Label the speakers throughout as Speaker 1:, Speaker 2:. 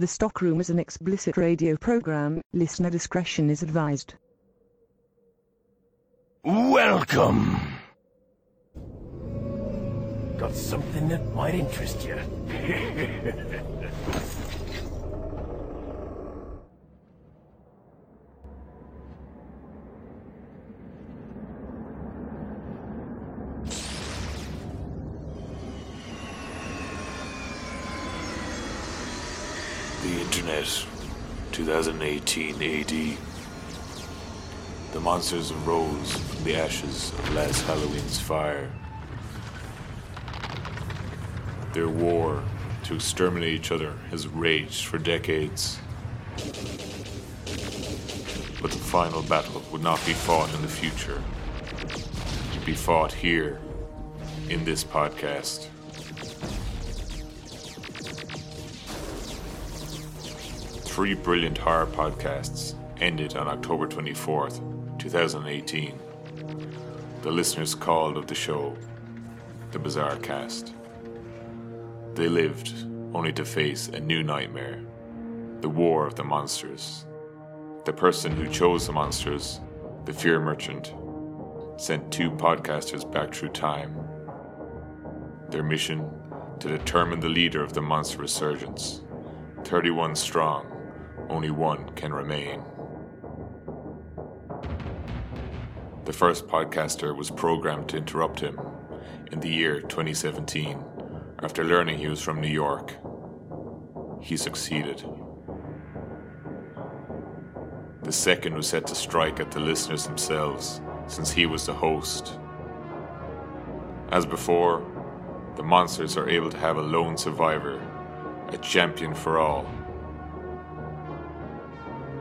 Speaker 1: The Stockroom is an explicit radio program. Listener discretion is advised.
Speaker 2: Welcome. Got something that might interest you.
Speaker 3: The Internet, 2018 AD. The monsters arose from the ashes of last Halloween's fire. Their war to exterminate each other has raged for decades. But the final battle would not be fought in the future. It'd be fought here, in this podcast. Three brilliant horror podcasts ended on October 24th, 2018. The listeners called of the show the Bazaar Cast. They lived only to face a new nightmare the war of the monsters. The person who chose the monsters, the Fear Merchant, sent two podcasters back through time. Their mission to determine the leader of the monster resurgence. 31 strong, only one can remain. The first podcaster was programmed to interrupt him in the year 2017 after learning he was from New York. He succeeded. The second was set to strike at the listeners themselves, since he was the host. As before, the monsters are able to have a lone survivor, a champion for all.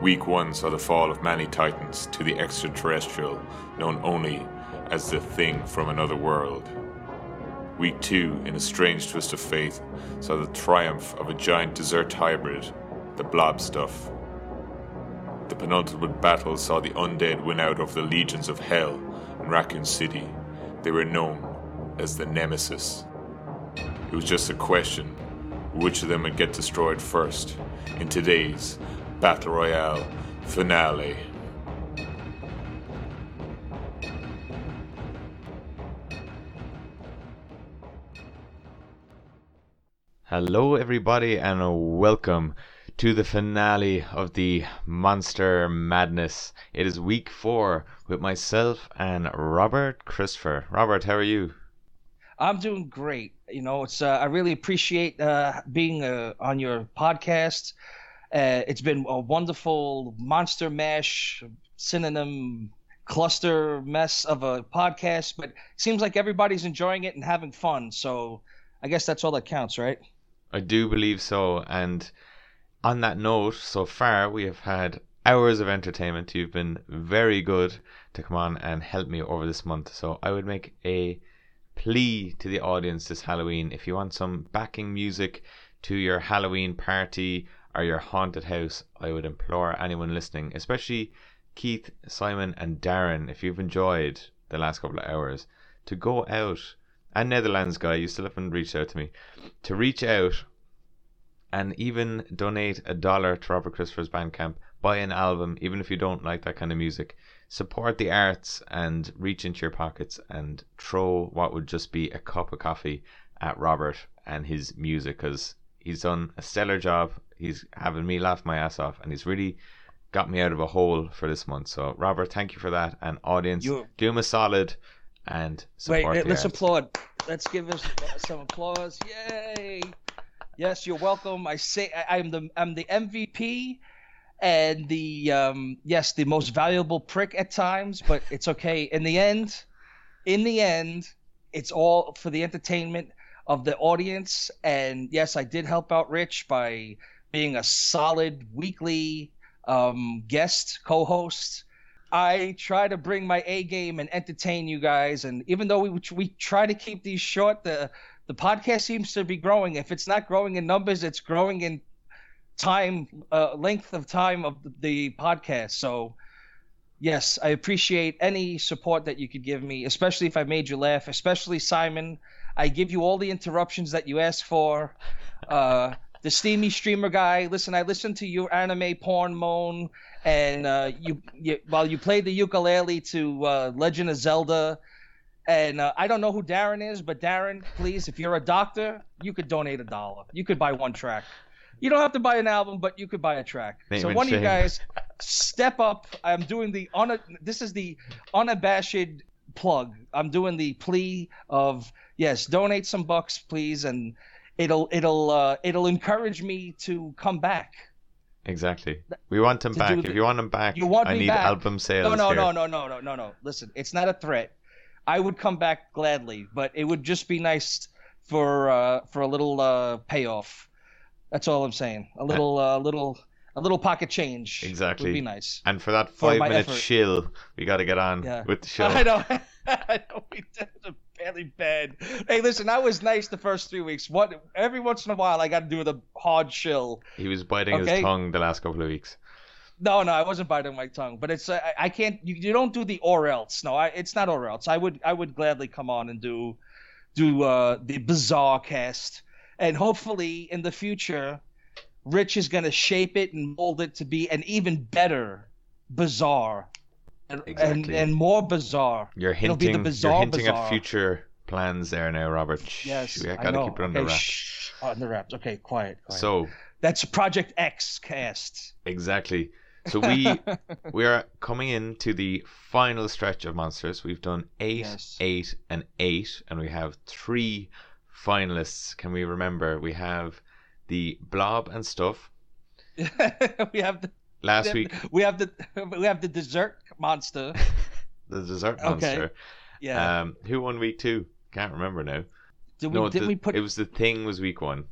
Speaker 3: Week 1 saw the fall of many titans to the extraterrestrial, known only as the Thing from Another World. Week 2, in a strange twist of fate, saw the triumph of a giant desert hybrid, the Blob Stuff. The penultimate battle saw the undead win out over the legions of Hell in Raccoon City. They were known as the Nemesis. It was just a question which of them would get destroyed first in today's Battle Royale finale.
Speaker 4: Hello, everybody, and welcome to the finale of the Monster Madness. It is week four with myself and Robert Christopher. Robert, how are you?
Speaker 5: I'm doing great. You know, it's uh, I really appreciate uh, being uh, on your podcast. Uh, it's been a wonderful monster mash synonym cluster mess of a podcast, but seems like everybody's enjoying it and having fun. So I guess that's all that counts, right?
Speaker 4: I do believe so. And on that note, so far we have had hours of entertainment. You've been very good to come on and help me over this month. So I would make a plea to the audience this Halloween if you want some backing music to your Halloween party or your haunted house, I would implore anyone listening, especially Keith, Simon, and Darren, if you've enjoyed the last couple of hours, to go out and Netherlands guy, you still haven't reached out to me, to reach out and even donate a dollar to Robert Christopher's Bandcamp, buy an album, even if you don't like that kind of music. Support the arts and reach into your pockets and throw what would just be a cup of coffee at Robert and his music because he's done a stellar job. He's having me laugh my ass off and he's really got me out of a hole for this month. So, Robert, thank you for that. And audience,
Speaker 5: You-
Speaker 4: do him a solid and
Speaker 5: Wait,
Speaker 4: support
Speaker 5: wait, let's applaud. Let's give us some applause. Yay! Yes, you're welcome. I say I, I'm the I'm the MVP and the um yes, the most valuable prick at times, but it's okay. In the end, in the end, it's all for the entertainment of the audience. And yes, I did help out Rich by being a solid weekly um, guest co-host. I try to bring my A game and entertain you guys. And even though we we try to keep these short, the the podcast seems to be growing. If it's not growing in numbers, it's growing in time, uh, length of time of the, podcast. So, yes, I appreciate any support that you could give me, especially if I made you laugh. Especially Simon, I give you all the interruptions that you ask for. Uh, the steamy streamer guy. Listen, I listened to your anime porn moan, and uh, you, you while you played the ukulele to uh, Legend of Zelda. And uh, I don't know who Darren is, but Darren, please, if you're a doctor, you could donate a dollar. You could buy one track. You don't have to buy an album, but you could buy a track.
Speaker 4: Name
Speaker 5: so one of you guys step up. I'm doing the on. This is the unabashed plug. I'm doing the plea of yes, donate some bucks, please, and it'll it'll uh, it'll encourage me to come back.
Speaker 4: Exactly. We want him
Speaker 5: to
Speaker 4: back.
Speaker 5: do
Speaker 4: If you want him back,
Speaker 5: You want
Speaker 4: I need
Speaker 5: back?
Speaker 4: album sales.
Speaker 5: No, no,
Speaker 4: here.
Speaker 5: no, no, no, no, no, no. Listen, it's not a threat. I would come back gladly, but it would just be nice for uh, for a little uh, payoff. That's all I'm saying. A little, uh, little, a little pocket change.
Speaker 4: Exactly.
Speaker 5: Would be nice.
Speaker 4: And for that five
Speaker 5: my
Speaker 4: minute
Speaker 5: effort.
Speaker 4: shill, we got to get on
Speaker 5: Yeah.
Speaker 4: with the show.
Speaker 5: I know. I know. We did fairly bad. Hey, listen, I was nice the first three weeks. What? Every once in a while, I got to do the hard chill.
Speaker 4: He was biting
Speaker 5: Okay.
Speaker 4: his tongue the last couple of weeks.
Speaker 5: No, no, I wasn't biting my tongue, but it's uh, I, I can't. You, you don't do the or else. No, I, it's not or else. I would I would gladly come on and do do uh, the Bazaar Cast, and hopefully in the future, Rich is gonna shape it and mold it to be an even better bizarre, and and,
Speaker 4: Exactly.
Speaker 5: and more bizarre.
Speaker 4: You're
Speaker 5: It'll be the
Speaker 4: hinting.
Speaker 5: bizarre
Speaker 4: you're hinting
Speaker 5: bizarre.
Speaker 4: at future plans there now, Robert. Shh,
Speaker 5: Yes,
Speaker 4: we
Speaker 5: I
Speaker 4: gotta
Speaker 5: know.
Speaker 4: keep it under
Speaker 5: okay,
Speaker 4: wraps.
Speaker 5: shh, under wraps. Okay, quiet, quiet.
Speaker 4: So
Speaker 5: that's Project X cast.
Speaker 4: exactly. So we we are coming into the final stretch of monsters. We've done eight,
Speaker 5: Yes.
Speaker 4: eight, and eight, and we have three finalists. Can we remember? We have the Blob and stuff.
Speaker 5: we have the
Speaker 4: Last week,
Speaker 5: we have the we have the dessert monster.
Speaker 4: the dessert
Speaker 5: Okay.
Speaker 4: monster.
Speaker 5: Yeah.
Speaker 4: Um, who won week two? Can't remember now.
Speaker 5: did we
Speaker 4: no,
Speaker 5: did we put
Speaker 4: it was the thing was week one.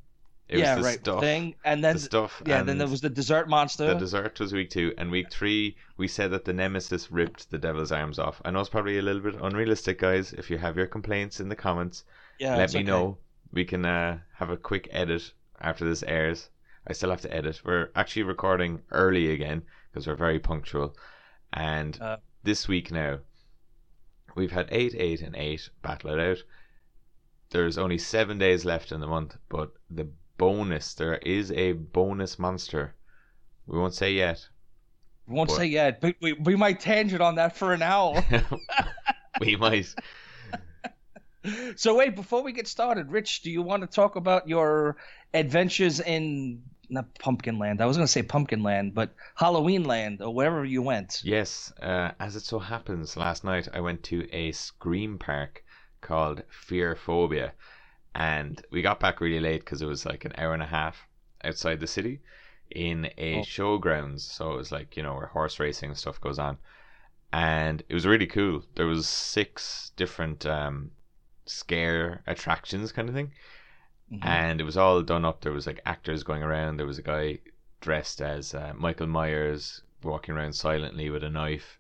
Speaker 4: It
Speaker 5: yeah
Speaker 4: was the
Speaker 5: right
Speaker 4: stuff.
Speaker 5: thing and then
Speaker 4: the stuff.
Speaker 5: yeah then there was the dessert monster.
Speaker 4: the dessert was week two, and week three we said that the nemesis ripped the devil's arms off. I know it's probably a little bit unrealistic, guys. If you have your complaints in the comments,
Speaker 5: yeah,
Speaker 4: let me
Speaker 5: okay.
Speaker 4: know. We can uh, have a quick edit after this airs. I still have to edit. We're actually recording early again because we're very punctual. And
Speaker 5: Uh.
Speaker 4: this week now, we've had eight, eight, and eight battle it out. There's only seven days left in the month, but the bonus there is a bonus monster. We won't say yet.
Speaker 5: We won't
Speaker 4: What?
Speaker 5: say yet, but we, we might tangent on that for an hour.
Speaker 4: we might.
Speaker 5: so wait, before we get started, Rich, do you want to talk about your adventures in not Pumpkin Land? I was going to say Pumpkin Land, but Halloween Land or wherever you went.
Speaker 4: Yes, uh, as it so happens, last night I went to a scream park called Fear Phobia, and we got back really late because it was like an hour and a half outside the city in a
Speaker 5: Oh.
Speaker 4: showgrounds. So it was like you know where horse racing and stuff goes on, and it was really cool. There was six different um, scare attractions kind of thing
Speaker 5: Mhm.
Speaker 4: and it was all done up. There was like actors going around. There was a guy dressed as uh, Michael Myers walking around silently with a knife.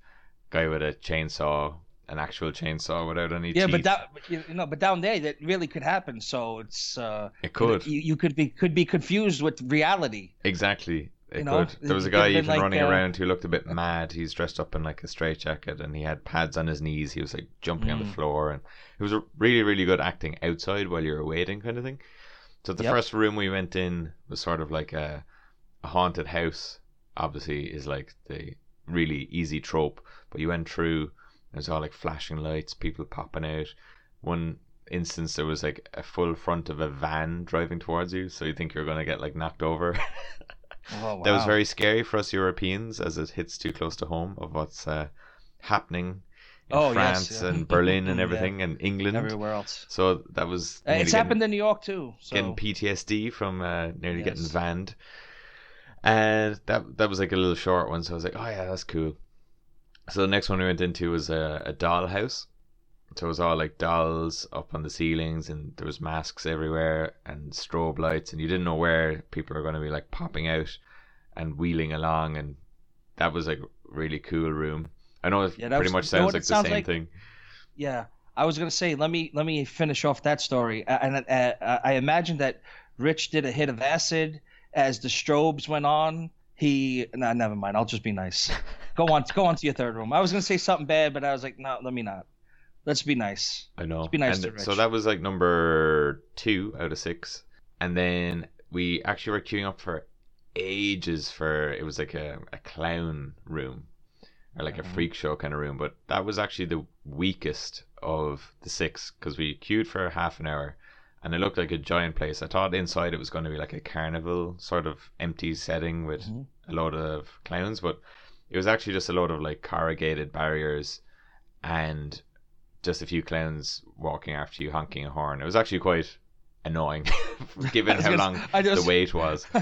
Speaker 4: Guy with a chainsaw, an actual chainsaw without any
Speaker 5: yeah,
Speaker 4: teeth.
Speaker 5: but that you know, but down there that really could happen. So it's uh,
Speaker 4: it could
Speaker 5: you, you could be could be confused with reality.
Speaker 4: exactly. It
Speaker 5: you know,
Speaker 4: could. There was a guy even
Speaker 5: like,
Speaker 4: running
Speaker 5: uh,
Speaker 4: around who looked a bit mad. He's dressed up in like a straitjacket and he had pads on his knees. He was like jumping on the
Speaker 5: Mm.
Speaker 4: floor and it was a really really good acting outside while you were waiting kind of thing. So the
Speaker 5: Yep.
Speaker 4: first room we went in was sort of like a, a haunted house. Obviously, is like the really easy trope. But you went through. There's all like flashing lights, people popping out. One instance there was like a full front of a van driving towards you, so you think you're gonna get like knocked over.
Speaker 5: Oh,
Speaker 4: That was very scary for us Europeans as it hits too close to home of what's uh, happening
Speaker 5: Oh, yes,
Speaker 4: France
Speaker 5: yeah.
Speaker 4: and Berlin and
Speaker 5: Yeah.
Speaker 4: everything and England.
Speaker 5: everywhere else.
Speaker 4: So that was
Speaker 5: Uh, It's
Speaker 4: getting-
Speaker 5: happened in New York too. So
Speaker 4: getting PTSD from uh, nearly getting
Speaker 5: Yes.
Speaker 4: vanned. And that that was like a little short one, so I was like, oh yeah, that's cool. So the next one we went into was a, a doll house. So it was all like dolls up on the ceilings, and there was masks everywhere and strobe lights, and you didn't know where people are going to be like popping out and wheeling along, and that was like a really cool room. I know it
Speaker 5: Yeah,
Speaker 4: pretty
Speaker 5: was-
Speaker 4: much sounds like
Speaker 5: it
Speaker 4: the same
Speaker 5: like?
Speaker 4: thing.
Speaker 5: yeah, I was gonna say let me let me finish off that story. And uh, I imagine that Rich did a hit of acid as the strobes went on. He no, never mind. I'll just be nice. Go on, go on to your third room. I was gonna say something bad, but I was like, no, let me not. Let's be nice.
Speaker 4: I know.
Speaker 5: be nice
Speaker 4: and
Speaker 5: to Rich.
Speaker 4: so that was like number two out of six. And then we actually were queuing up for ages for it was like a, a clown room or like a
Speaker 5: Mhm.
Speaker 4: freak show kind of room, but that was actually the weakest of the six because we queued for half an hour and it looked like a giant place. I thought inside it was going to be like a carnival sort of empty setting with
Speaker 5: Mhm.
Speaker 4: a lot of clowns, but it was actually just a lot of like corrugated barriers and just a few clowns walking after you honking a horn. It was actually quite annoying given how long
Speaker 5: just-
Speaker 4: the wait was.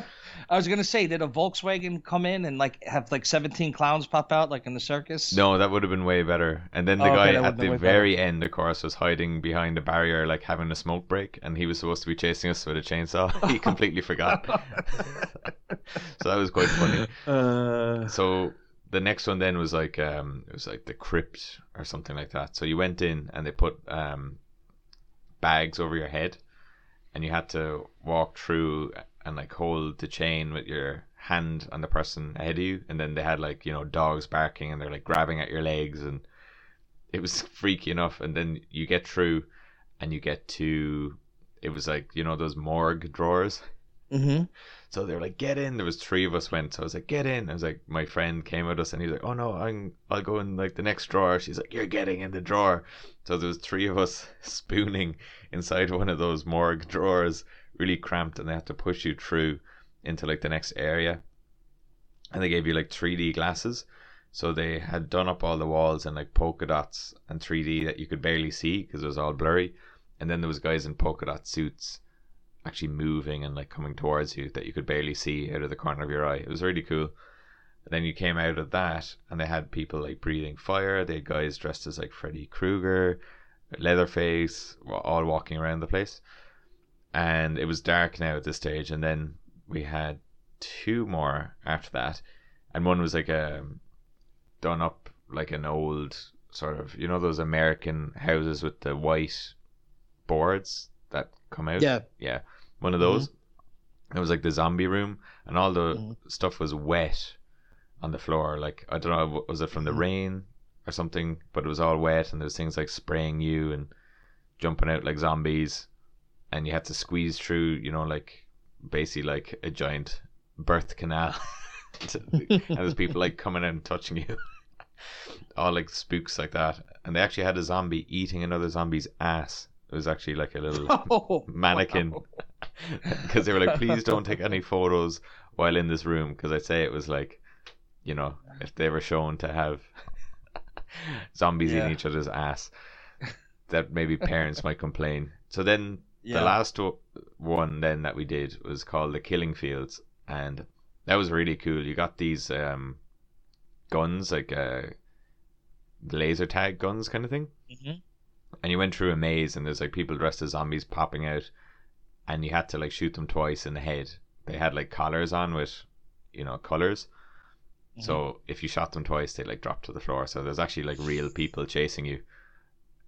Speaker 5: I was gonna say, did a Volkswagen come in and like have like 17 clowns pop out like in the circus?
Speaker 4: No, that would have been way better. And then the
Speaker 5: Oh,
Speaker 4: guy
Speaker 5: that
Speaker 4: at the
Speaker 5: way better.
Speaker 4: very end, of course, was hiding behind a barrier, like having a smoke break, and he was supposed to be chasing us with a chainsaw. he completely forgot. so that was quite funny.
Speaker 5: Uh,
Speaker 4: So the next one then was like um it was like the crypt or something like that. So you went in and they put um bags over your head and you had to walk through and like hold the chain with your hand on the person ahead of you and then they had like, you know, dogs barking and they're like grabbing at your legs and it was freaky enough and then you get through and you get to it was like, you know, those morgue drawers.
Speaker 5: hmm
Speaker 4: So they were like, "Get in." There was three of us went. So I was like, "Get in." I was like, my friend came with us, and he was like, "Oh no, I'm I'll go in like the next drawer." She's like, "You're getting in the drawer." So there was three of us spooning inside one of those morgue drawers, really cramped, and they had to push you through into like the next area. And they gave you like 3D glasses. So they had done up all the walls in like polka dots and 3D that you could barely see because it was all blurry. And then there was guys in polka dot suits actually moving and like coming towards you that you could barely see out of the corner of your eye. It was really cool. And then you came out of that and they had people like breathing fire. They had guys dressed as like Freddy Krueger, Leatherface, all walking around the place. And it was dark now at this stage. And then we had two more after that. And one was like a done up like an old sort of, you know, those American houses with the white boards that come out?
Speaker 5: Yeah.
Speaker 4: Yeah. One of those. It was like the zombie room, and all the
Speaker 5: Mhm.
Speaker 4: stuff was wet on the floor. Like I don't know, was it from the
Speaker 5: Mhm.
Speaker 4: rain or something? But it was all wet, and there was things like spraying you and jumping out like zombies, and you had to squeeze through. You know, like basically like a giant birth canal. and there's people like coming and touching you. all like spooks like that, and they actually had a zombie eating another zombie's ass. It was actually like a little
Speaker 5: Oh,
Speaker 4: mannequin
Speaker 5: wow.
Speaker 4: because they were like, please don't take any photos while in this room because I'd say it was like, you know, if they were shown to have zombies
Speaker 5: Yeah.
Speaker 4: eating each other's ass, that maybe parents might complain. So then
Speaker 5: Yeah.
Speaker 4: the last one then that we did was called the Killing Fields, and that was really cool. You got these um, guns like uh, laser tag guns kind of thing
Speaker 5: Mhm.
Speaker 4: and you went through a maze and there's like people dressed as zombies popping out and you had to like shoot them twice in the head they had like collars on with you know colors so if you shot them twice they like dropped to the floor so there's actually like real people chasing you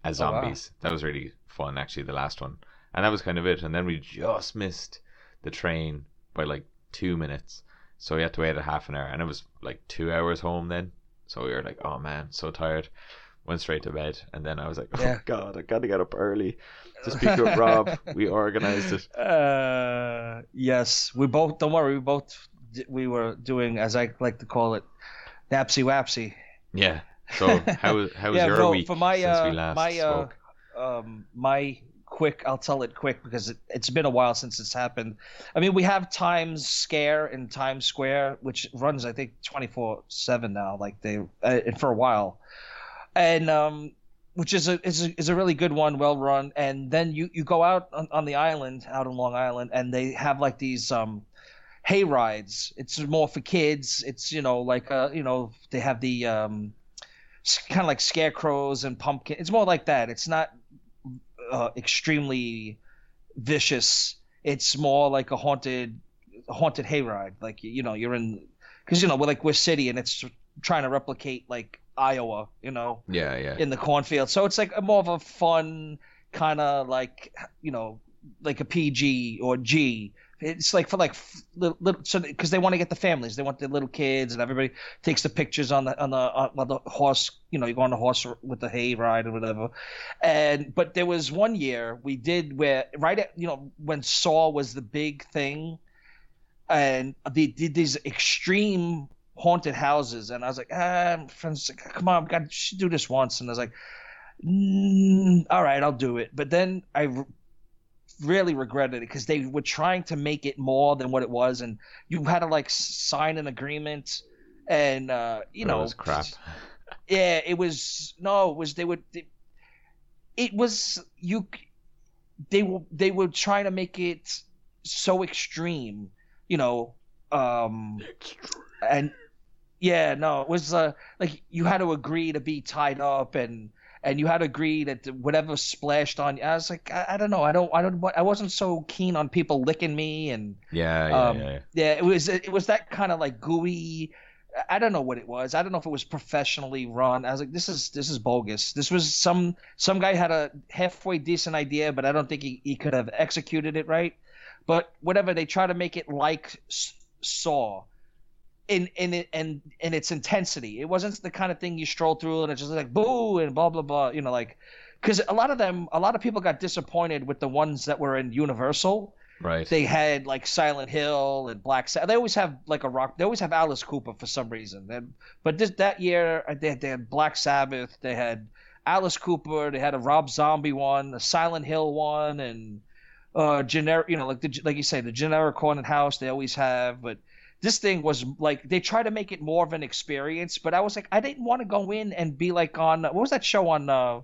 Speaker 4: as
Speaker 5: Oh, wow.
Speaker 4: zombies that was really fun actually the last one and that was kind of it. And then we just missed the train by like two minutes. So we had to wait a half an hour. And it was like two hours home then. So we were like oh man so tired. Went straight to bed. And then i was like oh
Speaker 5: Yeah.
Speaker 4: god i gotta get up early to speak with rob. We organized it.
Speaker 5: Uh, yes, we both. Don't worry, we both. We were doing, as I like to call it, napsy wapsy.
Speaker 4: yeah. So how how was
Speaker 5: Yeah,
Speaker 4: your
Speaker 5: no,
Speaker 4: week
Speaker 5: for my,
Speaker 4: since we
Speaker 5: uh,
Speaker 4: last
Speaker 5: my, uh,
Speaker 4: spoke?
Speaker 5: Um, my quick. I'll tell it quick because it, it's been a while since it's happened. I mean, we have Times Scare in Times Square, which runs I think twenty four seven now. Like they uh, for a while, and um, which is a is a, is a really good one, well run. And then you you go out on, on the island, out on Long Island, and they have like these um hay rides. It's more for kids. It's you know like uh you know they have the um kind of like scarecrows and pumpkin. It's more like that. It's not uh, extremely vicious. It's more like a haunted haunted hayride. Like you know you're in because you know we're like we're city and it's trying to replicate like Iowa. You know
Speaker 4: yeah yeah
Speaker 5: in the cornfield. So it's like a more of a fun kind of like you know like a PG or G. It's like for like little, little so because they want to get the families, they want the little kids, and everybody takes the pictures on the on the on, the horse. You know, you go on the horse with the hay ride or whatever. And but there was one year we did where right at you know when Saw was the big thing. and they did these extreme haunted houses, and I was like, ah, friends, like, come on, we got should do this once, and I was like, mm, all right, I'll do it. But then I really regretted it because they were trying to make it more than what it was, and you had to like sign an agreement, and uh, you
Speaker 4: But it
Speaker 5: know,
Speaker 4: was crap.
Speaker 5: yeah, it was no, it was they would. They, it was you. They were they were trying to make it so extreme, you know, um, and yeah, no, it was uh, like you had to agree to be tied up and and you had to agree that whatever splashed on you. I was like, I, I don't know, I don't, I don't, I wasn't so keen on people licking me and
Speaker 4: Yeah, yeah,
Speaker 5: um,
Speaker 4: yeah, yeah.
Speaker 5: yeah, it was it was that kind of like gooey. I don't know what it was. I don't know if it was professionally run. I was like, this is this is bogus. This was some some guy had a halfway decent idea, but I don't think he, he could have executed it right. But whatever, they try to make it like S- Saw, in in it and in its intensity. It wasn't the kind of thing you stroll through and it's just like boo and blah blah blah. You know, like because a lot of them, a lot of people got disappointed with the ones that were in Universal
Speaker 4: Right.
Speaker 5: they had like Silent Hill and Black Sabbath. They always have like a rock. They always have Alice Cooper for some reason. And, but this that year uh, they had, they had Black Sabbath. They had Alice Cooper. They had a Rob Zombie one, a Silent Hill one, and uh generic. You know, like the like you say, the generic haunted house. They always have, but. This thing was like they tried to make it more of an experience, but I was like, I didn't want to go in and be like on what was that show on uh,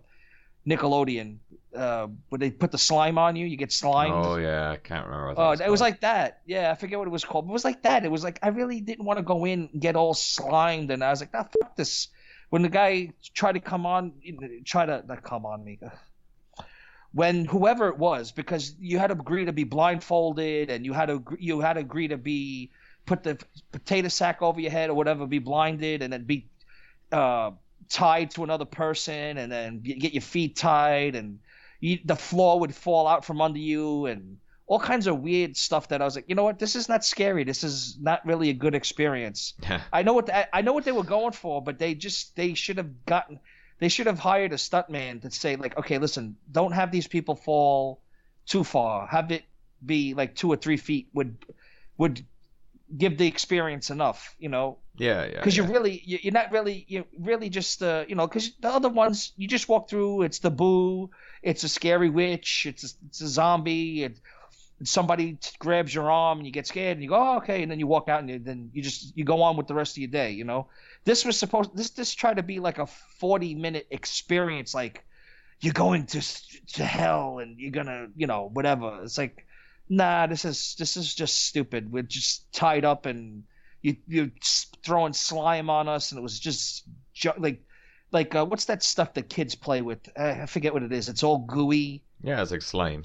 Speaker 5: Nickelodeon uh, where they put the slime on you, you get slimed.
Speaker 4: Oh yeah, I can't remember. What that
Speaker 5: Oh,
Speaker 4: was
Speaker 5: it was like that. Yeah, I forget what it was called. But it was like that. It was like I really didn't want to go in and get all slimed, and I was like, "Nah, fuck this." When the guy tried to come on, try to not come on me. When whoever it was, because you had to agree to be blindfolded, and you had to you had to agree to be put the potato sack over your head or whatever, be blinded, and then be uh, tied to another person, and then get your feet tied, and you, the floor would fall out from under you, and all kinds of weird stuff that I was like, you know what, this is not scary. This is not really a good experience. I know what the, I know what they were going for, but they just they should have gotten they should have hired a stuntman to say like, okay, listen, don't have these people fall too far. Have it be like two or three feet would would give the experience enough, you know
Speaker 4: yeah, yeah.
Speaker 5: because
Speaker 4: yeah.
Speaker 5: you're really you- you're not really you're really just uh, you know because the other ones you just walk through it's the boo it's a scary witch it's a, it's a zombie it, somebody t- grabs your arm and you get scared and you go oh, okay and then you walk out and you, then you just you go on with the rest of your day you know this was supposed this this tried to be like a 40 minute experience like you're going to s- to hell and you're gonna you know whatever it's like nah this is this is just stupid we're just tied up and you you throwing slime on us, and it was just ju- like like uh, what's that stuff that kids play with? Uh, I forget what it is. It's all gooey.
Speaker 4: yeah, it's like slime.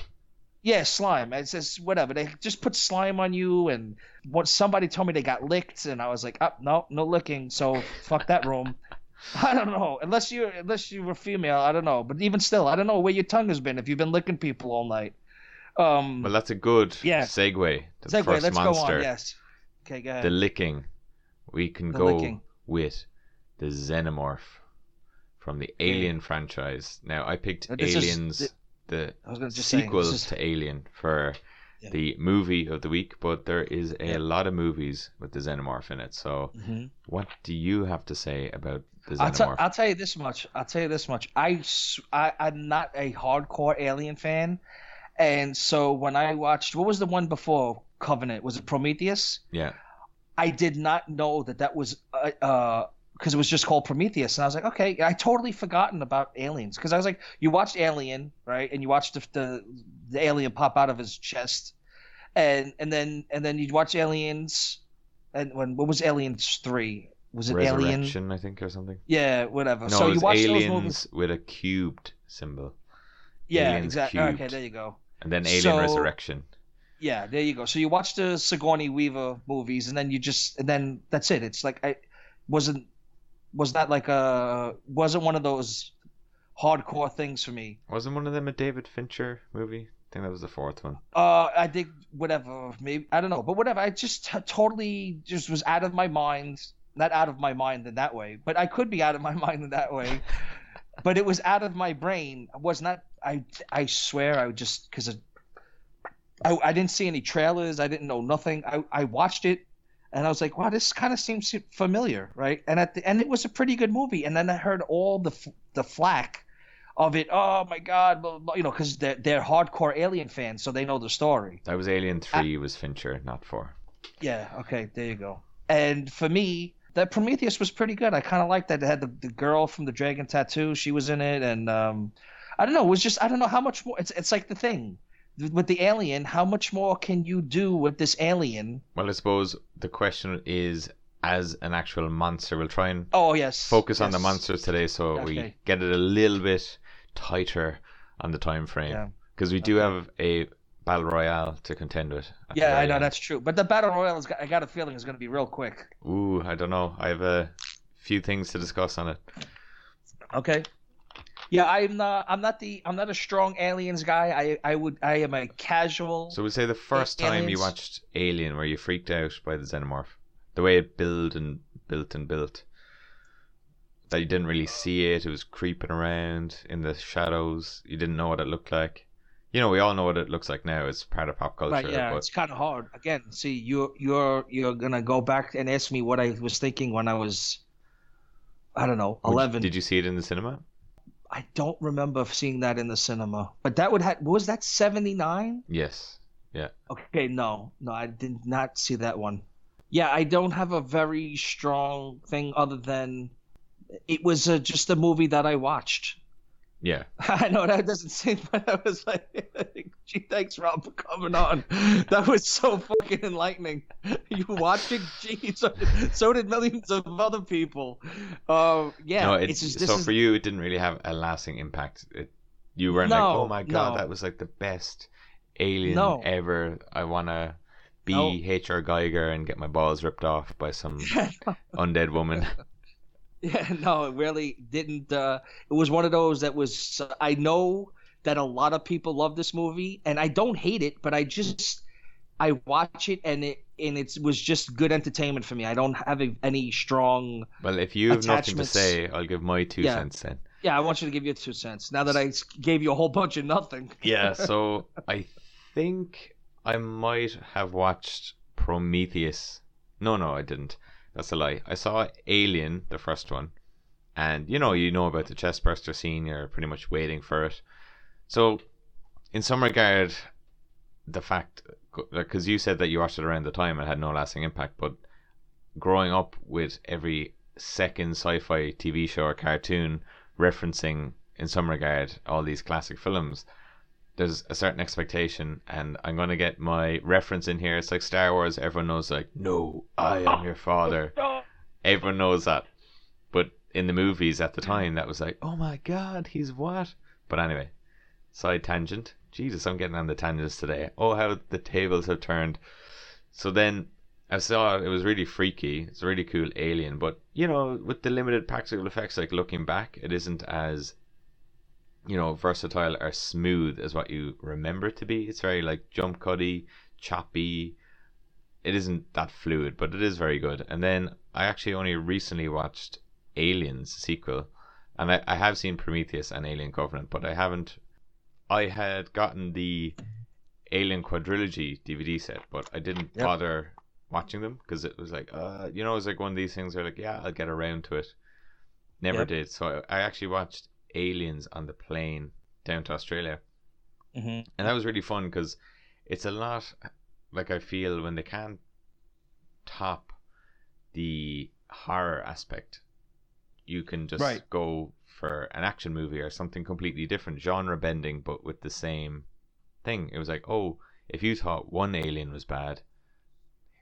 Speaker 5: Yeah, slime. It's just whatever. They just put slime on you, and what somebody told me they got licked, and I was like, oh, no, no licking. So fuck that room. I don't know. Unless you unless you were female, I don't know. But even still, I don't know where your tongue has been if you've been licking people all night. Um,
Speaker 4: Well, that's a good
Speaker 5: Yeah.
Speaker 4: segue. The
Speaker 5: segue.
Speaker 4: first
Speaker 5: Let's
Speaker 4: monster,
Speaker 5: go on. Yes. Okay, go ahead.
Speaker 4: the licking. We can
Speaker 5: The
Speaker 4: go
Speaker 5: licking.
Speaker 4: with the Xenomorph from the Alien franchise. Now, I picked
Speaker 5: this is
Speaker 4: Aliens, the
Speaker 5: I was gonna
Speaker 4: sequels
Speaker 5: is
Speaker 4: to Alien for
Speaker 5: Yeah.
Speaker 4: the movie of the week, but there is a
Speaker 5: Yeah.
Speaker 4: lot of movies with the Xenomorph in it. So,
Speaker 5: Mhm.
Speaker 4: what do you have to say about the
Speaker 5: I'll, tell
Speaker 4: Xenomorph?
Speaker 5: I'll tell you this much. I'll tell you this much. I, I am not a hardcore Alien fan, and so when I watched, what was the one before Covenant? Was it Prometheus?
Speaker 4: yeah,
Speaker 5: I did not know that that was uh, uh because it was just called Prometheus, and I was like, okay, I totally forgotten about aliens because I was like, you watched Alien, right, and you watched the, the the alien pop out of his chest, and and then and then you'd watch Aliens, and when what was Aliens three? Was it Alien?
Speaker 4: Resurrection, I think, or something.
Speaker 5: Yeah, whatever.
Speaker 4: No,
Speaker 5: so
Speaker 4: it
Speaker 5: you
Speaker 4: was
Speaker 5: watch those
Speaker 4: Aliens
Speaker 5: movies.
Speaker 4: with a cubed symbol,
Speaker 5: Yeah, exactly. Okay, there you go.
Speaker 4: And then Alien
Speaker 5: So-
Speaker 4: Resurrection.
Speaker 5: Yeah, there you go. So you watch the Sigourney Weaver movies, and then you just, and then that's it. It's like I wasn't, was that like a, wasn't one of those hardcore things for me.
Speaker 4: Wasn't one of them a David Fincher movie? I think that was the fourth one.
Speaker 5: Uh, I think whatever, maybe I don't know, but whatever. I just t- totally just was out of my mind. Not out of my mind in that way, but I could be out of my mind in that way. But it was out of my brain. I was not. I I swear I would just because I, I didn't see any trailers. I didn't know nothing. I, I watched it, and I was like, wow, this kind of seems familiar, right? And at the and it was a pretty good movie. And then I heard all the the flack of it. Oh my god, blah, blah, you know, because they're they're hardcore Alien fans, so they know the story.
Speaker 4: That was Alien Three. was Fincher, not four.
Speaker 5: Yeah. Okay. There you go. And for me, that Prometheus was pretty good. I kind of liked that. It had the, the girl from the Dragon Tattoo. She was in it, and um, I don't know. It was just I don't know how much more. It's it's like the thing with the alien. How much more can you do with this alien?
Speaker 4: Well, I suppose the question is, as an actual monster, we'll try and
Speaker 5: oh yes
Speaker 4: focus
Speaker 5: yes.
Speaker 4: on the monsters today, so
Speaker 5: Okay.
Speaker 4: we get it a little bit tighter on the time frame
Speaker 5: Yeah.
Speaker 4: because we do have a battle royale to contend with.
Speaker 5: Yeah, I know that's true. But the battle royale, is, I got a feeling is going to be real quick.
Speaker 4: Ooh, I don't know. I have a few things to discuss on it.
Speaker 5: Okay. Yeah, I'm not. I'm not the. I'm not a strong aliens guy. I. I would. I am a casual.
Speaker 4: So we say the first time you watched Alien, where you freaked out by the xenomorph, the way it built and built and built, that you didn't really see it. It was creeping around in the shadows. You didn't know what it looked like. You know, we all know what it looks like now. It's part of pop culture.
Speaker 5: Right, yeah,
Speaker 4: but
Speaker 5: it's kind of hard. Again, see, you're you're you're gonna go back and ask me what I was thinking when I was, I don't know, eleven.
Speaker 4: Did you see it in the cinema?
Speaker 5: I don't remember seeing that in the cinema, but that would have was that seventy nine?
Speaker 4: Yes. Yeah.
Speaker 5: Okay, no, no, I did not see that one. Yeah, I don't have a very strong thing other than it was uh just a movie that I watched.
Speaker 4: Yeah.
Speaker 5: I know that doesn't seem, but I was like, gee, thanks, Rob, for coming on. That was so fucking enlightening. You watched it? Gee, so, so did millions of other people. Uh, yeah,
Speaker 4: no, it,
Speaker 5: it's just, this
Speaker 4: so
Speaker 5: is,
Speaker 4: for you, it didn't really have a lasting impact. It, you weren't like, oh my god,
Speaker 5: no.
Speaker 4: that was like the best alien
Speaker 5: No.
Speaker 4: ever. I want to be
Speaker 5: No.
Speaker 4: H.R. Giger and get my balls ripped off by some undead woman.
Speaker 5: Yeah, no, it really didn't. Uh, it was one of those that was. I know that a lot of people love this movie, and I don't hate it, but I just I watch it and it and it was just good entertainment for me. I don't have a, any strong.
Speaker 4: Well, if you have nothing to say, I'll give my two
Speaker 5: Yeah.
Speaker 4: cents then.
Speaker 5: Yeah, I want you to give you two cents. Now that I gave you a whole bunch of nothing.
Speaker 4: Yeah, so I think I might have watched Prometheus. No, no, I didn't. That's a lie. I saw Alien, the first one, and you know, you know about the chestburster scene. You're pretty much waiting for it. So, in some regard, the fact because you said that you watched it around the time and had no lasting impact, but growing up with every second sci-fi TV show or cartoon referencing, in some regard, all these classic films, there's a certain expectation, and I'm gonna get my reference in here. It's like Star Wars. Everyone knows, like, no, I am ah, your father. Oh, everyone knows that. But in the movies at the hmm. time, that was like, oh my god, he's what? But anyway, side tangent. Jesus, I'm getting on the tangents today. Oh, how the tables have turned. So then I saw it, it was really freaky. It's a really cool alien, but you know, with the limited practical effects, like looking back, it isn't as you know versatile or smooth as what you remember it to be. It's very like jump cutty, choppy. It isn't that fluid, but it is very good. And then I actually only recently watched Aliens sequel, and I, I have seen Prometheus and Alien Covenant, but I haven't. I had gotten the Alien Quadrilogy DVD set, but I didn't
Speaker 5: Yep.
Speaker 4: bother watching them because it was like, uh, you know, it was like one of these things where like, yeah, I'll get around to it. Never
Speaker 5: Yep.
Speaker 4: did. So I, I actually watched Aliens on the plane down to Australia,
Speaker 5: hmm
Speaker 4: and that was really fun because it's a lot. Like I feel when they can't top the horror aspect, you can just
Speaker 5: Right.
Speaker 4: go for an action movie or something completely different, genre bending, but with the same thing. It was like, oh, if you thought one alien was bad,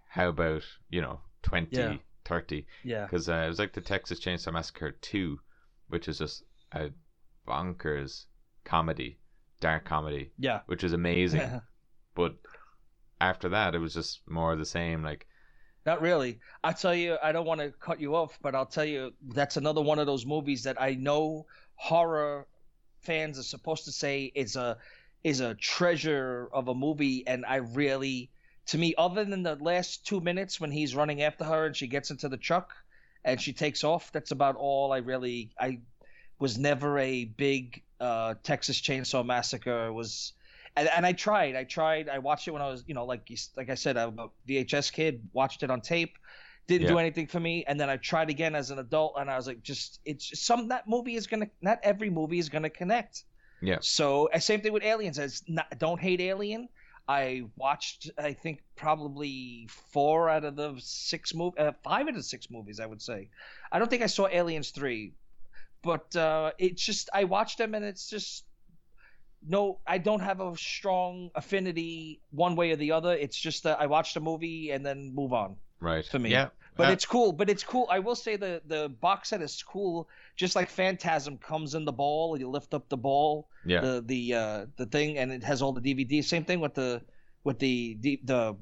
Speaker 4: how about, you know, 20,
Speaker 5: Yeah.
Speaker 4: 30?
Speaker 5: Yeah.
Speaker 4: Because uh, it was like the Texas Chainsaw Massacre 2, which is just a bonkers comedy, dark comedy,
Speaker 5: Yeah.
Speaker 4: which is amazing. but after that, it was just more of the same. Like,
Speaker 5: Not really. I tell you, I don't want to cut you off, but I'll tell you that's another one of those movies that I know horror fans are supposed to say is a is a treasure of a movie, and I really, to me, other than the last two minutes when he's running after her and she gets into the truck and she takes off, that's about all I really. I was never a big uh, Texas Chainsaw Massacre. Was and, and I tried. I tried. I watched it when I was, you know, like you- like I said, I'm a VHS kid. Watched it on tape. Didn't do anything for me. And then I tried again as an adult, and I was like, just it's just some that movie is gonna. Not every movie is gonna connect.
Speaker 4: Yeah.
Speaker 5: So same thing with Aliens. As not, don't hate Alien. I watched, I think, probably four out of the six mov uh, five out of the six movies. I would say. I don't think I saw Aliens three, but uh, it's just I watched them and it's just no. I don't have a strong affinity one way or the other. It's just that I watched a movie and then move on.
Speaker 4: Right.
Speaker 5: For me.
Speaker 4: Yeah.
Speaker 5: But
Speaker 4: Uh,
Speaker 5: it's cool. But it's cool. I will say the the box set is cool. Just like Phantasm comes in the ball, you lift up the ball,
Speaker 4: yeah.
Speaker 5: the the uh, the thing, and it has all the DVDs. Same thing with the with the the, the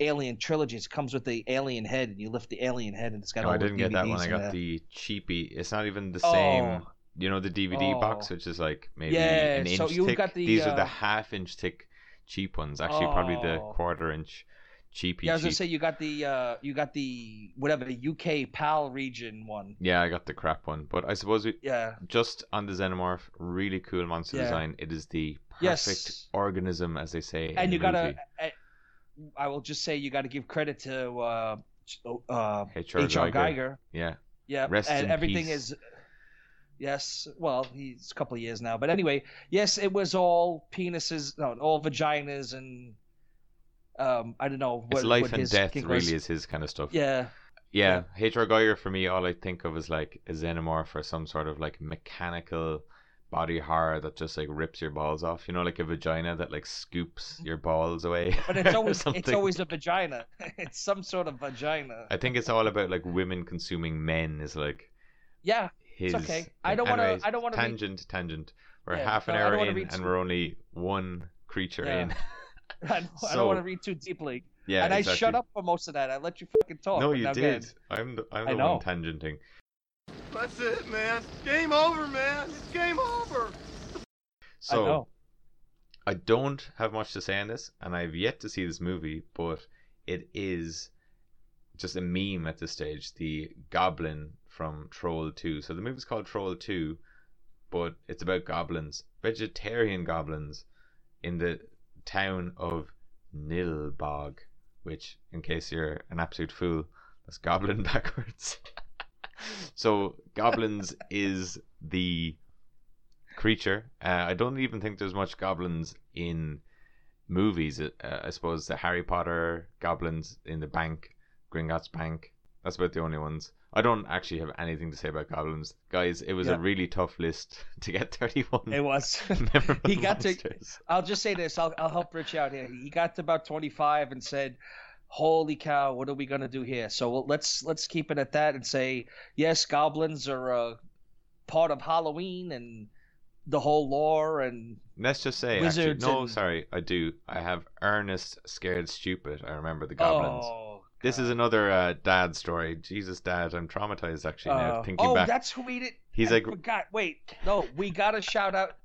Speaker 5: Alien trilogies. It comes with the alien head, and you lift the alien head, and it's got
Speaker 4: No, I didn't get that one. I got
Speaker 5: there.
Speaker 4: the cheapy. It's not even the same.
Speaker 5: Oh.
Speaker 4: same. You know the DVD box,
Speaker 5: Oh.
Speaker 4: which is like maybe
Speaker 5: Yeah,
Speaker 4: an inch
Speaker 5: so you
Speaker 4: thick.
Speaker 5: got the,
Speaker 4: These are the
Speaker 5: uh,
Speaker 4: half inch thick cheap ones. Actually, probably the
Speaker 5: Oh.
Speaker 4: quarter inch cheapy.
Speaker 5: Yeah, I was gonna say you got the uh, you got the whatever the UK PAL region one.
Speaker 4: Yeah, I got the crap one. But I suppose we,
Speaker 5: Yeah.
Speaker 4: just on the xenomorph, really cool monster
Speaker 5: Yeah.
Speaker 4: design. It is the perfect
Speaker 5: Yes.
Speaker 4: organism, as they say.
Speaker 5: and you
Speaker 4: the
Speaker 5: gotta
Speaker 4: movie.
Speaker 5: I, I will just say you got to give credit to uh, uh,
Speaker 4: H.R. Giger.
Speaker 5: Giger.
Speaker 4: Yeah,
Speaker 5: Yeah,
Speaker 4: Rest
Speaker 5: and
Speaker 4: in
Speaker 5: everything
Speaker 4: peace.
Speaker 5: is. Yes, well, he's a couple of years now, but anyway, yes, it was all penises, no, all vaginas, and um, I don't know what,
Speaker 4: it's life
Speaker 5: what
Speaker 4: and
Speaker 5: his
Speaker 4: death. Really,
Speaker 5: was.
Speaker 4: is his kind of stuff.
Speaker 5: Yeah,
Speaker 4: Yeah, H.R. Giger for me, all I think of is like a xenomorph or some sort of like mechanical body horror that just like rips your balls off. You know, like a vagina that like scoops mm-hmm. your balls away.
Speaker 5: but it's always it's always a vagina. it's some sort of vagina.
Speaker 4: I think it's all about like women consuming men. Is like
Speaker 5: Yeah,
Speaker 4: his.
Speaker 5: okay. I don't wanna-
Speaker 4: Anyways,
Speaker 5: I don't wanna read-
Speaker 4: tangent tangent. We're
Speaker 5: Yeah,
Speaker 4: half an
Speaker 5: no,
Speaker 4: hour in, and
Speaker 5: too-
Speaker 4: we're only one creature
Speaker 5: Yeah.
Speaker 4: in.
Speaker 5: I don't, I
Speaker 4: So-
Speaker 5: don't want to read too deeply.
Speaker 4: yeah,
Speaker 5: and I shut up for most of that. I let you fucking talk.
Speaker 4: No, you did. I'm the, I'm the one tangenting.
Speaker 6: That's it, man. Game over, man. It's game over.
Speaker 4: So
Speaker 5: I know.
Speaker 4: I don't have much to say on this, and I've yet to see this movie, but it is just a meme at this stage. The goblin from Troll 2. So the movie's called Troll 2, but it's about goblins, vegetarian goblins, in the town of Nilbog, which, in case you're an absolute fool, that's goblin backwards. So goblins is the creature. Uh, I don't even think there's much goblins in movies. Uh, I suppose the Harry Potter goblins in the bank, Gringotts Bank. That's about the only ones. I don't actually have anything to say about goblins, guys. It was
Speaker 5: Yeah.
Speaker 4: a really tough list to get 31.
Speaker 5: It was. he got to- I'll just say this. I'll, I'll help Rich out here. He got to about 25 and said, "Holy cow, what are we gonna do here?" So let's let's keep it at that and say, yes, goblins are a part of Halloween and the whole lore and
Speaker 4: Let's just say, actually, no,
Speaker 5: and-
Speaker 4: sorry, I do. I have Ernest Scared Stupid. I remember the goblins.
Speaker 5: oh.
Speaker 4: this is another uh, dad story. Jesus, dad, I'm traumatized actually now
Speaker 5: uh,
Speaker 4: thinking
Speaker 5: oh,
Speaker 4: back.
Speaker 5: that's who we did.
Speaker 4: He's
Speaker 5: I
Speaker 4: like-
Speaker 5: forgot. Wait, no, we gotta shout out,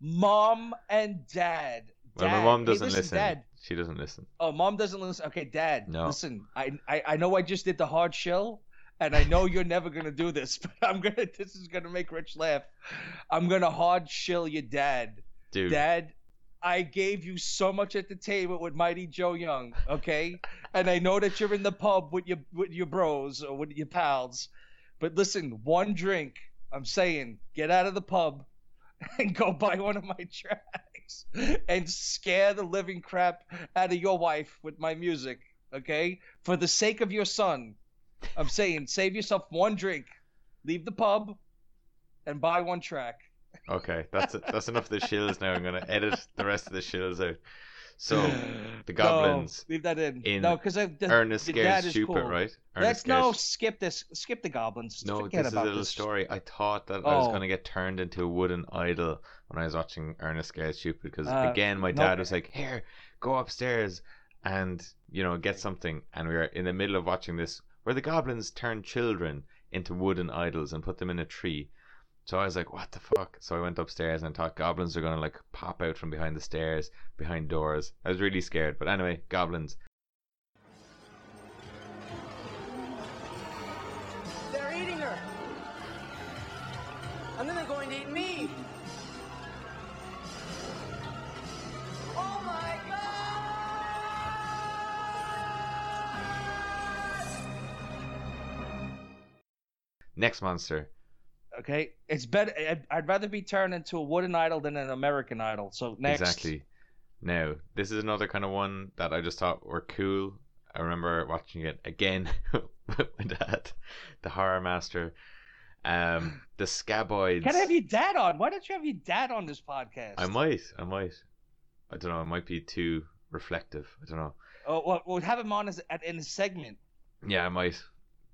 Speaker 5: mom and dad.
Speaker 4: well, my mom doesn't
Speaker 5: listen,
Speaker 4: listen.
Speaker 5: Dad.
Speaker 4: She doesn't listen.
Speaker 5: Oh, mom doesn't listen. Okay, dad.
Speaker 4: No.
Speaker 5: Listen, I, I I know I just did the hard shell, and I know you're never gonna do this, but I'm gonna. This is gonna make Rich laugh. I'm gonna hard shill your dad.
Speaker 4: Dude,
Speaker 5: Dad, I gave you so much entertainment with Mighty Joe Young, okay? and I know that you're in the pub with your with your bros or with your pals, but listen, one drink. I'm saying, get out of the pub and go buy one of my tracks and scare the living crap out of your wife with my music, okay? For the sake of your son, I'm saying, save yourself one drink, leave the pub, and buy one track.
Speaker 4: okay, that's. That's enough of the shills now. I'm gonna edit the rest of the shills out. So the
Speaker 5: No,
Speaker 4: goblins,
Speaker 5: leave that in.
Speaker 4: in
Speaker 5: no, because
Speaker 4: Ernest
Speaker 5: the is
Speaker 4: Stupid,
Speaker 5: cool.
Speaker 4: right? Ernest
Speaker 5: Let's no skip this. Skip the goblins.
Speaker 4: No,
Speaker 5: Forget
Speaker 4: this is a
Speaker 5: about
Speaker 4: little
Speaker 5: this.
Speaker 4: story. I thought that I was
Speaker 5: Oh.
Speaker 4: going to get turned into a wooden idol when I was watching Ernest Scared Stupid because,
Speaker 5: Uh,
Speaker 4: again, my
Speaker 5: no.
Speaker 4: dad was like, Here, go upstairs and, you know, get something. And we were in the middle of watching this where the goblins turn children into wooden idols and put them in a tree. So I was like, what the fuck? So I went upstairs and I thought goblins are gonna like pop out from behind the stairs, behind doors. I was really scared, but anyway, goblins.
Speaker 7: They're eating her. And then they're going to eat me. Oh my god!
Speaker 4: Next monster
Speaker 5: Okay, it's better. I'd, I'd rather be turned into a wooden idol than an American Idol. So next,
Speaker 4: Exactly. Now, this is another kind of one that I just thought were cool. I remember watching it again with my dad, the horror master. Um, the scaboids.
Speaker 5: Can I have your dad on? Why don't you have your dad on this podcast?
Speaker 4: I might, I might. I don't know. It might be too reflective. I don't know.
Speaker 5: Oh, well, we'll have him on as at, in a segment,
Speaker 4: Yeah, I might.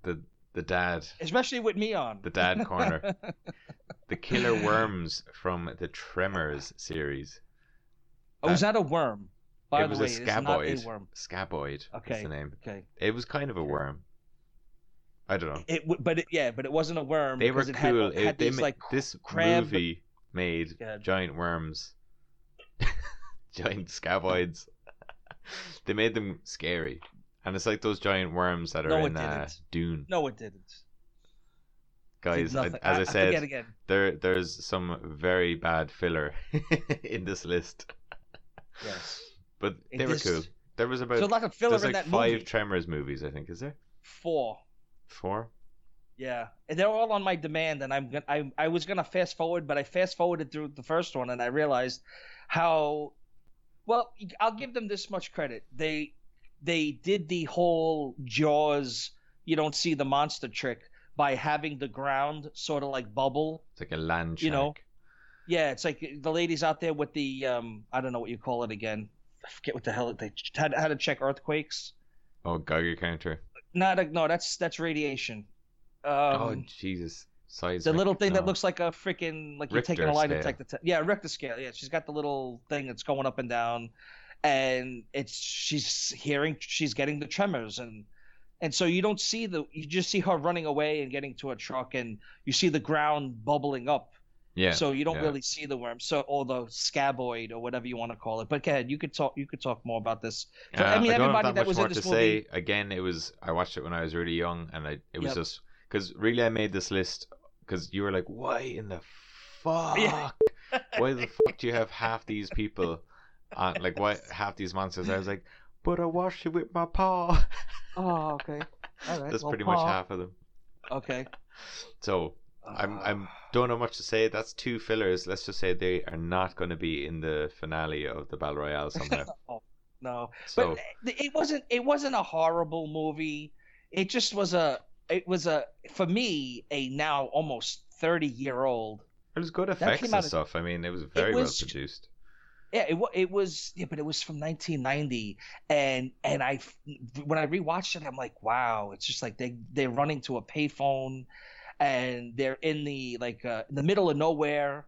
Speaker 4: The the dad,
Speaker 5: especially with me on.
Speaker 4: the dad corner, the killer worms from the Tremors series.
Speaker 5: oh, was that a worm? By
Speaker 4: it was
Speaker 5: the way,
Speaker 4: a scaboid.
Speaker 5: a worm.
Speaker 4: Scaboid.
Speaker 5: Okay.
Speaker 4: Is the name.
Speaker 5: Okay.
Speaker 4: It was kind of a worm. I don't know.
Speaker 5: It, but it, yeah, but it wasn't a worm.
Speaker 4: They were
Speaker 5: because it had-
Speaker 4: cool.
Speaker 5: Had,
Speaker 4: It- they
Speaker 5: these
Speaker 4: ma-
Speaker 5: like
Speaker 4: this
Speaker 5: crab.
Speaker 4: movie made
Speaker 5: Yeah.
Speaker 4: giant worms, giant scaboids. they made them scary, and it's like those giant worms that are
Speaker 5: No,
Speaker 4: in uh. Dune.
Speaker 5: No, it didn't.
Speaker 4: Guys, I, as I,
Speaker 5: I
Speaker 4: said,
Speaker 5: again.
Speaker 4: there there's some very bad filler in this list,
Speaker 5: Yes.
Speaker 4: but
Speaker 5: In
Speaker 4: they were cool. There was about
Speaker 5: So a of filler in
Speaker 4: like
Speaker 5: that
Speaker 4: five
Speaker 5: movie.
Speaker 4: Tremors movies, I think. Is there
Speaker 5: Four.
Speaker 4: four?
Speaker 5: Yeah, and they're all on my demand, and I'm gonna, I I was gonna fast forward, but I fast forwarded through the first one, and I realized how well. I'll give them this much credit. They they did the whole Jaws. You don't see the monster trick by having the ground sort of like bubble.
Speaker 4: It's like a land
Speaker 5: You know. Yeah, it's like the ladies out there with the um I don't know what you call it again. I forget what the hell they had had to check earthquakes.
Speaker 4: Oh, Geiger counter.
Speaker 5: Not a, no, that's that's radiation. Um,
Speaker 4: oh Jesus! Size.
Speaker 5: the little thing that looks like a freaking like you're taking
Speaker 4: Richter
Speaker 5: a lie detector. Te- yeah, Richter scale. Yeah, she's got the little thing that's going up and down, and it's she's hearing she's getting the tremors and and so you don't see the you just see her running away and getting to a truck and you see the ground bubbling up.
Speaker 4: Yeah.
Speaker 5: So you don't
Speaker 4: yeah.
Speaker 5: really see the worm. So or the scaboid or whatever you want to call it. But go ahead, you could talk. You could talk more about this. So,
Speaker 4: Uh,
Speaker 5: I mean,
Speaker 4: have
Speaker 5: everybody
Speaker 4: that
Speaker 5: that was in this
Speaker 4: to
Speaker 5: movie.
Speaker 4: say. Again, it was I watched it when I was really young, and I it was
Speaker 5: Yep.
Speaker 4: just because really I made this list because you were like, why in the fuck?
Speaker 5: Yeah.
Speaker 4: why the fuck do you have half these people? On, like why half these monsters? I was like, but I wash it with my paw.
Speaker 5: Oh, okay. All right.
Speaker 4: That's
Speaker 5: well,
Speaker 4: pretty much half of them.
Speaker 5: Okay.
Speaker 4: So I'm
Speaker 5: Uh,
Speaker 4: I'm don't know much to say. That's two fillers. Let's just say they are not going to be in the finale of the battle royale somehow.
Speaker 5: No,
Speaker 4: So
Speaker 5: but it wasn't. It wasn't a horrible movie. It just was a. It was a for me a now almost thirty year old.
Speaker 4: it was good effects and
Speaker 5: of-
Speaker 4: stuff. I mean, it was very
Speaker 5: was-
Speaker 4: well produced.
Speaker 5: Yeah, it it was. Yeah, but it was from 1990, and and I when I rewatched it, I'm like, wow, it's just like they they're running to a payphone, and they're in the like uh, in the middle of nowhere,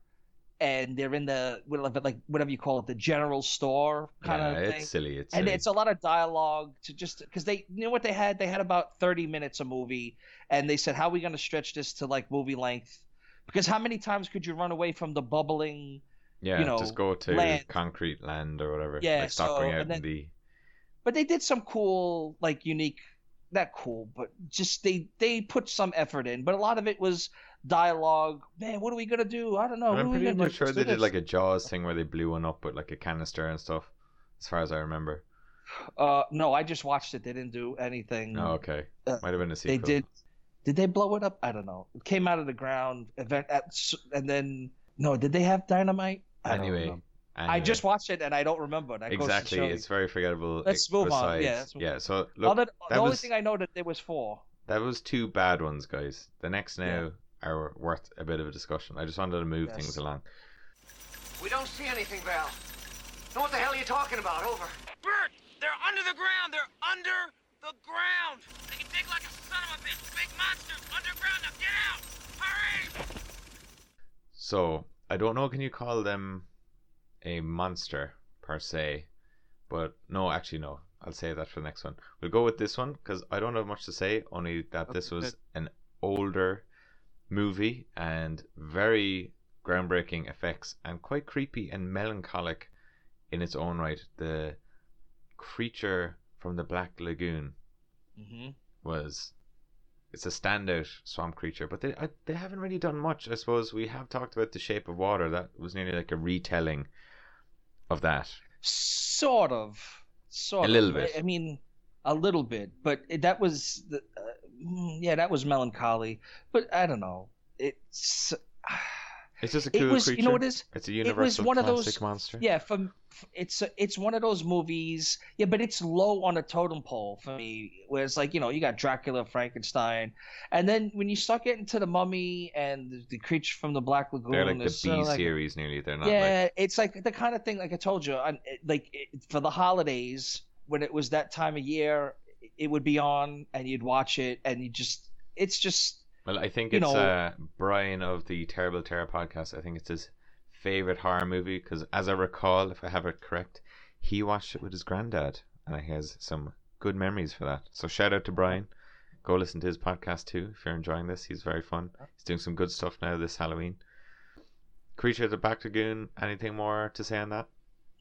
Speaker 5: and they're in the whatever like whatever you call it, the general store kind
Speaker 4: yeah,
Speaker 5: of
Speaker 4: it's silly. It's
Speaker 5: and
Speaker 4: silly.
Speaker 5: it's a lot of dialogue to just because they you know what they had they had about 30 minutes a movie and they said how are we going to stretch this to like movie length because how many times could you run away from the bubbling
Speaker 4: yeah,
Speaker 5: you know,
Speaker 4: just go to
Speaker 5: land.
Speaker 4: concrete land or whatever.
Speaker 5: Yeah,
Speaker 4: like stop
Speaker 5: so-
Speaker 4: going out
Speaker 5: then-
Speaker 4: in the.
Speaker 5: but they did some cool like unique not cool but just they they put some effort in but a lot of it was dialogue man what are we going to do i don't know
Speaker 4: I'm pretty much sure they did like a Jaws thing where they blew one up with like a canister and stuff. As far as I remember.
Speaker 5: uh no i just watched it they didn't do anything
Speaker 4: Oh, okay.
Speaker 5: Uh,
Speaker 4: Might have been a sequel.
Speaker 5: they did did they blow it up i don't know it came out of the ground event at, and then no did they have dynamite I don't
Speaker 4: Anyway,
Speaker 5: i just watched it and i don't remember that goes to
Speaker 4: exactly. It's very forgettable.
Speaker 5: Let's move on. Yeah, let's move
Speaker 4: yeah. So look,
Speaker 5: Other,
Speaker 4: that
Speaker 5: the only thing i know that there was four
Speaker 4: that was two bad ones, guys. The next now
Speaker 5: Yeah.
Speaker 4: are worth a bit of a discussion. I just wanted to move
Speaker 5: Yes.
Speaker 4: things along.
Speaker 6: We don't see anything, Val. Know what the hell are you talking about? Over.
Speaker 7: Burt, they're under the ground. They're under the ground. They can dig like a son of a bitch. Big monsters underground. Now get out. Hurry!
Speaker 4: So I don't know. Can you call them a monster per se? But no, actually no. I'll save that for the next one. We'll go with this one because I don't have much to say. Only that this was an older movie and very groundbreaking effects and quite creepy and melancholic in its own right. The creature from the Black Lagoon
Speaker 5: mm-hmm.
Speaker 4: was it's a standout swamp creature, but they I, they haven't really done much. I suppose we have talked about the Shape of Water. That was nearly like a retelling of that.
Speaker 5: sort of sort
Speaker 4: A little
Speaker 5: of.
Speaker 4: bit.
Speaker 5: I, I mean a little bit but it, that was the uh, mm, yeah, that was melancholy. But I don't know. It's
Speaker 4: It's just a
Speaker 5: it
Speaker 4: cool
Speaker 5: was
Speaker 4: creature.
Speaker 5: you know what it is.
Speaker 4: It's a
Speaker 5: It
Speaker 4: universal
Speaker 5: one of
Speaker 4: classic
Speaker 5: those
Speaker 4: monster.
Speaker 5: Yeah, from it's it's one of those movies. Yeah, but it's low on the totem pole for me. Where it's like you know you got Dracula, Frankenstein, and then when you start getting to the Mummy and the, the creature from the Black Lagoon,
Speaker 4: They're like the B
Speaker 5: like-
Speaker 4: series nearly. They're not
Speaker 5: yeah,
Speaker 4: like
Speaker 5: it's like the kind of thing. Like I told you, on like it, for the holidays when it was that time of year, it would be on and you'd watch it, and you just it's just
Speaker 4: Well, I think
Speaker 5: you
Speaker 4: it's
Speaker 5: know-
Speaker 4: uh, Brian of the Terrible Terror podcast. I think it's his favorite horror movie because, as I recall, if I have it correct, he watched it with his granddad, and he has some good memories for that. So shout out to Brian. Go listen to his podcast too if you're enjoying this. He's very fun. He's doing some good stuff now this Halloween. Creature of the Black Lagoon. Anything more to say on that?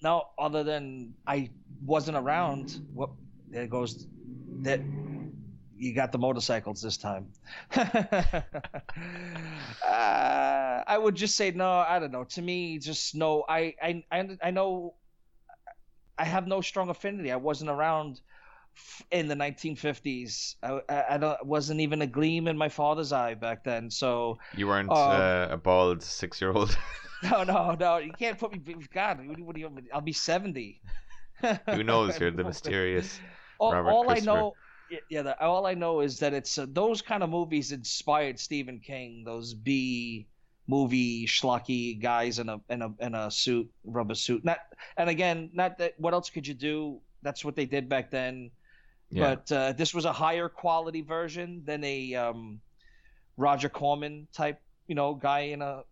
Speaker 5: no other than I wasn't around. What there goes that you got the motorcycles this time. uh, I would just say no. I don't know. To me, just no. I I I, I know. I have no strong affinity. I wasn't around in the 1950s. I, I, I don't wasn't even a gleam in my father's eye back then. So
Speaker 4: You weren't
Speaker 5: Um,
Speaker 4: uh, a bald six year old.
Speaker 5: no, no, no. You can't put me. God, what what I'll be 70.
Speaker 4: Who knows? You're the mysterious.
Speaker 5: all,
Speaker 4: Robert
Speaker 5: all I know, yeah, the, all I know is that it's uh, those kind of movies inspired Stephen King. Those B movie schlocky guys in a in a in a suit, rubber suit. Not and again, not that. What else could you do? That's what they did back then.
Speaker 4: Yeah.
Speaker 5: But uh, this was a higher quality version than a um, Roger Corman type, you know, guy in a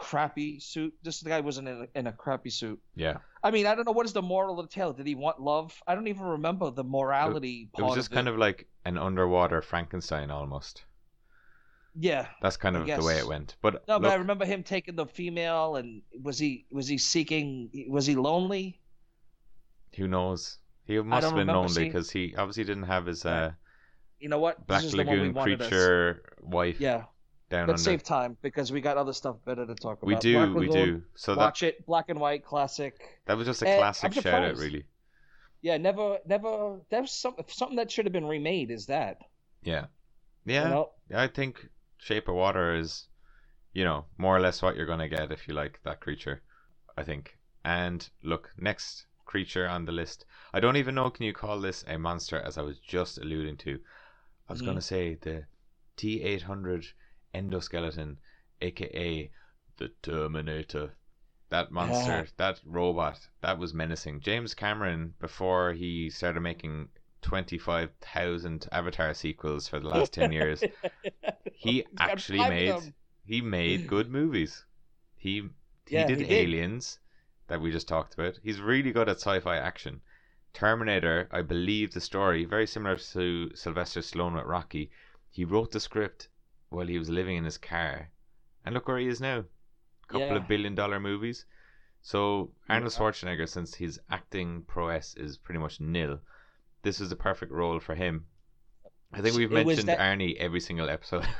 Speaker 5: crappy suit. This guy wasn't in a, in a crappy suit.
Speaker 4: yeah.
Speaker 5: I mean, I don't know what is the moral of the tale. Did he want love? I don't even remember the morality
Speaker 4: It
Speaker 5: part
Speaker 4: was just
Speaker 5: of
Speaker 4: kind
Speaker 5: it.
Speaker 4: of like an underwater Frankenstein almost.
Speaker 5: yeah.
Speaker 4: That's kind of the way it went. But
Speaker 5: No, but I remember him taking the female, and was he was he seeking? Was he lonely?
Speaker 4: who knows? He must have been lonely
Speaker 5: seeing-
Speaker 4: because he obviously didn't have his uh,
Speaker 5: You know what?
Speaker 4: Black
Speaker 5: this is the one we
Speaker 4: Lagoon
Speaker 5: us-
Speaker 4: creature wife
Speaker 5: Yeah,
Speaker 4: down
Speaker 5: let's
Speaker 4: under.
Speaker 5: save time because we got other stuff better to talk about.
Speaker 4: we do,
Speaker 5: Black
Speaker 4: we do. So that
Speaker 5: Watch it, black and white classic.
Speaker 4: that was just a
Speaker 5: Eh,
Speaker 4: classic shout out, really.
Speaker 5: Yeah, never, never. That was something something that should have been remade. Is that?
Speaker 4: Yeah, yeah.
Speaker 5: You know?
Speaker 4: I think Shape of Water is, you know, more or less what you're gonna get if you like that creature. I think. And look, next creature on the list. I don't even know. Can you call this a monster? As I was just alluding to, I was
Speaker 5: Mhm.
Speaker 4: gonna say the T eight hundred endoskeleton, aka the Terminator. That monster,
Speaker 5: Yeah.
Speaker 4: that robot, that was menacing. James Cameron, before he started making 25,000 Avatar sequels for the last 10 years, he actually made he made good movies. He he
Speaker 5: Yeah,
Speaker 4: did
Speaker 5: he did.
Speaker 4: Aliens that we just talked about. He's really good at sci-fi action. Terminator, I believe the story, very similar to Sylvester Stallone with Rocky. He wrote the script while he was living in his car. And look where he is now. A couple
Speaker 5: Yeah.
Speaker 4: of billion dollar movies. So Arnold. Schwarzenegger, since his acting prowess is pretty much nil, this is the perfect role for him. I think we've
Speaker 5: It
Speaker 4: mentioned
Speaker 5: that-
Speaker 4: Arnie every single episode.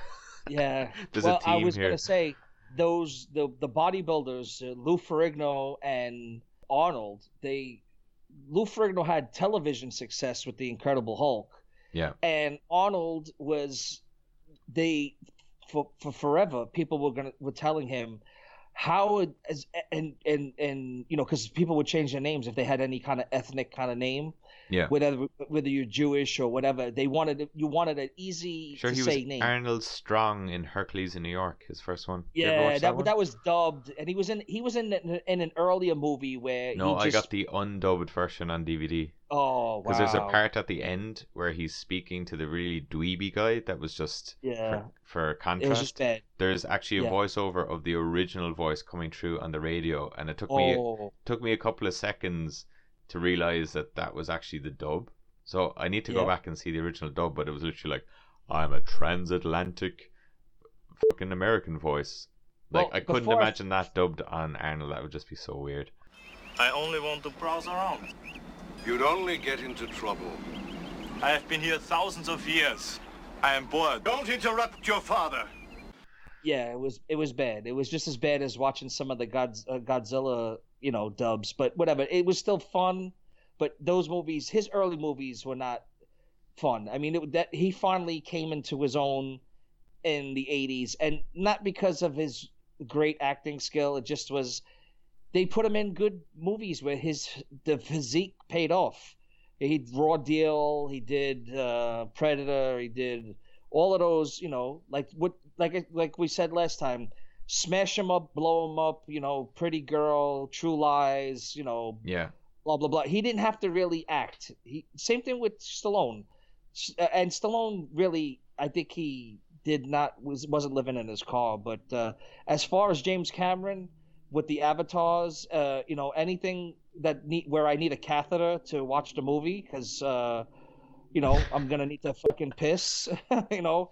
Speaker 5: Yeah.
Speaker 4: There's
Speaker 5: well,
Speaker 4: a team
Speaker 5: I was
Speaker 4: here.
Speaker 5: gonna say those the the bodybuilders, uh, Lou Ferrigno and Arnold. They Lou Ferrigno had television success with the Incredible Hulk,
Speaker 4: yeah,
Speaker 5: and Arnold was they for for forever. People were gonna were telling him how as and and and you know because people would change their names if they had any kind of ethnic kind of name
Speaker 4: yeah.
Speaker 5: whether whether you're Jewish or whatever they wanted you wanted an easy
Speaker 4: Sure,
Speaker 5: to
Speaker 4: he
Speaker 5: say
Speaker 4: was
Speaker 5: name
Speaker 4: Arnold Strong in Hercules in New York, his first one.
Speaker 5: Yeah,
Speaker 4: watch
Speaker 5: that
Speaker 4: one?
Speaker 5: that was dubbed, and he was in he was in in an earlier movie where
Speaker 4: No, I
Speaker 5: just,
Speaker 4: got the undubbed version on DVD.
Speaker 5: oh wow
Speaker 4: Because there's a part at the end where he's speaking to the really dweeby guy that was just
Speaker 5: yeah
Speaker 4: for, for contrast. There's actually a
Speaker 5: Yeah.
Speaker 4: voiceover of the original voice coming through on the radio, and it took me
Speaker 5: oh
Speaker 4: took me a couple of seconds to realize that that was actually the dub. So I need to go back and see the original dub, but it was literally like, "I'm a transatlantic, fucking American voice." Like
Speaker 5: Well,
Speaker 4: I couldn't
Speaker 5: before
Speaker 4: imagine that dubbed on Arnold. That would just be so weird.
Speaker 8: I only want to browse around.
Speaker 6: You'd only get into trouble.
Speaker 8: I have been here thousands of years. I am bored.
Speaker 6: Don't interrupt your father.
Speaker 5: yeah it was it was bad it was just as bad as watching some of the Godz, uh, Godzilla you know dubs but whatever it was still fun but those movies his early movies were not fun. I mean, it, that he finally came into his own in the 80s and not because of his great acting skill it just was they put him in good movies where his the physique paid off he raw deal he did uh, predator he did all of those you know like what like like we said last time smash him up blow him up you know pretty girl true lies you know
Speaker 4: Yeah.
Speaker 5: blah blah blah. He didn't have to really act. He same thing with Stallone, uh, and Stallone really, I think he did not was wasn't living in his car. But uh, as far as James Cameron with the avatars, uh, you know, anything that need where I need a catheter to watch the movie because. Uh, you know, I'm gonna need to fucking piss. you know,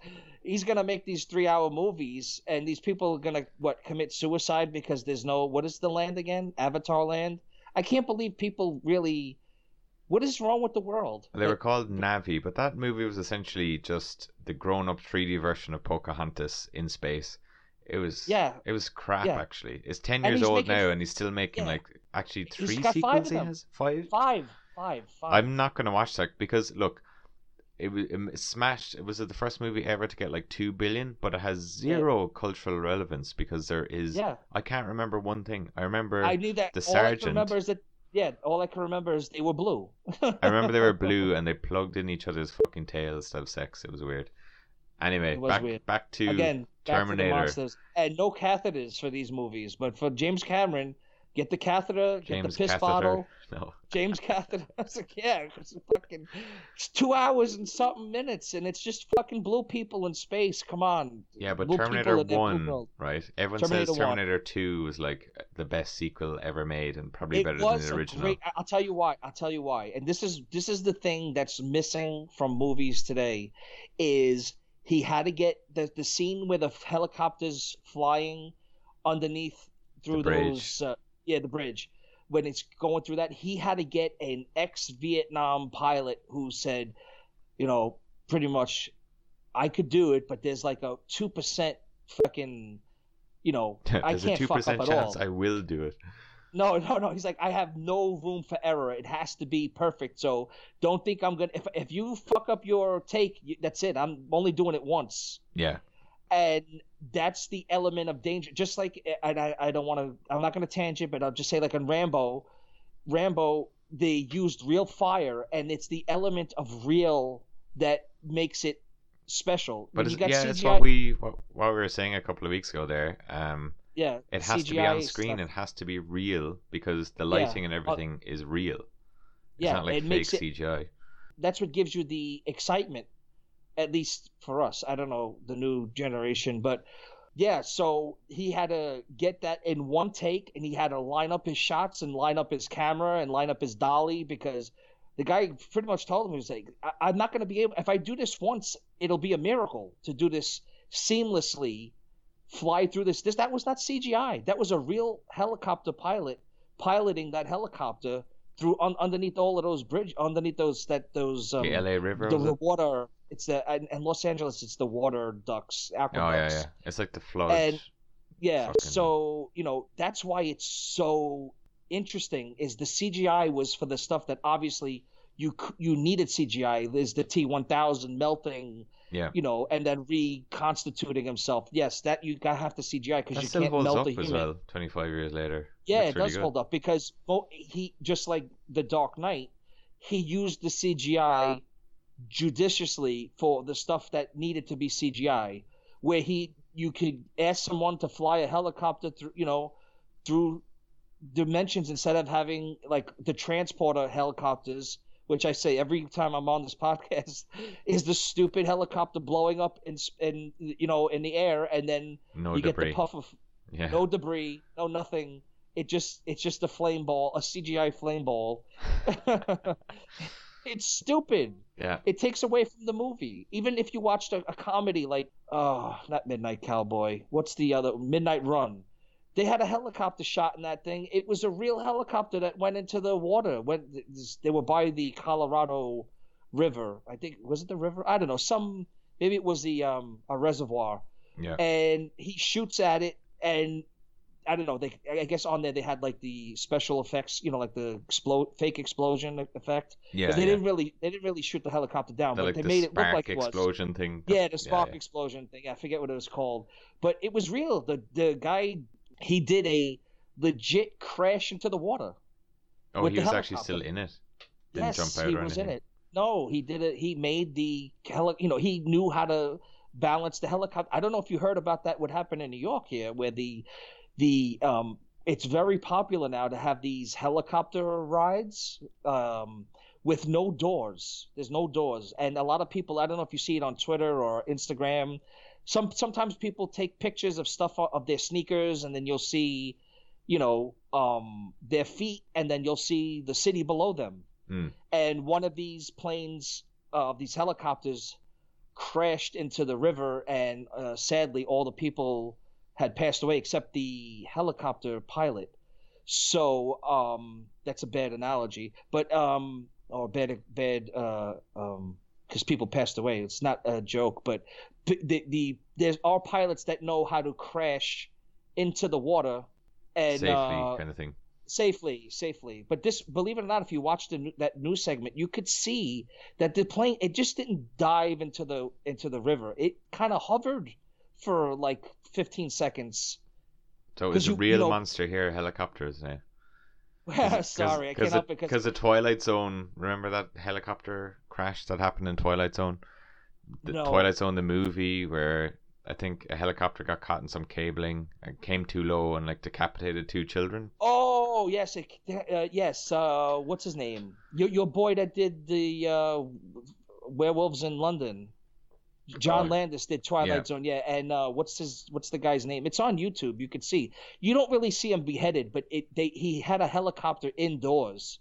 Speaker 5: he's gonna make these three-hour movies, and these people are gonna what commit suicide because there's no what is the land again? Avatar land. I can't believe people really. What is wrong with the world?
Speaker 4: They were called Na'vi, but that movie was essentially just the grown-up 3D version of Pocahontas in space. It was
Speaker 5: Yeah.
Speaker 4: it was crap
Speaker 5: Yeah.
Speaker 4: actually. It's ten years old
Speaker 5: making-
Speaker 4: now, and he's still making
Speaker 5: Yeah.
Speaker 4: like actually three
Speaker 5: five
Speaker 4: sequels.
Speaker 5: of
Speaker 4: He has five.
Speaker 5: Five, five, five.
Speaker 4: I'm not gonna watch that because look, it was it smashed. It was the first movie ever to get like two billion, but it has zero cultural relevance because there is.
Speaker 5: Yeah.
Speaker 4: I can't remember one thing. I remember.
Speaker 5: I knew that.
Speaker 4: the
Speaker 5: all I can
Speaker 4: sergeant.
Speaker 5: remember is that. Yeah, all I can remember is they were blue.
Speaker 4: I remember they were blue and they plugged in each other's fucking tails to have sex. It was weird. Anyway, back
Speaker 5: weird.
Speaker 4: back to
Speaker 5: Again, back to
Speaker 4: Terminator.
Speaker 5: and no catheters for these movies. But for James Cameron, get the catheter,
Speaker 4: James
Speaker 5: get the piss
Speaker 4: Catheter.
Speaker 5: bottle.
Speaker 4: No.
Speaker 5: James catheter. I was like, yeah, it's fucking, it's two hours and something minutes, and it's just fucking blue people in space. Come on.
Speaker 4: Yeah, but
Speaker 5: Blue
Speaker 4: Terminator
Speaker 5: in their blue
Speaker 4: One, right? Everyone
Speaker 5: Terminator
Speaker 4: says
Speaker 5: 1.
Speaker 4: Terminator Two was like the best sequel ever made and probably
Speaker 5: it
Speaker 4: better than the original.
Speaker 5: great. I'll tell you why. I'll tell you why. And this is this is the thing that's missing from movies today, is he had to get the the scene where the helicopters flying underneath through those uh, yeah the bridge when it's going through that he had to get an ex Vietnam pilot who said, you know, pretty much, I could do it, but there's like a two percent fucking. You know, I
Speaker 4: There's a
Speaker 5: can't fuck up at
Speaker 4: chance
Speaker 5: all.
Speaker 4: I will do it.
Speaker 5: No, no, no. He's like, I have no room for error. It has to be perfect. So don't think I'm gonna. If if you fuck up your take, you, that's it. I'm only doing it once,
Speaker 4: Yeah,
Speaker 5: and that's the element of danger. Just like, and I, I don't want to. I'm not gonna tangent, but I'll just say like in Rambo, Rambo, they used real fire, and it's the element of real that makes it special.
Speaker 4: but it's, yeah, it's what we what, what we were saying a couple of weeks ago. There, um,
Speaker 5: yeah,
Speaker 4: it has to be on screen.
Speaker 5: stuff.
Speaker 4: It has to be real because the
Speaker 5: Yeah,
Speaker 4: lighting and
Speaker 5: uh,
Speaker 4: everything is real. It's
Speaker 5: yeah,
Speaker 4: not like
Speaker 5: it
Speaker 4: fake
Speaker 5: makes it
Speaker 4: CGI.
Speaker 5: that's what gives you the excitement at least for us i don't know the new generation but yeah so he had to get that in one take and he had to line up his shots and line up his camera and line up his dolly because the guy pretty much told him he was like I- i'm not going to be able if i do this once it'll be a miracle to do this seamlessly fly through this this that was not cgi that was a real helicopter pilot piloting that helicopter through un, underneath all of those bridge underneath those that those um,
Speaker 4: the LA River.
Speaker 5: the, the water it's the and, and Los Angeles it's the water ducks aqua
Speaker 4: Oh yeah,
Speaker 5: ducks.
Speaker 4: yeah. It's like the flood.
Speaker 5: And- yeah
Speaker 4: Fucking-
Speaker 5: so you know that's why it's so interesting is the CGI was for the stuff that obviously you you needed CGI is the T1000 melting
Speaker 4: yeah.
Speaker 5: you know and then reconstituting himself yes that you gotta have the CGI because you can't melt
Speaker 4: up
Speaker 5: a
Speaker 4: as well. Twenty five years later.
Speaker 5: yeah, it
Speaker 4: really
Speaker 5: does
Speaker 4: good.
Speaker 5: hold up because he just like the Dark Knight, he used the CGI judiciously for the stuff that needed to be CGI, where he you could ask someone to fly a helicopter through, you know, through dimensions instead of having like the transporter helicopters. Which I say every time I'm on this podcast is the stupid helicopter blowing up in in you know in the air and then
Speaker 4: No
Speaker 5: you get
Speaker 4: debris.
Speaker 5: the puff of
Speaker 4: yeah.
Speaker 5: no debris, no nothing. It just it's just a flame ball, a CGI flame ball. it's stupid.
Speaker 4: yeah.
Speaker 5: It takes away from the movie. Even if you watched a, a comedy like oh, not Midnight Cowboy. What's the other Midnight Run? They had a helicopter shot in that thing. It was a real helicopter that went into the water. When they were by the Colorado River, I think was it the river? I don't know. Some maybe it was the um a reservoir
Speaker 4: Yeah.
Speaker 5: and he shoots at it and I don't know. They I guess on there they had like the special effects, you know, like the explode fake explosion effect.
Speaker 4: Yeah,
Speaker 5: they
Speaker 4: yeah.
Speaker 5: didn't really they didn't really shoot the helicopter down,
Speaker 4: The,
Speaker 5: but
Speaker 4: like
Speaker 5: they
Speaker 4: the
Speaker 5: made it look like it was.
Speaker 4: explosion thing.
Speaker 5: Yeah, the spark
Speaker 4: yeah.
Speaker 5: explosion thing. I forget what it was called, but it was real. The the guy he did a legit crash into the water.
Speaker 4: Oh, he was actually still in it. Didn't
Speaker 5: yes,
Speaker 4: jump out
Speaker 5: he was
Speaker 4: anything.
Speaker 5: in it. No, he did it. He made the heli- you know he knew how to balance the helicopter. I don't know if you heard about that. What happened in New York here, where the the um it's very popular now to have these helicopter rides um with no doors. There's no doors, and a lot of people. I don't know if you see it on Twitter or Instagram. Some sometimes people take pictures of stuff of their sneakers, and then you'll see, you know, um, their feet, and then you'll see the city below them.
Speaker 4: Mm.
Speaker 5: And one of these planes, uh, these helicopters, crashed into the river, and uh, sadly, all the people had passed away except the helicopter pilot. So um, that's a bad analogy, but um, or bad bad uh, um, because people passed away. It's not a joke, but the, the the there's are pilots that know how to crash into the water and
Speaker 4: Safely,
Speaker 5: uh,
Speaker 4: kind of thing.
Speaker 5: safely, safely. But this, believe it or not, if you watched the, that news segment, you could see that the plane it just didn't dive into the into the river. It kind of hovered for like 15 seconds.
Speaker 4: So
Speaker 5: 'cause
Speaker 4: it's a
Speaker 5: you- you
Speaker 4: real
Speaker 5: know-
Speaker 4: monster here, helicopters. Yeah.
Speaker 5: Sorry, I can't help it.
Speaker 4: Because the Twilight Zone, remember that helicopter crash that happened in Twilight Zone? The
Speaker 5: No.
Speaker 4: Twilight Zone, the movie, where I think a helicopter got caught in some cabling and came too low and like decapitated two children.
Speaker 5: Oh yes, it, uh, yes. Uh, what's his name? Your your boy that did the uh, Werewolves in London. John
Speaker 4: Oh,
Speaker 5: Landis did Twilight
Speaker 4: yeah.
Speaker 5: Zone, yeah. And uh, what's his what's the guy's name? It's on YouTube. You could see. You don't really see him beheaded, but it they he had a helicopter indoors.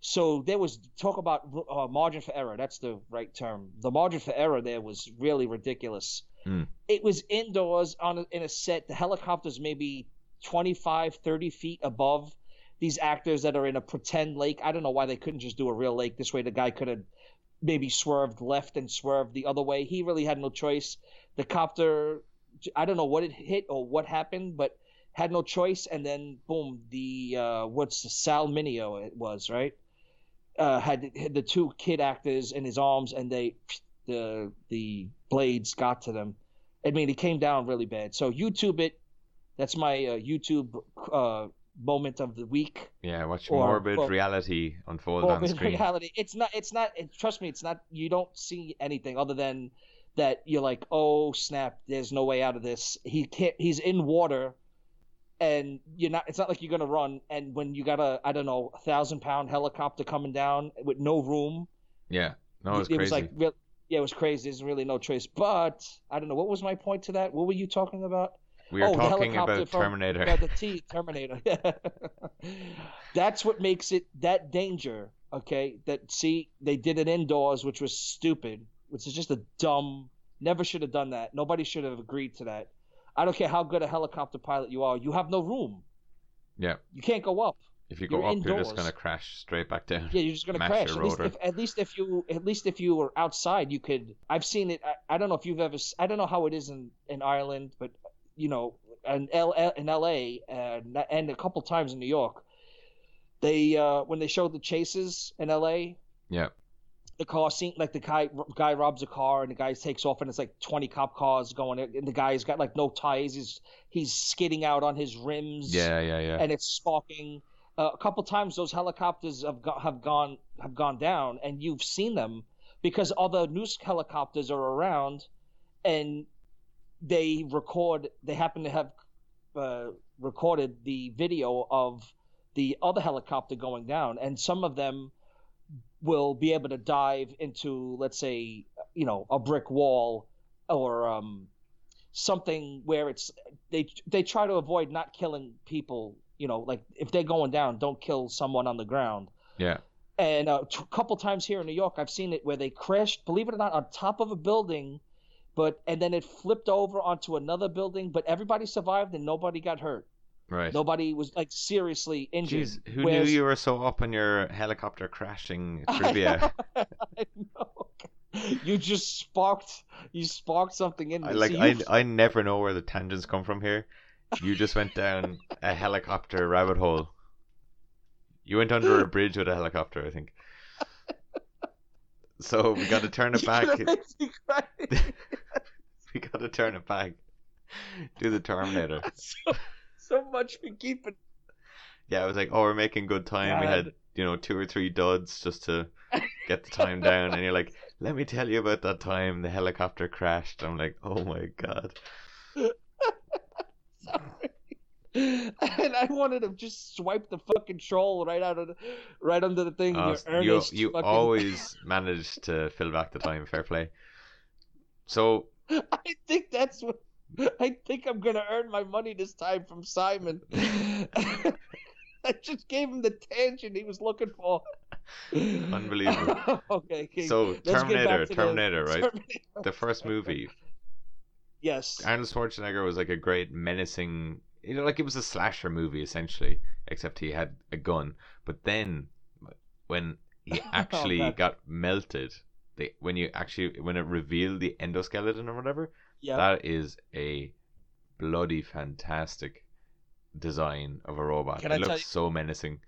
Speaker 5: So there was talk about uh, margin for error. That's the right term. The margin for error there was really ridiculous.
Speaker 4: Hmm.
Speaker 5: It was indoors on a, in a set. The helicopter's maybe 25, 30 feet above these actors that are in a pretend lake. I don't know why they couldn't just do a real lake. This way, the guy could have maybe swerved left and swerved the other way. He really had no choice. The copter, I don't know what it hit or what happened, but had no choice. And then, boom, the uh, what's the Sal Mineo? It was right. Uh, had, had the two kid actors in his arms, and they the the blades got to them. I mean, it came down really bad. So YouTube it. That's my uh, YouTube uh, moment of the week.
Speaker 4: Yeah, watch
Speaker 5: Or-
Speaker 4: morbid
Speaker 5: or-
Speaker 4: reality unfold
Speaker 5: Well,
Speaker 4: on screen.
Speaker 5: reality, it's not. It's not. It, trust me, it's not. You don't see anything other than that. You're like, oh snap! There's no way out of this. He can't. He's in water, and you're not. It's not like you're gonna run. And when you got a, I don't know, a thousand pound helicopter coming down with no room,
Speaker 4: Yeah, no, it's
Speaker 5: it
Speaker 4: crazy.
Speaker 5: was like, real, yeah, it was crazy. There's really no choice. But I don't know. What was my point to that? What were you talking about?
Speaker 4: We are
Speaker 5: oh,
Speaker 4: talking about
Speaker 5: from-
Speaker 4: Terminator.
Speaker 5: Yeah, the T Terminator. That's what makes it that danger. Okay, that see they did it indoors, which was stupid, which is just a dumb. Never should have done that. Nobody should have agreed to that. I don't care how good a helicopter pilot you are. You have no room.
Speaker 4: yeah,
Speaker 5: You can't go up.
Speaker 4: if you go
Speaker 5: you're
Speaker 4: up, you're just gonna crash straight back down.
Speaker 5: Yeah, you're just gonna
Speaker 4: Mash
Speaker 5: crash.
Speaker 4: your
Speaker 5: At least, if, at least if you at least if you were outside, you could. I've seen it. I, I don't know if you've ever. I don't know how it is in in Ireland, but you know, in L in L.A. and and a couple times in New York, they uh when they showed the chases in L.A.
Speaker 4: Yeah,
Speaker 5: The car scene, like the guy guy robs a car and the guy takes off and it's like twenty cop cars going and the guy's got like no tires. He's he's skidding out on his rims
Speaker 4: yeah, yeah, yeah.
Speaker 5: and it's sparking. Uh, a couple times those helicopters have go- have gone have gone down, and you've seen them because other news helicopters are around, and they record. They happen to have uh, recorded the video of the other helicopter going down, and some of them will be able to dive into, let's say, you know, a brick wall or um, something where it's they they try to avoid not killing people. You know, like if they're going down, don't kill someone on the ground.
Speaker 4: yeah.
Speaker 5: And a t- couple times here in New York, I've seen it where they crashed, believe it or not, on top of a building, but and then it flipped over onto another building, but everybody survived and nobody got hurt.
Speaker 4: Right.
Speaker 5: Nobody was like seriously injured.
Speaker 4: Jeez, who
Speaker 5: Whereas-
Speaker 4: knew you were so up on your helicopter crashing trivia?
Speaker 5: I know. You just sparked. You sparked something in me.
Speaker 4: I, like
Speaker 5: See,
Speaker 4: I, I never know where the tangents come from here. you just went down a helicopter rabbit hole. You went under a bridge with a helicopter, I think. So we got to turn it back.
Speaker 5: gonna make me cry.
Speaker 4: we got to turn it back. Do the Terminator.
Speaker 5: so, so much for keeping.
Speaker 4: Yeah, I was like, oh, we're making good time. We had, you know, two or three duds just to get the time down. And you're like, let me tell you about that time the helicopter crashed. I'm like, oh my god.
Speaker 5: and I wanted to just swipe the fucking troll right out of the, right under the thing.
Speaker 4: You you
Speaker 5: fucking-
Speaker 4: always manage to fill back the time. Fair play. So
Speaker 5: I think that's what. I think I'm gonna earn my money this time from Simon. I just gave him the tangent he was looking for.
Speaker 4: Unbelievable.
Speaker 5: okay, okay.
Speaker 4: So,
Speaker 5: let's get
Speaker 4: Terminator,
Speaker 5: the-
Speaker 4: Terminator, right?
Speaker 5: Terminator.
Speaker 4: the first movie,
Speaker 5: Yes.
Speaker 4: Arnold Schwarzenegger was like a great menacing. You know, like it was a slasher movie essentially, except he had a gun. But then, when he oh, actually
Speaker 5: man.
Speaker 4: got melted, they, when you actually when it revealed the endoskeleton or whatever,
Speaker 5: Yeah.
Speaker 4: that is a bloody fantastic design of a robot.
Speaker 5: Can
Speaker 4: it
Speaker 5: I
Speaker 4: looks
Speaker 5: you-
Speaker 4: so menacing.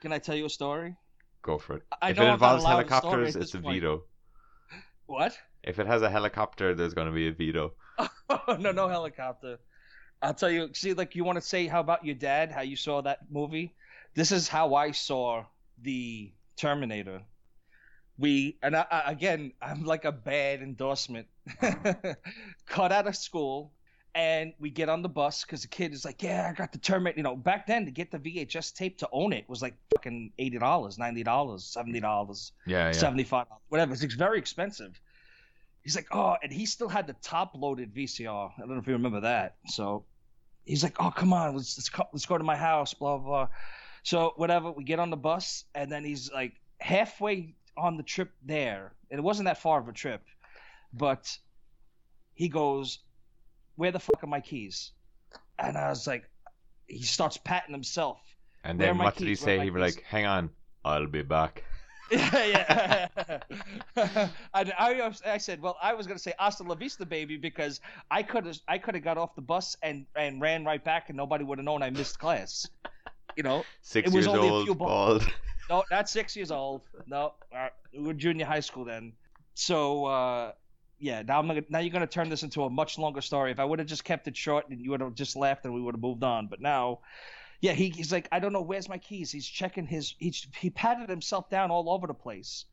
Speaker 5: Can I tell you a story?
Speaker 4: Go for it.
Speaker 5: I
Speaker 4: if it involves helicopters, it's a
Speaker 5: point.
Speaker 4: veto.
Speaker 5: What?
Speaker 4: If it has a helicopter, there's going to be a veto.
Speaker 5: Oh, no, no helicopter. I'll tell you. See, like you want to say, how about your dad? How you saw that movie? This is how I saw the Terminator. We and I, I, again, I'm like a bad endorsement. Cut out of school, and we get on the bus because the kid is like, "Yeah, I got the Terminator." You know, back then to get the VHS tape to own it was like fucking eighty dollars, ninety dollars, seventy dollars.
Speaker 4: Yeah, yeah.
Speaker 5: 75 whatever it's very expensive he's like oh and he still had the top loaded vcr i don't know if you remember that so he's like oh come on let's let's, co- let's go to my house blah blah blah so whatever we get on the bus and then he's like halfway on the trip there and it wasn't that far of a trip but he goes where the fuck are my keys and i was like he starts patting himself
Speaker 4: And then what did he
Speaker 5: keys? Where are
Speaker 4: say? He was like, "Hang on, I'll be back."
Speaker 5: yeah, yeah. I, I, I said, well, I was gonna say "Hasta la vista, baby," because I could have, I could have got off the bus and and ran right back, and nobody would have known I missed class. You know,
Speaker 4: Six
Speaker 5: It was
Speaker 4: years
Speaker 5: only a
Speaker 4: old,
Speaker 5: few balls.
Speaker 4: bald.
Speaker 5: no, not six years old. No, uh, we were junior high school then. So uh, yeah, now I'm gonna, now you're gonna turn this into a much longer story. If I would have just kept it short, and you would have just laughed, and we would have moved on. But now. Yeah, he, he's like, I don't know, where's my keys? He's checking his, he, he patted himself down all over the place.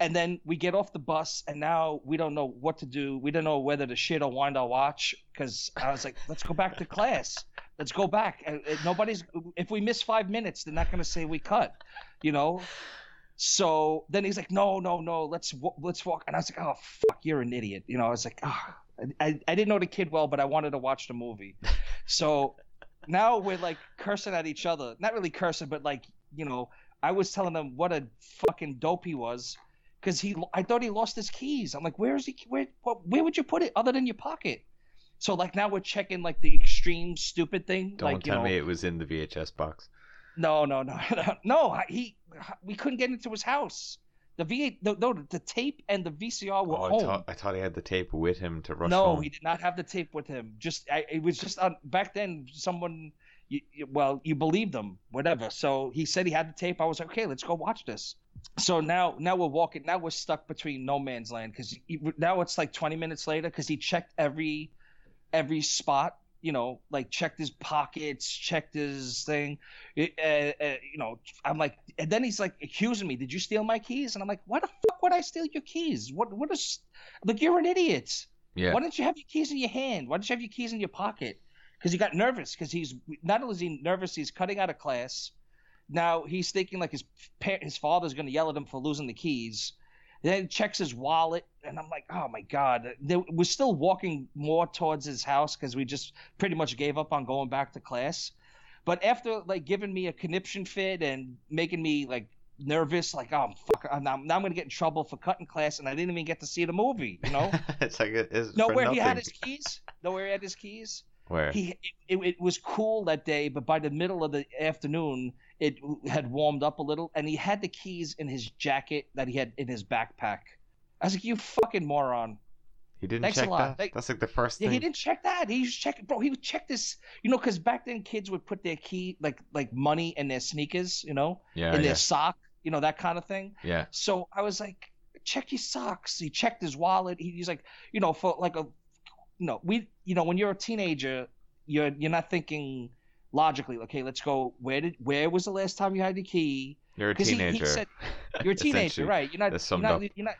Speaker 5: And then we get off the bus, and now we don't know what to do. We don't know whether to shit or wind our watch because I was like, let's go back to class. Let's go back. And, and nobody's, if we miss five minutes, they're not going to say we cut, you know? So then he's like, no, no, no, let's let's walk. And I was like, oh fuck, you're an idiot. You know, I was like, ah, I, I didn't know the kid well, but I wanted to watch the movie. So now we're like cursing at each other. Not really cursing, but like you know, I was telling him what a fucking dope he was because he, I thought he lost his keys. I'm like, where is he? Where, what, where would you put it other than your pocket? So like now we're checking like the extreme stupid thing.
Speaker 4: Don't
Speaker 5: like, you
Speaker 4: tell
Speaker 5: know,
Speaker 4: me it was in the VHS box.
Speaker 5: no, no, no, no, no. I- He, we couldn't get into his house. The V, no, no, the tape and the VCR were
Speaker 4: Oh, I
Speaker 5: home.
Speaker 4: thought I thought he had the tape with him to rush
Speaker 5: no,
Speaker 4: home.
Speaker 5: he did not have the tape with him. Just, I, it was just on back then. Someone, you, you- well, you believed them, whatever. So he said he had the tape. I was like, okay, let's go watch this. So now, now we're walking. Now we're stuck between no man's land because now it's like 20 minutes later because he checked every, every spot. You know, like checked his pockets, checked his thing. Uh, uh, you know, I'm like, and then he's like accusing me. Did you steal my keys? And I'm like, why the fuck would I steal your keys? What? What is? Like you're an idiot.
Speaker 4: yeah.
Speaker 5: Why don't you have your keys in your hand? Why don't you have your keys in your pocket? Because he got nervous. Because he's not only is he nervous, he's cutting out of class. Now he's thinking like his his father's going to yell at him for losing the keys. Then he checks his wallet, and I'm like, oh my god. They, we're still walking more towards his house because we just pretty much gave up on going back to class. But after like giving me a conniption fit and making me like nervous, like oh fuck, I'm now, now I'm gonna get in trouble for cutting class, and I didn't even get to see the movie. You know.
Speaker 4: it's like it is
Speaker 5: No, where he had his keys. No, where he had his keys.
Speaker 4: Where?
Speaker 5: He it, it was cool that day, but by the middle of the afternoon, it had warmed up a little, and he had the keys in his jacket that he had in his backpack. I was like, "You fucking moron!"
Speaker 4: He didn't
Speaker 5: Thanks a
Speaker 4: check
Speaker 5: lot.
Speaker 4: that. That's like the first
Speaker 5: Yeah,
Speaker 4: thing.
Speaker 5: he didn't check that. He just checked, bro. He would check this, you know, because back then kids would put their key, like like money in their sneakers, you know,
Speaker 4: Yeah,
Speaker 5: in
Speaker 4: yeah,
Speaker 5: their sock, you know, that kind of thing.
Speaker 4: yeah.
Speaker 5: So I was like, check your socks. He checked his wallet. He, he's like, you know, for like a, you know, we, you know, when you're a teenager, you're you're not thinking logically. Okay, let's go. Where did where was the last time you had your key?
Speaker 4: You're a
Speaker 5: 'Cause he- he
Speaker 4: teenager.
Speaker 5: said- You're a teenager, right? You're not. You're not, you're not.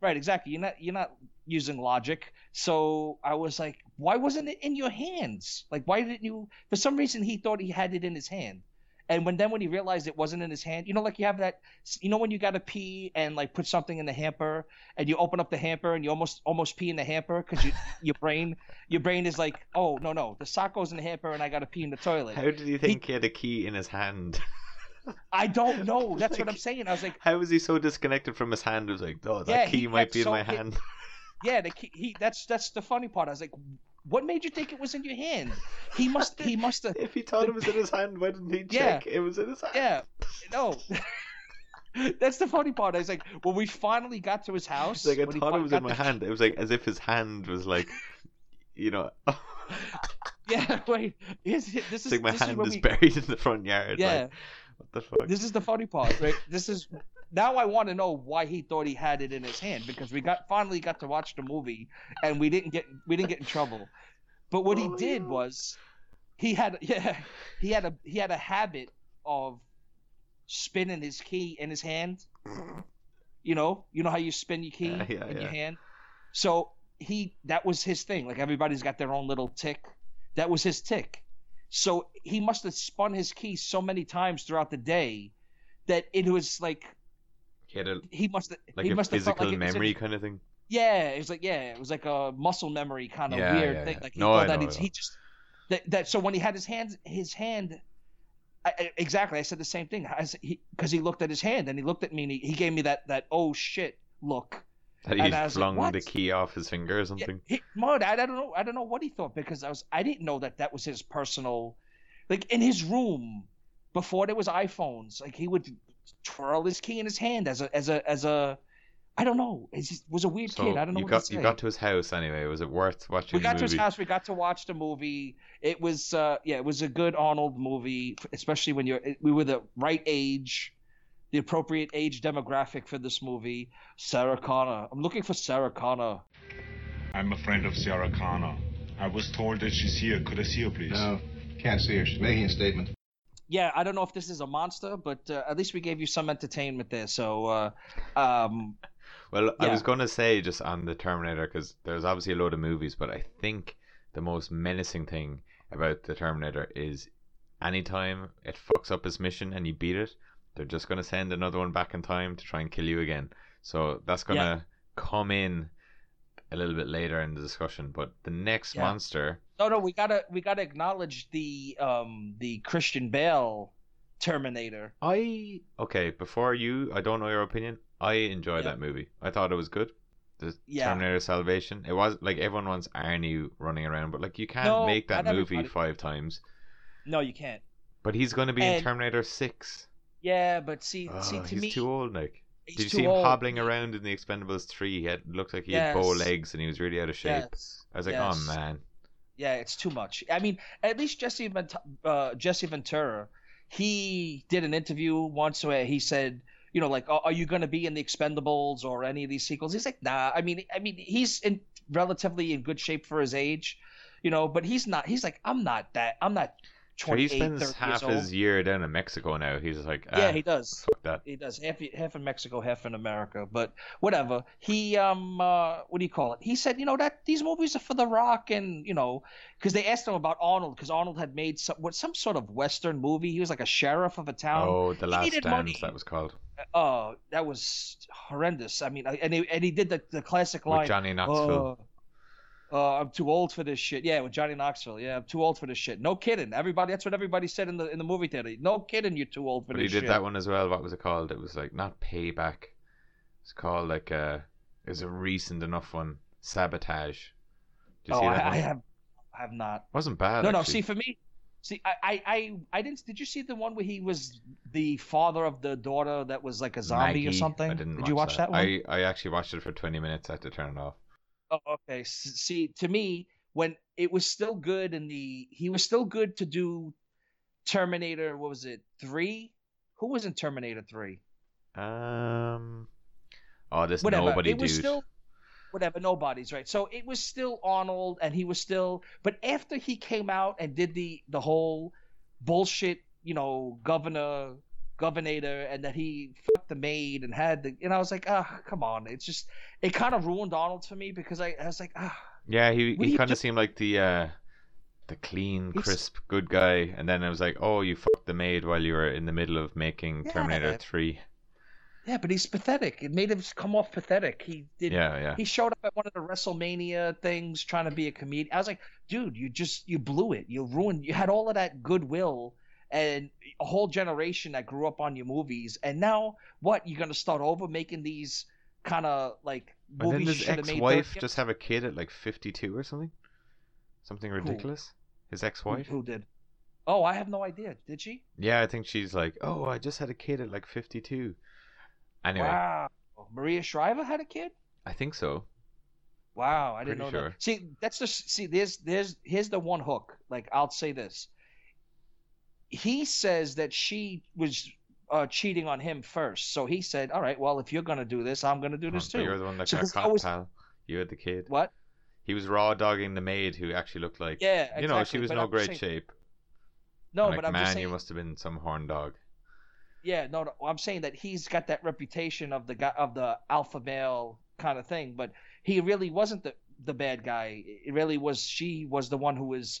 Speaker 5: Right, exactly. You're not. You're not using logic. So I was like, why wasn't it in your hands? Like, why didn't you? For some reason, he thought he had it in his hand. And when then when he realized it wasn't in his hand, you know, like you have that, you know, when you gotta pee and like put something in the hamper, and you open up the hamper and you almost almost pee in the hamper because you, your brain your brain is like, oh no no, the sock goes in the hamper and I gotta pee in the toilet.
Speaker 4: How did he think he had a key in his hand?
Speaker 5: I don't know. That's what I'm saying. I was like,
Speaker 4: How was he so disconnected from his hand? It was like, oh, that
Speaker 5: Yeah,
Speaker 4: key might be in
Speaker 5: so-
Speaker 4: my
Speaker 5: he-
Speaker 4: hand.
Speaker 5: Yeah, the key, he that's that's the funny part. I was like, what made you think it was in your hand? He must he must have
Speaker 4: if he thought it was in his hand, why didn't he
Speaker 5: Yeah.
Speaker 4: check it was in his hand?
Speaker 5: yeah no. that's the funny part. I was like, when we finally got to his house,
Speaker 4: like I thought it was in my
Speaker 5: the-
Speaker 4: hand. It was like as if his hand was like, you know,
Speaker 5: Yeah, wait. Is, this
Speaker 4: it's
Speaker 5: is
Speaker 4: like my
Speaker 5: this is
Speaker 4: hand
Speaker 5: we-
Speaker 4: buried in the front yard.
Speaker 5: Yeah,
Speaker 4: Like, what the fuck?
Speaker 5: this is the funny part, right? This is now I want to know why he thought he had it in his hand because we got finally got to watch the movie and we didn't get we didn't get in trouble. But what he
Speaker 4: Oh,
Speaker 5: did
Speaker 4: yeah.
Speaker 5: was he had yeah he had a he had a habit of spinning his key in his hand. Mm-hmm. You know, you know how you spin your key
Speaker 4: Yeah, yeah,
Speaker 5: in your hand. So he that was his thing. Like everybody's got their own little tick. That was his tick. So he must have spun his key so many times throughout the day that it was like
Speaker 4: He had a
Speaker 5: he must have
Speaker 4: like
Speaker 5: he
Speaker 4: a
Speaker 5: must have
Speaker 4: physical
Speaker 5: like it was in-
Speaker 4: memory kind of thing.
Speaker 5: yeah, it was like yeah, it was like a muscle memory kind of
Speaker 4: Yeah,
Speaker 5: weird
Speaker 4: yeah,
Speaker 5: thing.
Speaker 4: yeah.
Speaker 5: Like he
Speaker 4: No,
Speaker 5: that
Speaker 4: know,
Speaker 5: he's, he just that, that so when he had his hands his hand. I, I- exactly, I said the same thing because he, he looked at his hand and he looked at me and he, he gave me that that oh shit look.
Speaker 4: That he
Speaker 5: was like,
Speaker 4: flung the key off his finger or
Speaker 5: Yeah,
Speaker 4: something.
Speaker 5: he, Mud, I, I don't know. I don't know what he thought because I was. I didn't know that that was his personal, like in his room, before there was iPhones. Like he would twirl his key in his hand as a as a as a. I don't know. He just was a weird
Speaker 4: So
Speaker 5: kid. I don't know
Speaker 4: you
Speaker 5: what
Speaker 4: got
Speaker 5: to say.
Speaker 4: you got to his house anyway. Was it worth watching
Speaker 5: we got
Speaker 4: the
Speaker 5: to his house. We got to watch the movie. It was, uh, yeah, it was a good Arnold movie, especially when you're. We were the right age, the appropriate age demographic for this movie. Sarah Connor. I'm looking for Sarah Connor.
Speaker 9: I'm a friend of Sarah Connor. I was told that she's here. Could I see her, please?
Speaker 10: No, can't see her. She's making a statement.
Speaker 5: Yeah, I don't know if this is a monster, but uh, at least we gave you some entertainment there. So, uh, um,
Speaker 4: Well, I was going to say just on the Terminator because there's obviously a load of movies, but I think the most menacing thing about the Terminator is anytime it fucks up its mission and you beat it, they're just going to send another one back in time to try and kill you again. So that's going to
Speaker 5: Yeah.
Speaker 4: come in a little bit later in the discussion. But the next
Speaker 5: Yeah.
Speaker 4: monster,
Speaker 5: no, no, we gotta we gotta acknowledge the um the Christian Bale Terminator.
Speaker 4: I okay. Before you, I don't know your opinion. I enjoyed
Speaker 5: Yeah.
Speaker 4: that movie. I thought it was good. The
Speaker 5: Yeah.
Speaker 4: Terminator Salvation. It was like everyone wants Arnie running around, but like you can't
Speaker 5: No,
Speaker 4: make that movie
Speaker 5: everybody.
Speaker 4: five times.
Speaker 5: No, you can't.
Speaker 4: But he's going to be in Terminator Six.
Speaker 5: Yeah, but see,
Speaker 4: Oh,
Speaker 5: see, to me
Speaker 4: he's
Speaker 5: me,
Speaker 4: too old, like.
Speaker 5: he's
Speaker 4: Did you see him
Speaker 5: old.
Speaker 4: hobbling around in the Expendables three? He had looked like he had bow legs and he was really out of shape.
Speaker 5: Yes.
Speaker 4: I was like,
Speaker 5: yes.
Speaker 4: oh man.
Speaker 5: Yeah, it's too much. I mean, at least Jesse Vent- uh, Jesse Ventura, he did an interview once where he said, you know, like, "Oh, are you going to be in the Expendables or any of these sequels? He's like, nah. I mean, I mean, he's in relatively in good shape for his age, you know, but he's not. He's like, I'm not that. I'm not
Speaker 4: So he spends
Speaker 5: 30
Speaker 4: half his year down in Mexico now. He's like,
Speaker 5: Yeah,
Speaker 4: ah,
Speaker 5: he does.
Speaker 4: Fuck that.
Speaker 5: He does half half in Mexico, half in America, but whatever. He um uh, what do you call it? He said, you know that these movies are for The Rock, and you know, because they asked him about Arnold, because Arnold had made some what some sort of western movie. He was like a sheriff of a town.
Speaker 4: Oh, The Last Dance,
Speaker 5: money.
Speaker 4: that was called.
Speaker 5: Oh, that was horrendous. I mean, and he, and he did the the classic line.
Speaker 4: With Johnny Knoxville.
Speaker 5: "Oh, uh, I'm too old for this shit. Yeah, with Johnny Knoxville. Yeah, I'm too old for this shit. No kidding. Everybody, that's what everybody said in the in the movie theater. No kidding, you're too old for
Speaker 4: But he did
Speaker 5: shit.
Speaker 4: that one as well. What was it called? It was like not payback. It's called like uh it was a recent enough one. Sabotage. Did you
Speaker 5: oh,
Speaker 4: see
Speaker 5: I,
Speaker 4: that
Speaker 5: I
Speaker 4: one?
Speaker 5: have, I have not.
Speaker 4: Wasn't bad.
Speaker 5: no, no. See, for me, see, I, I, I, I didn't. Did you see the one where he was the father of the daughter that was like a zombie or something?
Speaker 4: I didn't
Speaker 5: did you watch that, one?
Speaker 4: I, I actually watched it for 20 minutes. I had to turn it off.
Speaker 5: Oh, okay. See, to me, when it was still good in the, he was still good to do Terminator. What was it? Three? Who was in Terminator Three?
Speaker 4: Um. Oh, this
Speaker 5: Whatever.
Speaker 4: nobody
Speaker 5: it was
Speaker 4: dude.
Speaker 5: still whatever. Nobody's right. So it was still Arnold, and he was still. But after he came out and did the the whole bullshit, you know, governor, governor, and that he fucked the maid and had the, and I was like, ah, come on. It's just it kind of ruined Arnold for me because I, I was like, ah.
Speaker 4: Yeah, he he kind of seemed like the uh, the clean,
Speaker 5: He's-
Speaker 4: crisp, good guy, and then I was like, oh, you fucked the maid while you were in the middle of making Terminator Three.
Speaker 5: Yeah, but he's pathetic. It made him come off pathetic. He did.
Speaker 4: Yeah, yeah.
Speaker 5: He showed up at one of the WrestleMania things trying to be a comedian. I was like, dude, you just you blew it. You ruined. You had all of that goodwill and a whole generation that grew up on your movies, and now what? You're gonna start over making these kind of like
Speaker 4: And then
Speaker 5: movies
Speaker 4: his
Speaker 5: should have made.
Speaker 4: ex-wife just have a kid at like fifty-two or something. Something ridiculous. His ex-wife.
Speaker 5: who did? Oh, I have no idea. Did she?
Speaker 4: Yeah, I think she's like, oh, I just had a kid at like fifty-two. Anyway,
Speaker 5: Wow. Maria Shriver had a kid.
Speaker 4: I think so.
Speaker 5: Wow, I didn't
Speaker 4: Pretty
Speaker 5: know
Speaker 4: sure.
Speaker 5: that. See, that's just see. There's there's here's the one hook. Like I'll say this. He says that she was uh, cheating on him first, so he said, "All right, well, if you're gonna do this, I'm gonna do this
Speaker 4: But
Speaker 5: too."
Speaker 4: you're the one that
Speaker 5: So
Speaker 4: got caught,
Speaker 5: always-
Speaker 4: pal. You had the kid.
Speaker 5: What?
Speaker 4: He was raw dogging the maid who actually looked like.
Speaker 5: Yeah,
Speaker 4: You know, she was
Speaker 5: but
Speaker 4: no
Speaker 5: I'm
Speaker 4: great
Speaker 5: saying-
Speaker 4: shape.
Speaker 5: No,
Speaker 4: like,
Speaker 5: but I'm
Speaker 4: man,
Speaker 5: saying.
Speaker 4: you must have been some horn dog.
Speaker 5: Yeah, no, no, I'm saying that he's got that reputation of the guy of the alpha male kind of thing, but he really wasn't the the bad guy. It really was she was the one who was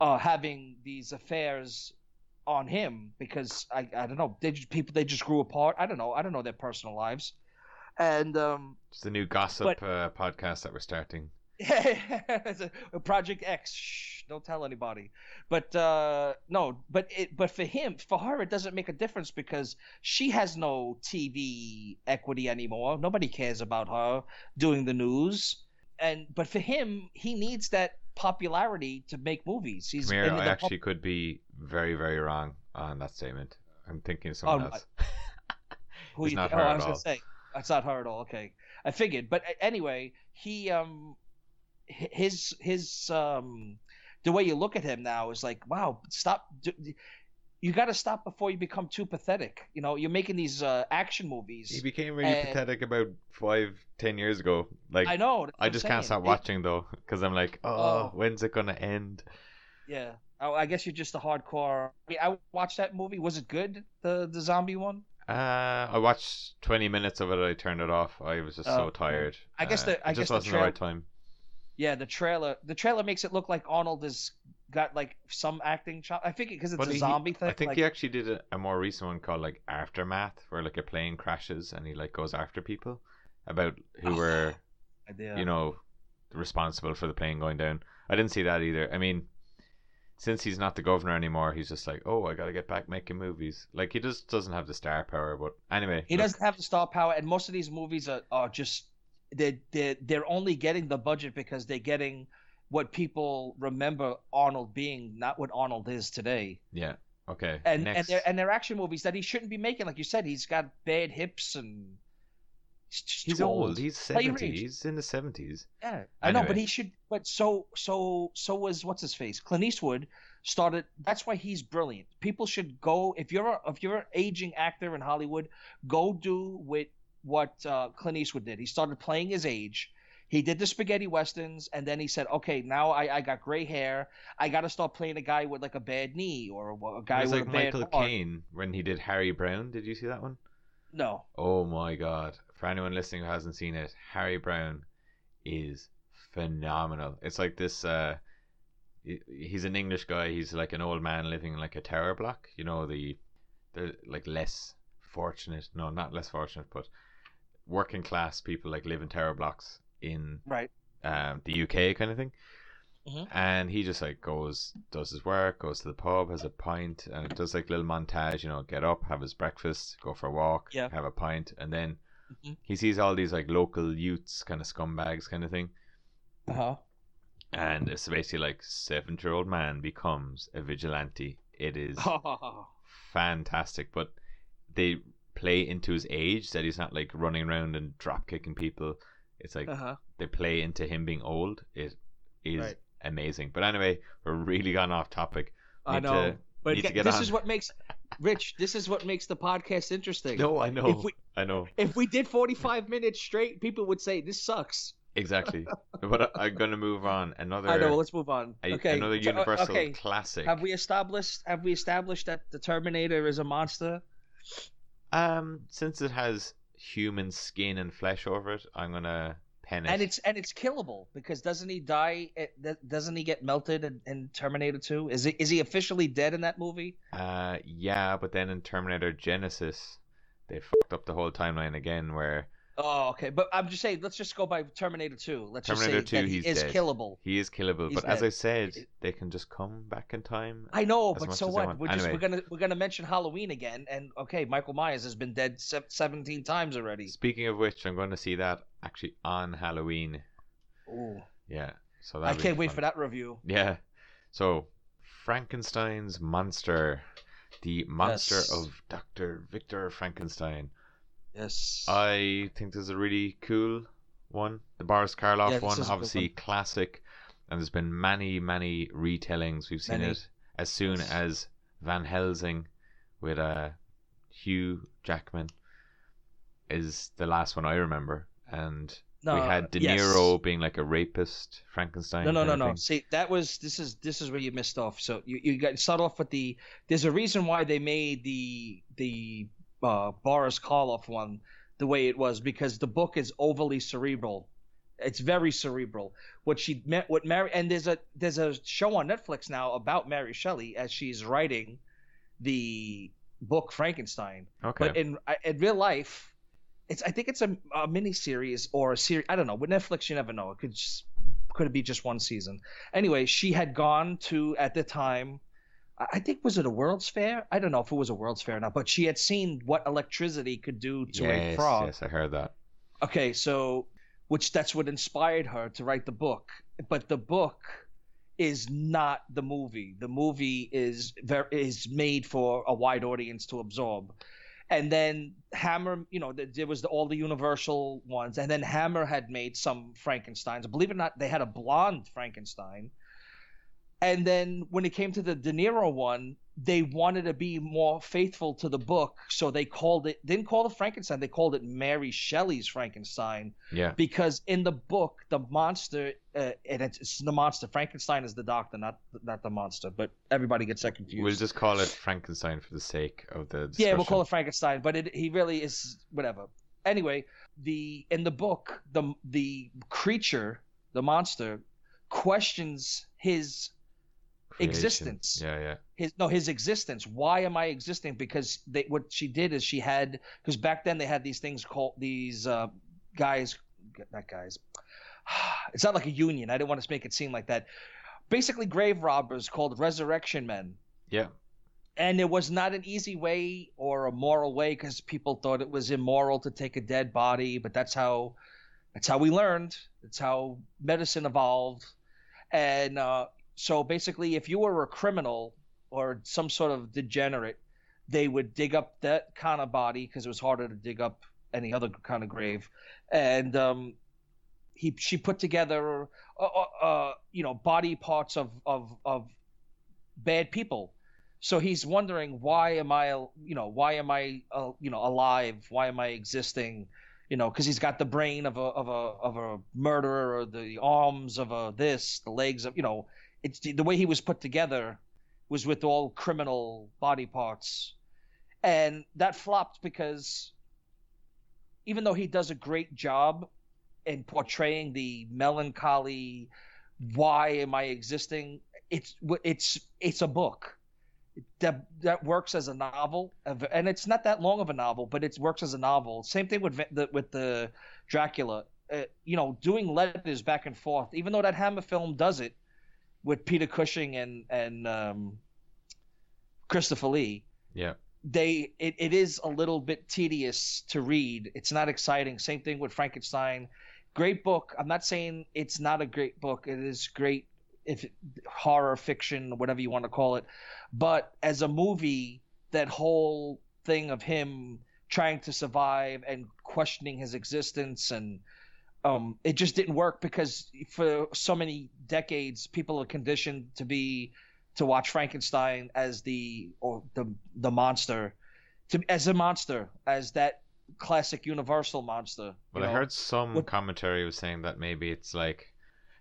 Speaker 5: uh, having these affairs on him because I I don't know they just, people they just grew apart. I don't know I don't know their personal lives, and um
Speaker 4: It's the new gossip
Speaker 5: But-
Speaker 4: uh, podcast that we're starting.
Speaker 5: A- Project X. Shh, don't tell anybody. But uh, no, but it, but for him, for her, it doesn't make a difference because she has no TV equity anymore. Nobody cares about her doing the news. And but for him, he needs that popularity to make movies. He's
Speaker 4: Come here, I actually could be very, very wrong on that statement. I'm thinking of someone
Speaker 5: no,
Speaker 4: else.
Speaker 5: Who
Speaker 4: It's
Speaker 5: you
Speaker 4: not
Speaker 5: thi-
Speaker 4: her
Speaker 5: oh, I was
Speaker 4: all.
Speaker 5: gonna say that's not her at all. Okay, I figured. But anyway, he um, his his um, the way you look at him now is like, wow, stop. You got to stop before you become too pathetic. You know, you're making these uh, action movies.
Speaker 4: He became really
Speaker 5: and-
Speaker 4: pathetic about five, ten years ago. Like
Speaker 5: I know.
Speaker 4: I just can't stop
Speaker 5: It-
Speaker 4: watching though, because I'm like, oh,
Speaker 5: Oh.
Speaker 4: when's it gonna end?
Speaker 5: Yeah, I, I guess you're just a hardcore. I, mean, I watched that movie. Was it good? The the zombie one.
Speaker 4: Uh, I watched 20 minutes of it. I turned it off. I was just so
Speaker 5: Oh,
Speaker 4: tired.
Speaker 5: I guess
Speaker 4: Uh,
Speaker 5: the- I
Speaker 4: it just
Speaker 5: guess the
Speaker 4: wasn't the right time.
Speaker 5: Yeah, the trailer. The trailer makes it look like Arnold has got like some acting. Cho- I think because it's
Speaker 4: But
Speaker 5: a
Speaker 4: he-
Speaker 5: zombie thing.
Speaker 4: I think
Speaker 5: like,
Speaker 4: he actually did a, a more recent one called like Aftermath, where like a plane crashes and he like goes after people about who ah, were
Speaker 5: idea.
Speaker 4: you know responsible for the plane going down. I didn't see that either. I mean, since he's not the governor anymore, he's just like, oh, I gotta get back making movies. Like he just doesn't have the star power. But anyway,
Speaker 5: He
Speaker 4: look,
Speaker 5: doesn't have the star power, and most of these movies are, are just they're, they're they're only getting the budget because they're getting what people remember Arnold being, not what Arnold is today.
Speaker 4: Yeah. Okay.
Speaker 5: And
Speaker 4: Next.
Speaker 5: and they're and they're action movies that he shouldn't be making. Like you said, he's got bad hips and he's,
Speaker 4: he's old. He's seventy. He's in the seventies.
Speaker 5: Yeah, I know, but he should. But so so so was what's his face? Clint Eastwood started. That's why he's brilliant. People should go if you're a, if you're an aging actor in Hollywood, go do with what uh, Clint Eastwood did. He started playing his age. He did the spaghetti westerns, and then he said, "Okay, now I, I got gray hair. I got to start playing a guy with like a bad knee or a, a guy
Speaker 4: It was
Speaker 5: with
Speaker 4: like Michael. Caine when he did Harry Brown. Did you see that one?
Speaker 5: No,
Speaker 4: Oh my god! For anyone listening who hasn't seen it, Harry Brown is phenomenal. It's like this. Uh, he- he's an English guy. He's like an old man living in like a tower block. You know the, the like less fortunate. No, not less fortunate, but working class people like live in tower blocks in
Speaker 5: right.
Speaker 4: um, the UK kind of thing.
Speaker 5: Mhm.
Speaker 4: And he just like goes, does his work, goes to the pub, has a pint, and it does like little montage. You know, get up, have his breakfast, go for a walk,
Speaker 5: Yeah.
Speaker 4: have a pint, and then
Speaker 5: Mhm.
Speaker 4: he sees all these like local youths, kind of scumbags, kind of thing.
Speaker 5: Uh huh.
Speaker 4: And it's basically like seven-year-old man becomes a vigilante. It is fantastic, but they play into his age that he's not like running around and drop kicking people. It's like
Speaker 5: Uh-huh.
Speaker 4: they play into him being old. It is
Speaker 5: Right.
Speaker 4: amazing. But anyway, we're really gone off topic.
Speaker 5: I know,
Speaker 4: to-
Speaker 5: but
Speaker 4: need get
Speaker 5: this
Speaker 4: on.
Speaker 5: is what makes Rich. This is what makes the podcast interesting.
Speaker 4: No, I know.
Speaker 5: If we
Speaker 4: I know
Speaker 5: if we did 45 minutes straight, people would say this sucks.
Speaker 4: exactly. but I- I'm gonna move on. Another.
Speaker 5: I know. Let's move on.
Speaker 4: a-
Speaker 5: okay.
Speaker 4: Another
Speaker 5: so, uh,
Speaker 4: Universal
Speaker 5: okay.
Speaker 4: classic.
Speaker 5: Have we established? Have we established that the Terminator is a monster?
Speaker 4: Um, since it has human skin and flesh over it, I'm gonna pen it.
Speaker 5: And it's and it's killable because doesn't he die? It, doesn't he get melted in, in Terminator 2? Is he is he officially dead in that movie?
Speaker 4: Uh, yeah, but then in Terminator Genisys, they fucked up the whole timeline again, where
Speaker 5: Oh, okay. But I'm just saying, let's just go by Terminator 2. Let's
Speaker 4: Terminator
Speaker 5: just say
Speaker 4: 2,
Speaker 5: that he is
Speaker 4: dead.
Speaker 5: killable.
Speaker 4: He is killable,
Speaker 5: He's
Speaker 4: but as. I said, they can just come back in time.
Speaker 5: I know, but so what? We're just we're gonna we're gonna mention Halloween again, and okay, Michael Myers has been dead se- 17 times already.
Speaker 4: Speaking of which, I'm going to see that actually on Halloween.
Speaker 5: Ooh,
Speaker 4: Yeah, so
Speaker 5: I can't wait
Speaker 4: fun.
Speaker 5: for that review.
Speaker 4: Yeah, so Frankenstein's monster, the monster
Speaker 5: Yes.
Speaker 4: of Doctor Victor Frankenstein.
Speaker 5: Yes.
Speaker 4: I think this is a really cool one. The Boris Karloff
Speaker 5: Yeah,
Speaker 4: one, obviously
Speaker 5: one.
Speaker 4: classic, and there's been many, many retellings. We've seen
Speaker 5: Many.
Speaker 4: it as soon as Van Helsing with uh, Hugh Jackman is the last one I remember, and we had De
Speaker 5: yes.
Speaker 4: Niro being like a rapist Frankenstein.
Speaker 5: No, no, no, no. See, that was this is this is where you missed off. So you you got start off with the. There's a reason why they made the the uh, Boris Karloff one the way it was because the book is overly cerebral. It's very cerebral. What she meant, what Mary, and there's a there's a show on Netflix now about Mary Shelley as she's writing the book Frankenstein.
Speaker 4: Okay.
Speaker 5: But in in real life, it's I think it's a, a mini series or a series. I don't know. With Netflix, you never know. It could just, could it be just one season? Anyway, she had gone to at the time. I think was it a World's Fair? I don't know if it was a World's Fair or not, but she had seen what electricity could do to a frog.
Speaker 4: yes, I heard that.
Speaker 5: Okay, so which that's what inspired her to write the book. But the book is not the movie. The movie is ver- is made for a wide audience to absorb. And then Hammer, you know, th- there was the, all the Universal ones, and then Hammer had made some Frankenstein's. Believe it or not, they had a blonde Frankenstein. And then when it came to the De Niro one, they wanted to be more faithful to the book, so they called it didn't call it Frankenstein, they called it Mary Shelley's Frankenstein
Speaker 4: Yeah.
Speaker 5: because in the book the monster uh, and it's, it's the monster Frankenstein is the doctor, not not the monster, but everybody gets that confused.
Speaker 4: We'll just call it Frankenstein for the sake of the
Speaker 5: yeah, we'll call it Frankenstein, but it, he really is whatever. Anyway, the in the book the the creature, the monster, questions his
Speaker 4: Creation.
Speaker 5: existence.
Speaker 4: Yeah, yeah.
Speaker 5: his no his existence. Why am i existing? Because they what she did is she had because back then they had these things called these uh guys not guys. It's not like a union. I didn't want to make it seem like that. Basically grave robbers called resurrection men.
Speaker 4: Yeah.
Speaker 5: and it was not an easy way or a moral way because people thought it was immoral to take a dead body but that's how that's how we learned. That's how medicine evolved. And uh, so basically if you were a criminal or some sort of degenerate they would dig up that kind of body because it was harder to dig up any other kind of grave. And um, he she put together uh, uh, uh, you know body parts of of of bad people. So he's wondering why am i you know why am i uh, you know alive? Why am i existing? You know because he's got the brain of a of a of a murderer or the arms of a this the legs of you know it's the, way he was put together was with all criminal body parts. And that flopped because even though he does a great job in portraying the melancholy why am i existing? It's it's it's a book. That that works as a novel and it's not that long of a novel but it works as a novel. Same thing with the with the dracula. Uh, you know doing letters back and forth even though that hammer film does it with peter cushing and and um, christopher lee
Speaker 4: Yeah.
Speaker 5: they it, it is a little bit tedious to read. It's not exciting. Same thing with frankenstein. Great book. I'm not saying it's not a great book. It is great if horror fiction whatever you want to call it. But as a movie that whole thing of him trying to survive and questioning his existence and um, it just didn't work because for so many decades, people are conditioned to be to watch Frankenstein as the or the the monster, to as a monster, as that classic Universal monster.
Speaker 4: Well,
Speaker 5: you
Speaker 4: I heard some
Speaker 5: What-
Speaker 4: commentary was saying that maybe it's like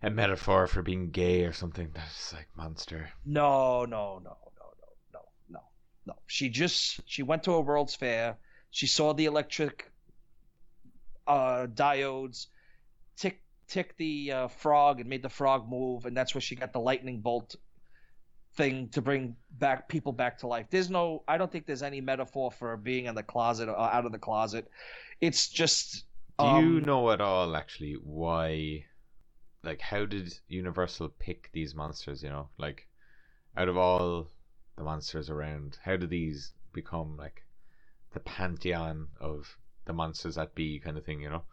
Speaker 4: a metaphor for being gay or something. That's like monster.
Speaker 5: No, no, no, no, no, no, no, no. She just she went to a World's Fair. She saw the electric uh, diodes tick tick the uh, frog and made the frog move, and that's where she got the lightning bolt thing to bring back people back to life. There's no, I don't think there's any metaphor for being in the closet or out of the closet. It's just.
Speaker 4: Do you
Speaker 5: um,
Speaker 4: know at all actually why? Like, how did Universal pick these monsters? You know, like out of all the monsters around, how do these become like the pantheon of the monsters that be kind of thing? You know,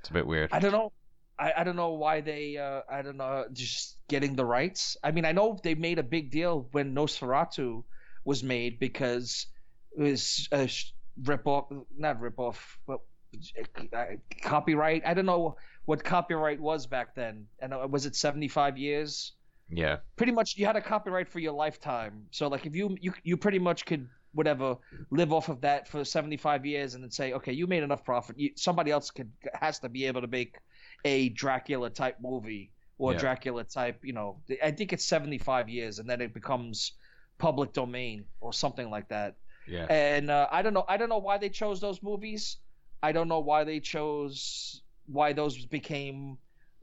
Speaker 4: it's a bit weird.
Speaker 5: I don't know. I, I don't know why they. Uh, I don't know. Just getting the rights. I mean, I know they made a big deal when Nosferatu was made because it was a rip off, not rip off, but copyright. I don't know what copyright was back then. And was it seventy five years?
Speaker 4: Yeah,
Speaker 5: Pretty much, you had a copyright for your lifetime. So like, if you you you pretty much could whatever live off of that for 75 years and then say okay you made enough profit you, somebody else could has to be able to make a dracula type movie or
Speaker 4: Yeah.
Speaker 5: dracula type you know i think it's 75 years and then it becomes public domain or something like that
Speaker 4: yeah.
Speaker 5: and uh, i don't know i don't know why they chose those movies i don't know why they chose why those became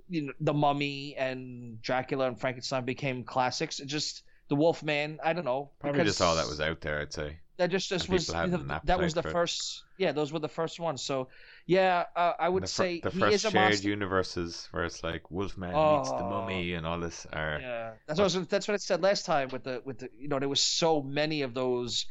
Speaker 5: you know the mummy and dracula and frankenstein became classics it just the wolfman i don't know
Speaker 4: Probably just
Speaker 5: because-
Speaker 4: all that was out there. I'd say.
Speaker 5: That just just was the- that was the
Speaker 4: for
Speaker 5: first yeah those were the first ones so yeah uh, i would
Speaker 4: the, fir-
Speaker 5: say
Speaker 4: the
Speaker 5: he
Speaker 4: first
Speaker 5: is a
Speaker 4: shared
Speaker 5: monster
Speaker 4: universes where it's like Wolfman meets the
Speaker 5: Oh.
Speaker 4: Mummy and all this are
Speaker 5: yeah that's what I was, that's what i said last time with the with the you know there was so many of those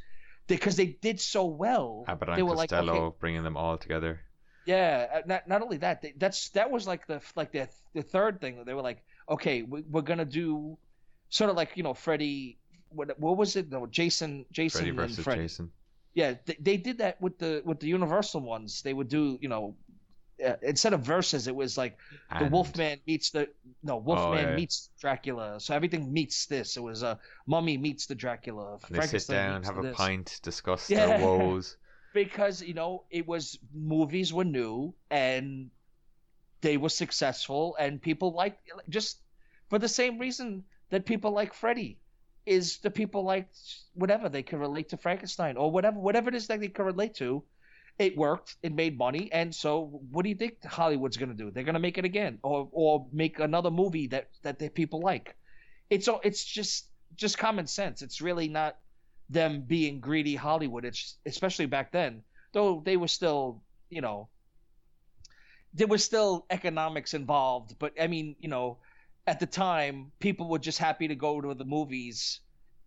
Speaker 5: because they did so well
Speaker 4: Abbott
Speaker 5: they were like okay,
Speaker 4: bringing them all together.
Speaker 5: yeah uh, not, not only that they, that's that was like the like the the third thing they were like okay we, we're gonna do sort of like you know freddy what, what was it no jason jason
Speaker 4: Freddy
Speaker 5: and
Speaker 4: versus
Speaker 5: freddy
Speaker 4: Jason.
Speaker 5: Yeah, they, they did that with the with the Universal ones. They would do, you know, uh, instead of verses, it was like the
Speaker 4: And-
Speaker 5: Wolfman meets the no Wolfman
Speaker 4: Oh, yeah.
Speaker 5: meets Dracula. So everything meets this. It was a uh, Mummy meets the Dracula.
Speaker 4: And they sit down, have a
Speaker 5: this.
Speaker 4: pint, discuss
Speaker 5: Yeah.
Speaker 4: their woes.
Speaker 5: because you know it was movies were new and they were successful and people liked just for the same reason that people like Freddy is the people like whatever they can relate to Frankenstein or whatever whatever it is that they can relate to. It worked. It made money, and so what do you think Hollywood's gonna do? They're gonna make it again, or or make another movie that that the people like. It's. It's just just common sense. It's really not them being greedy Hollywood. It's especially back then, though they were still, you know, there was still economics involved. But I mean, you know, at the time, people were just happy to go to the movies.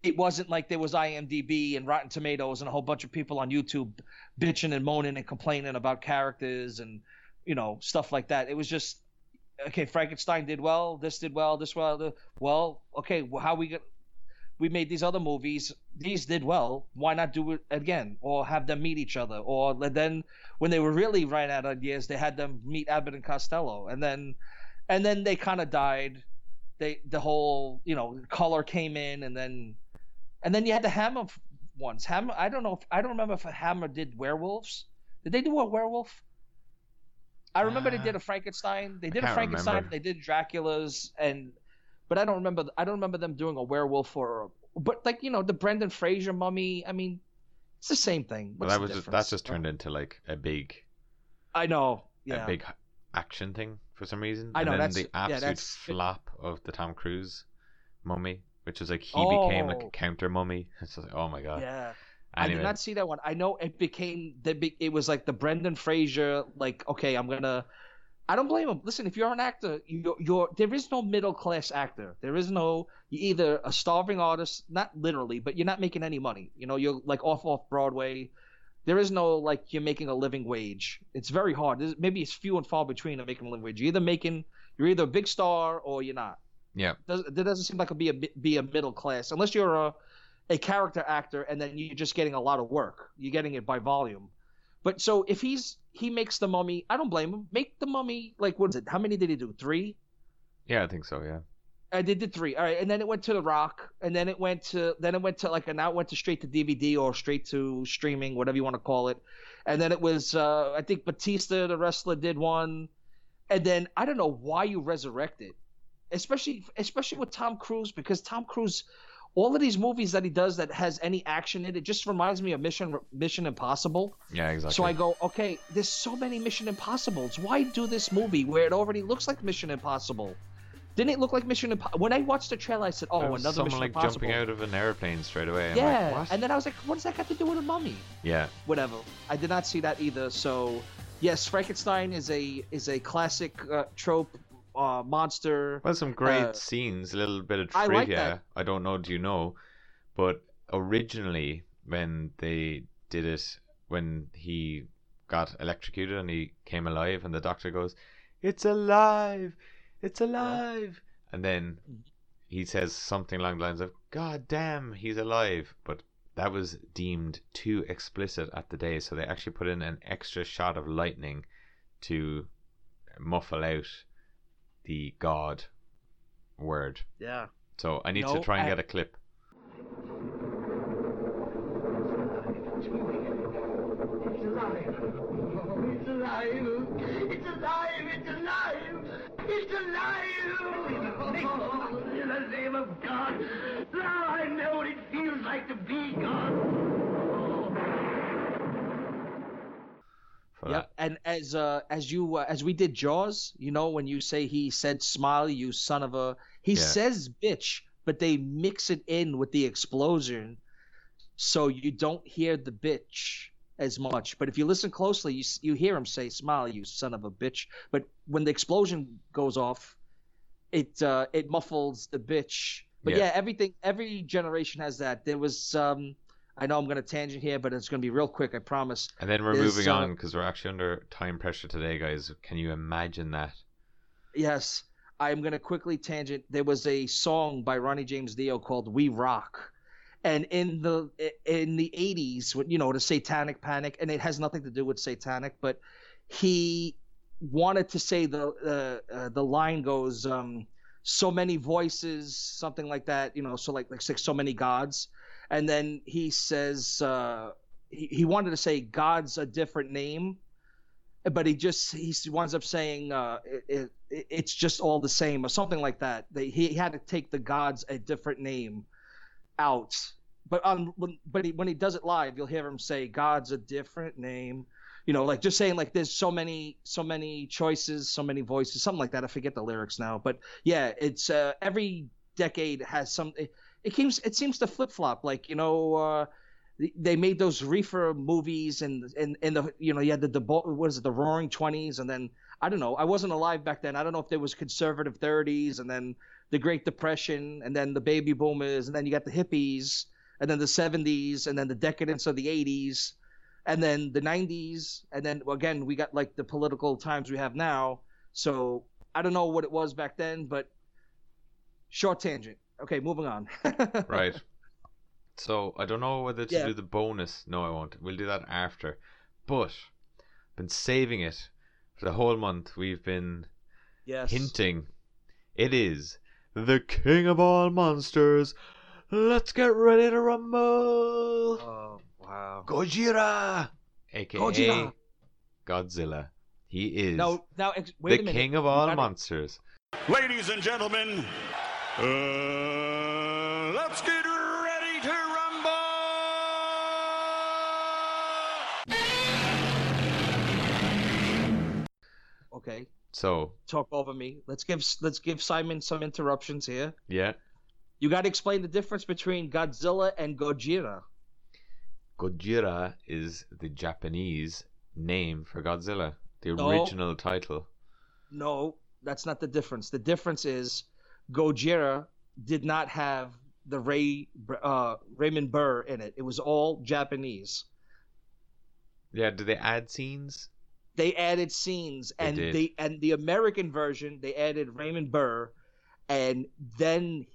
Speaker 5: It wasn't like there was IMDb and Rotten Tomatoes and a whole bunch of people on YouTube bitching and moaning and complaining about characters and you know stuff like that. It was just okay. Frankenstein did well. This did well. This well. Well, okay. Well, how we get? We made these other movies. These did well. Why not do it again, or have them meet each other, or then when they were really running out of ideas, they had them meet Abbott and Costello, and then and then they kind of died. They the whole you know color came in, and then and then you had the Hammer ones. Hammer. I don't know if I don't remember if Hammer did werewolves. Did they do a werewolf? I remember they
Speaker 4: Uh,
Speaker 5: did a Frankenstein. They did a Frankenstein.
Speaker 4: remember.
Speaker 5: They did Dracula's, and but I don't remember. I don't remember them doing a werewolf or. But like you know the Brendan Fraser mummy. I mean, it's the same thing.
Speaker 4: Well, that was just, that just turned into like a big,
Speaker 5: I know. Yeah.
Speaker 4: a big action thing for some reason.
Speaker 5: I know,
Speaker 4: and then
Speaker 5: that's-
Speaker 4: the
Speaker 5: yeah,
Speaker 4: absolute
Speaker 5: that's-
Speaker 4: flop of the Tom Cruise mummy, which was like he became like a
Speaker 5: Oh.
Speaker 4: counter mummy. It's just like, oh my god.
Speaker 5: Yeah. I did not see that one. I know it became the big. It was like the Brendan Fraser. Like, okay, I'm gonna. I don't blame him. Listen, if you're an actor, you're, you're there is no middle class actor. There is no you're either a starving artist, not literally, but you're not making any money. You know, you're like off off Broadway. There is no like you're making a living wage. It's very hard. There's, maybe it's few and far between of making a living wage. You're either making you're either a big star or you're not
Speaker 4: yeah,
Speaker 5: does, there doesn't seem like it'll be a be a middle class unless you're a a character actor and then you're just getting a lot of work. You're getting it by volume. But so if he's he makes the mummy, I don't blame him. Make the mummy like what is it? How many did he do? Three.
Speaker 4: Yeah, I think so. Yeah.
Speaker 5: I did the three. All right, and then it went to The Rock, and then it went to then it went to like and now it went to straight to DVD or straight to streaming, whatever you want to call it. And then it was uh I think Batista, the wrestler, did one, and then I don't know why you resurrected, especially especially with Tom Cruise because Tom Cruise, all of these movies that he does that has any action in it, it just reminds me of Mission Mission Impossible.
Speaker 4: Yeah, exactly.
Speaker 5: So I go, okay, there's so many Mission Impossibles. Why do this movie where it already looks like Mission Impossible? Didn't it look like Mission Impossible? When I watched the trailer, I said, "Oh, another
Speaker 4: someone
Speaker 5: Mission
Speaker 4: like
Speaker 5: Impossible."
Speaker 4: jumping out of an airplane straight away. I'm
Speaker 5: yeah,
Speaker 4: like, what?
Speaker 5: and then I was like, "What does that got to do with a mummy?"
Speaker 4: yeah,
Speaker 5: Whatever. I did not see that either. So, yes, Frankenstein is a is a classic uh, trope uh, monster.
Speaker 4: well, some great
Speaker 5: Uh,
Speaker 4: scenes. A little bit of
Speaker 5: I
Speaker 4: trivia.
Speaker 5: like that.
Speaker 4: I don't know. Do you know? But originally, when they did it, when he got electrocuted and he came alive, and the doctor goes, "It's alive! It's alive!" And then mm. he says something along the lines of, "God damn, he's alive!" But that was deemed too explicit at the day, so they actually put in an extra shot of lightning to muffle out the God word.
Speaker 5: Yeah.
Speaker 4: So I need
Speaker 5: No,
Speaker 4: to try and
Speaker 5: I-
Speaker 4: get a clip.
Speaker 6: It's alive. It's alive. It's alive. It's alive. It's alive. In the name of God. Now I know what it feels like to be God.
Speaker 4: For
Speaker 5: Yep. And as uh as you uh, as we did Jaws, you know when you say he said smile, you son of a. He
Speaker 4: Yeah.
Speaker 5: says bitch, but they mix it in with the explosion, so you don't hear the bitch as much. But if you listen closely, you you hear him say smile, you son of a bitch. But when the explosion goes off, it uh it muffles the bitch. But
Speaker 4: Yeah.
Speaker 5: yeah, everything every generation has that. There was um. I know I'm going to tangent here, but it's going to be real quick. I promise.
Speaker 4: And then we're
Speaker 5: There's,
Speaker 4: moving
Speaker 5: uh,
Speaker 4: on because we're actually under time pressure today, guys. Can you imagine that?
Speaker 5: Yes, I'm gonna quickly tangent. There was a song by Ronnie James Dio called "We Rock," and in the in the '80s, when you know the Satanic Panic, and it has nothing to do with Satanic, but he wanted to say the uh, uh, the line goes, um, "So many voices," something like that. You know, so like like so many gods, and then he says uh, he he wanted to say God's a different name but he just he winds up saying uh, it, it, it's just all the same or something like that. They, he had to take the gods a different name out. But on when but he, when he does it live, you'll hear him say God's a different name. You know, like just saying like there's so many so many choices, so many voices, something like that. I forget the lyrics now, but yeah, it's uh, every decade has some. It, it seems it seems to flip flop. Like you know. Uh, they made those reefer movies and and and the you know you had the, the what is it the roaring 20s and then i don't know i wasn't alive back then i don't know if there was conservative 30s and then the great depression and then the baby boomers and then you got the hippies and then the 70s and then the decadence of the 80s and then the 90s and then again we got like the political times we have now so i don't know what it was back then but short tangent okay moving on
Speaker 4: Right. So I don't know whether to
Speaker 5: Yeah.
Speaker 4: do the bonus. No, I won't. We'll do that after. But been saving it for the whole month. We've been
Speaker 5: yes
Speaker 4: hinting. It is the king of all monsters. Let's get ready to rumble.
Speaker 5: oh wow
Speaker 4: Gojira, aka
Speaker 5: Gojira.
Speaker 4: Godzilla. He is
Speaker 5: now now ex- wait
Speaker 4: the
Speaker 5: a
Speaker 4: king of all
Speaker 5: gotta-
Speaker 4: monsters.
Speaker 8: Ladies and gentlemen, uh, let's get ready to rumble!
Speaker 5: okay
Speaker 4: So
Speaker 5: talk over me. Let's give let's give Simon some interruptions here.
Speaker 4: yeah,
Speaker 5: You got to explain the difference between Godzilla and Gojira.
Speaker 4: Gojira is the Japanese name for Godzilla, the
Speaker 5: No.
Speaker 4: original title.
Speaker 5: No, that's not the difference. The difference is Gojira did not have the Ray uh, Raymond Burr in it. It was all Japanese.
Speaker 4: Yeah, do they add scenes?
Speaker 5: They added scenes,
Speaker 4: They
Speaker 5: and
Speaker 4: did.
Speaker 5: they and the American version they added Raymond Burr, and then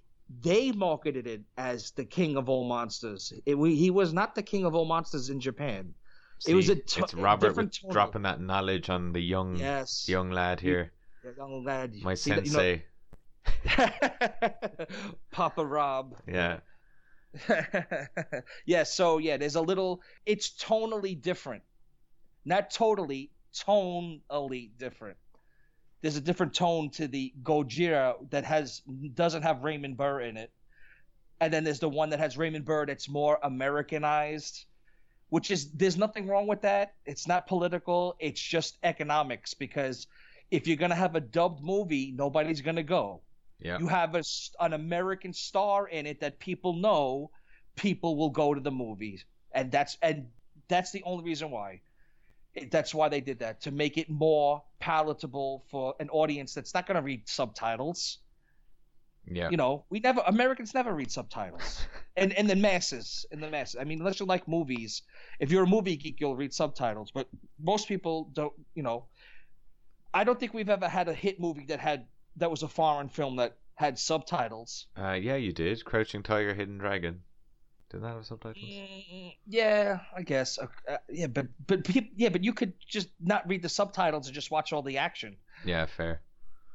Speaker 5: they marketed it as the king of all monsters. It, we, he was not the king of all monsters in Japan. it was
Speaker 4: See,
Speaker 5: a to-
Speaker 4: it's Robert
Speaker 5: tonal.
Speaker 4: dropping that knowledge on the young
Speaker 5: Yes.
Speaker 4: young lad here.
Speaker 5: Yeah, young lad.
Speaker 4: My
Speaker 5: See that- you know-
Speaker 4: sensei.
Speaker 5: Papa Rob.
Speaker 4: Yeah.
Speaker 5: yeah, so yeah, there's a little it's tonally different. Not totally, tonally different. There's a different tone to the Gojira that has doesn't have Raymond Burr in it. And then there's the one that has Raymond Burr that's more Americanized, which is there's nothing wrong with that. It's not political, it's just economics because if you're going to have a dubbed movie, nobody's going to go
Speaker 4: Yeah.
Speaker 5: you have a, an American star in it that people know, people will go to the movies, and that's and that's the only reason why. That's why they did that to make it more palatable for an audience that's not going to read subtitles.
Speaker 4: Yeah.
Speaker 5: You know, we never Americans never read subtitles, and and the masses, and the masses. I mean, unless you like movies, if you're a movie geek, you'll read subtitles. But most people don't. You know, I don't think we've ever had a hit movie that had that was a foreign film that had subtitles.
Speaker 4: Uh, yeah, you did. Crouching Tiger, Hidden Dragon. Didn't that have subtitles?
Speaker 5: Yeah, I guess. Uh, yeah, but but yeah, but you could just not read the subtitles and just watch all the action.
Speaker 4: Yeah, fair.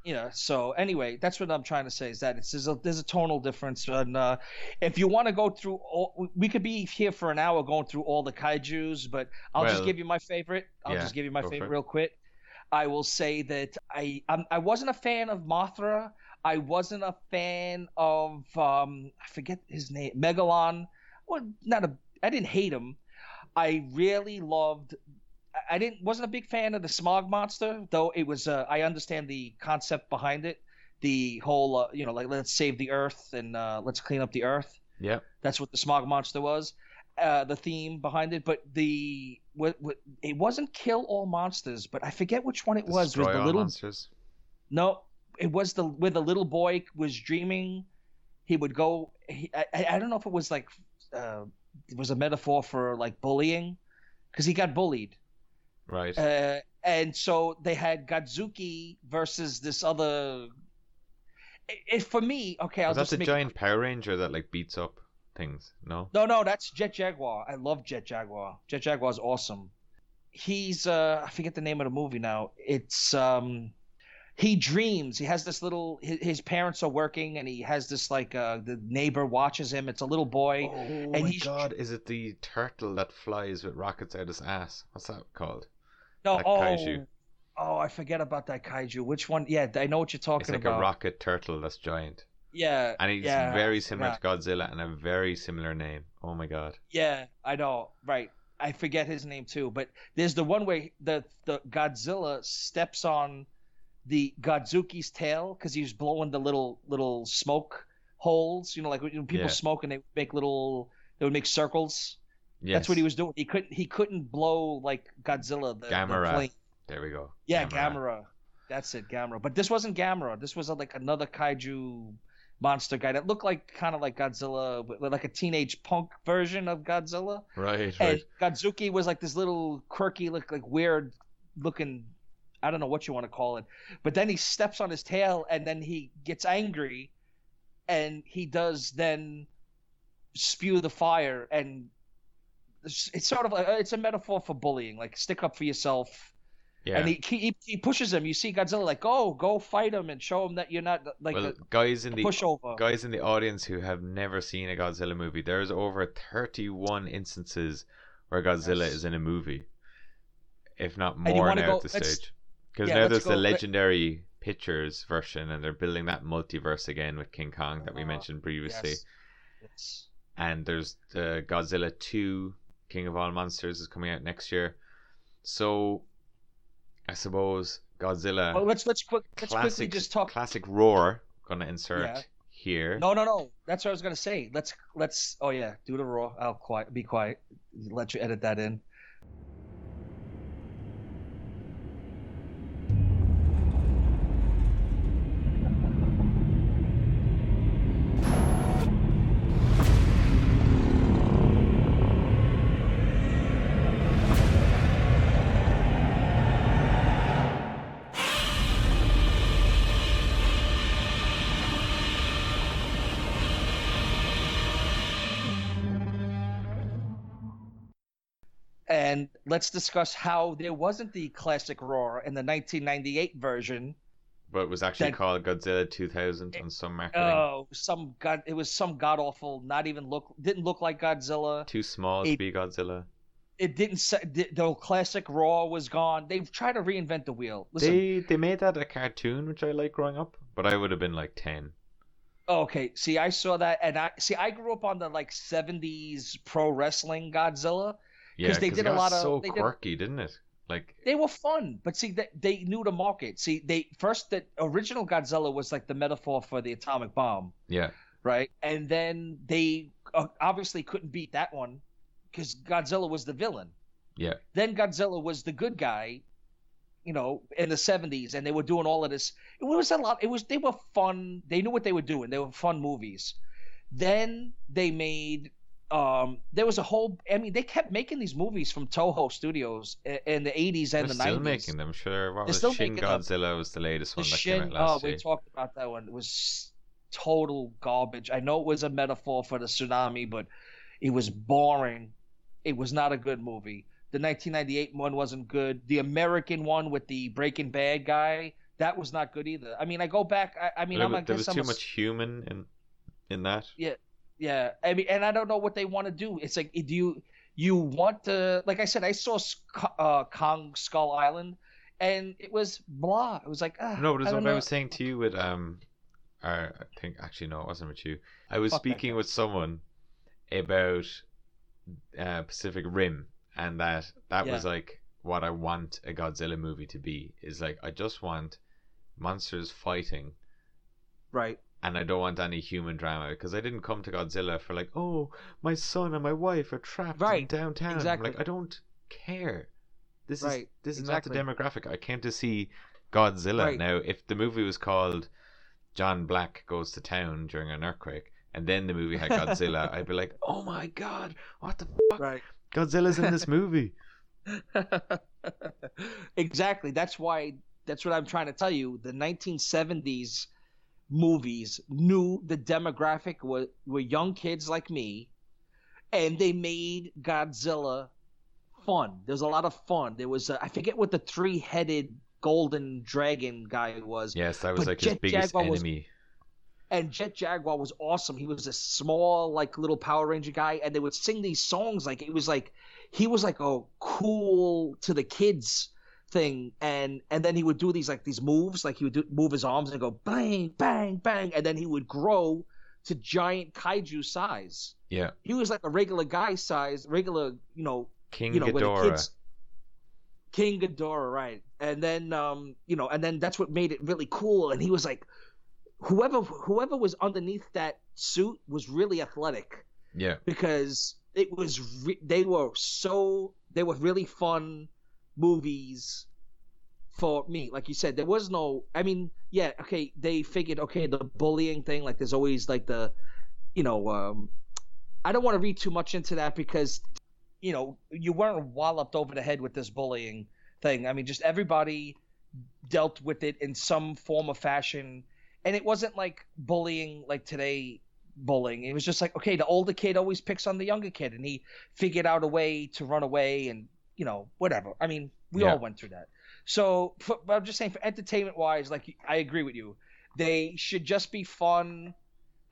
Speaker 5: You know. So anyway, that's what I'm trying to say is that it's there's a there's a tonal difference, and uh, if you want to go through, all, we could be here for an hour going through all the kaiju's, but I'll
Speaker 4: Well,
Speaker 5: just give you my favorite. I'll
Speaker 4: yeah,
Speaker 5: just give you my favorite real quick. I will say that I I'm, I wasn't a fan of Mothra. I wasn't a fan of um I forget his name Megalon. Well, not a I didn't hate him. I really loved. I- didn't wasn't a big fan of the Smog Monster, though it was. Uh, I understand the concept behind it. The whole, uh, you know, like let's save the Earth and uh, let's clean up the Earth.
Speaker 4: Yeah,
Speaker 5: That's what the Smog Monster was. Uh, the theme behind it, but the what, what it wasn't kill all monsters, but I forget which one it was.
Speaker 4: Destroy
Speaker 5: was the
Speaker 4: all
Speaker 5: little
Speaker 4: monsters.
Speaker 5: no, it was the where the little boy was dreaming. He would go. He, I I don't know if it was like uh, it was a metaphor for like bullying, because he got bullied.
Speaker 4: Right.
Speaker 5: Uh, and so they had Godzooky versus this other. It, it- for me, okay, I'll
Speaker 4: Was that
Speaker 5: just
Speaker 4: the giant Power Ranger that like beats up things? No.
Speaker 5: No, no, that's Jet Jaguar. I love Jet Jaguar. Jet Jaguar's awesome. He's uh I forget the name of the movie now. It's um he dreams. He has this little his, his parents are working and he has this like uh the neighbor watches him. It's a little boy
Speaker 4: Oh
Speaker 5: and
Speaker 4: my
Speaker 5: he's
Speaker 4: god! Is it the turtle that flies with rockets out his ass? What's that called?
Speaker 5: no
Speaker 4: that
Speaker 5: oh
Speaker 4: kaiju.
Speaker 5: oh I forget about that kaiju. Which one? Yeah, I know what you're talking about.
Speaker 4: It's like
Speaker 5: about.
Speaker 4: a rocket turtle that's giant,
Speaker 5: Yeah,
Speaker 4: and he's
Speaker 5: yeah,
Speaker 4: very similar
Speaker 5: forgot.
Speaker 4: to Godzilla and a very similar name. Oh my god!
Speaker 5: Yeah, I know. Right. I forget his name too, but there's the one where the the Godzilla steps on the Godzooky's tail because he was blowing the little little smoke holes. You know, like when people
Speaker 4: Yeah.
Speaker 5: smoke and they make little they would make circles.
Speaker 4: Yes.
Speaker 5: That's what he was doing. He couldn't he couldn't blow like Godzilla the, the
Speaker 4: Gamera.
Speaker 5: plane.
Speaker 4: There we go.
Speaker 5: Yeah,
Speaker 4: Gamera.
Speaker 5: Gamera. That's it, Gamera. But this wasn't Gamera. This was a, like another kaiju monster guy that looked like kind of like Godzilla, like a teenage punk version of Godzilla.
Speaker 4: Right,
Speaker 5: And
Speaker 4: right.
Speaker 5: Godzooky was like this little quirky, look like weird looking. I don't know what you want to call it, but then he steps on his tail and then he gets angry, and he does then spew the fire and it's, sort of like uh, it's a metaphor for bullying, like stick up for yourself.
Speaker 4: Yeah.
Speaker 5: And he, he he pushes him. You see Godzilla like, go go fight him and show him that you're not like
Speaker 4: well,
Speaker 5: a,
Speaker 4: guys in
Speaker 5: a
Speaker 4: the
Speaker 5: pushover.
Speaker 4: guys in the audience who have never seen a Godzilla movie, there's over 31 instances where Godzilla
Speaker 5: Yes.
Speaker 4: is in a movie, if not more now
Speaker 5: go-
Speaker 4: at
Speaker 5: let's-
Speaker 4: stage. Because
Speaker 5: yeah,
Speaker 4: now there's the legendary pictures version, and they're building that multiverse again with King Kong that we
Speaker 5: Uh,
Speaker 4: mentioned previously.
Speaker 5: yes. Yes.
Speaker 4: And there's the Godzilla 2, King of All Monsters, is coming out next year. So, I suppose Godzilla.
Speaker 5: Well, let's let's quick let's quickly
Speaker 4: classic,
Speaker 5: just talk.
Speaker 4: classic roar. Gonna insert
Speaker 5: Yeah.
Speaker 4: here.
Speaker 5: No, no, no. That's what I was gonna say. Let's let's. Oh yeah, do the roar. I'll quiet. Be quiet. Let you edit that in. Let's discuss how there wasn't the classic roar in the 1998 version.
Speaker 4: But it was actually
Speaker 5: That-
Speaker 4: called Godzilla 2000 on some marketing.
Speaker 5: Oh, some god! It was some god awful. Not even look. Didn't look like Godzilla.
Speaker 4: Too small to be Godzilla.
Speaker 5: It didn't. The, classic roar was gone. They've tried to reinvent the wheel. Listen,
Speaker 4: They they made that a cartoon, which I like growing up, but I would have been like 10.
Speaker 5: Oh, Okay, see, I saw that, and I see. I grew up on the like '70s pro wrestling Godzilla.
Speaker 4: Yeah,
Speaker 5: they did a lot of-
Speaker 4: so quirky, didn't it? Like
Speaker 5: They were fun, but see, they, they knew the market. See, they first the original Godzilla was like the metaphor for the atomic bomb,
Speaker 4: yeah,
Speaker 5: right? And then they uh, obviously couldn't beat that one because Godzilla was the villain.
Speaker 4: yeah,
Speaker 5: Then Godzilla was the good guy, you know, in the '70s, and they were doing all of this. It was a lot. It was they were fun. They knew what they were doing. They were fun movies. Then they made. Um, there was a whole. I mean, they kept making these movies from Toho Studios in the '80s and
Speaker 4: They're
Speaker 5: the
Speaker 4: still
Speaker 5: '90s.
Speaker 4: making them. Sure, what
Speaker 5: They're
Speaker 4: was
Speaker 5: still
Speaker 4: Shin
Speaker 5: making them.
Speaker 4: Godzilla was the latest
Speaker 5: The
Speaker 4: one that
Speaker 5: Shin.
Speaker 4: came out
Speaker 5: Oh,
Speaker 4: last
Speaker 5: we talked about that one. It was total garbage. I know it was a metaphor for the tsunami, but it was boring. It was not a good movie. The 1998 one wasn't good. The American one with the Breaking Bad guy, that was not good either. I mean, I go back. I, I mean,
Speaker 4: There
Speaker 5: I'm
Speaker 4: there was
Speaker 5: I'm
Speaker 4: too
Speaker 5: a-
Speaker 4: much human in in that.
Speaker 5: Yeah, yeah. I mean, and I don't know what they want to do. It's like, do you you want to? Like I said, I saw Sk- uh, Kong Skull Island, and it was blah. It was like, ah,
Speaker 4: No, but it's what
Speaker 5: don't
Speaker 4: I was saying to you with um, I think actually no, it wasn't with you. I was
Speaker 5: Fuck
Speaker 4: speaking with someone about uh, Pacific Rim, and that that was like what I want a Godzilla movie to be. Is like I just want monsters fighting,
Speaker 5: Right.
Speaker 4: And I don't want any human drama because I didn't come to Godzilla for like, oh, my son and my wife are trapped in
Speaker 5: Right,
Speaker 4: downtown. I'm
Speaker 5: exactly.
Speaker 4: Like I don't care. This is
Speaker 5: Right,
Speaker 4: this is not the demographic. I came to see Godzilla.
Speaker 5: Right.
Speaker 4: Now, if the movie was called John Black Goes to Town during an earthquake, and then the movie had Godzilla, I'd be like, oh my god, what the fuck?
Speaker 5: Right.
Speaker 4: Godzilla's in this movie.
Speaker 5: exactly. That's why. That's what I'm trying to tell you. The 1970s movies knew the demographic were were young kids like me, and they made Godzilla fun. There's a lot of fun. There was a, I forget what the three headed golden dragon guy was.
Speaker 4: Yes, that was like his biggest
Speaker 5: Jaguar was-
Speaker 4: enemy.
Speaker 5: and Jet Jaguar was awesome. He was a small, like little Power Ranger guy, and they would sing these songs like it was like he was like a cool to the kids thing, and and then he would do these like these moves, like he would do, move his arms and go bang, bang, bang, and then he would grow to giant kaiju size.
Speaker 4: Yeah,
Speaker 5: He was like a regular guy size, regular, you know,
Speaker 4: King
Speaker 5: you know, where the
Speaker 4: Ghidorah.
Speaker 5: kids. King Ghidorah, right? And then, um, you know, and then that's what made it really cool. And he was like, whoever whoever was underneath that suit was really athletic
Speaker 4: Yeah,
Speaker 5: because it was re- they were so they were really fun movies for me. Like you said there was no i mean yeah okay they figured okay the bullying thing like there's always like the you know um i don't want to read too much into that because you know you weren't walloped over the head with this bullying thing. I mean just everybody dealt with it in some form or fashion. And it wasn't like bullying like today bullying. It was just like okay the older kid always picks on the younger kid and he figured out a way to run away and you know whatever i mean we
Speaker 4: Yeah.
Speaker 5: all went through that so for, but i'm just saying for entertainment wise like i agree with you they should just be fun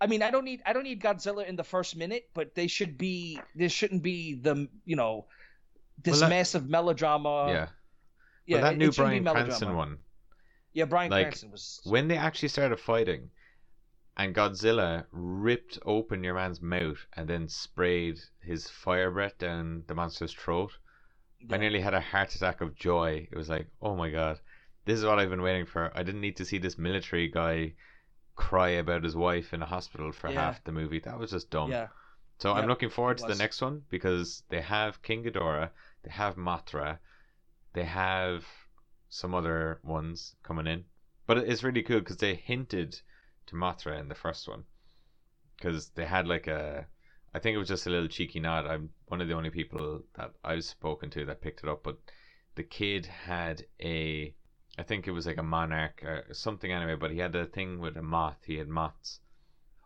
Speaker 5: i mean i don't need i don't need godzilla in the first minute but they should be there shouldn't be the you know this
Speaker 4: Well, that-
Speaker 5: massive melodrama
Speaker 4: yeah.
Speaker 5: yeah
Speaker 4: but that
Speaker 5: it-
Speaker 4: new
Speaker 5: it Bryan.
Speaker 4: Cranston one,
Speaker 5: yeah bryan
Speaker 4: like
Speaker 5: cranston was
Speaker 4: when they actually started fighting, and Godzilla ripped open your man's mouth and then sprayed his fire breath down the monster's throat. I nearly had a heart attack of joy. It was like, oh my god, this is what I've been waiting for. I didn't need to see this military guy cry about his wife in a hospital for
Speaker 5: Yeah.
Speaker 4: half the movie. That was just dumb.
Speaker 5: yeah
Speaker 4: So I'm looking forward to the next one because they have King Ghidorah, they have Mothra, they have some other ones coming in. But it's really cool because they hinted to Mothra in the first one because they had like a. I think it was just a little cheeky nod. I'm one of the only people that I've spoken to that picked it up, but the kid had a. I think it was like a monarch or something anyway, but he had a thing with a moth. He had moths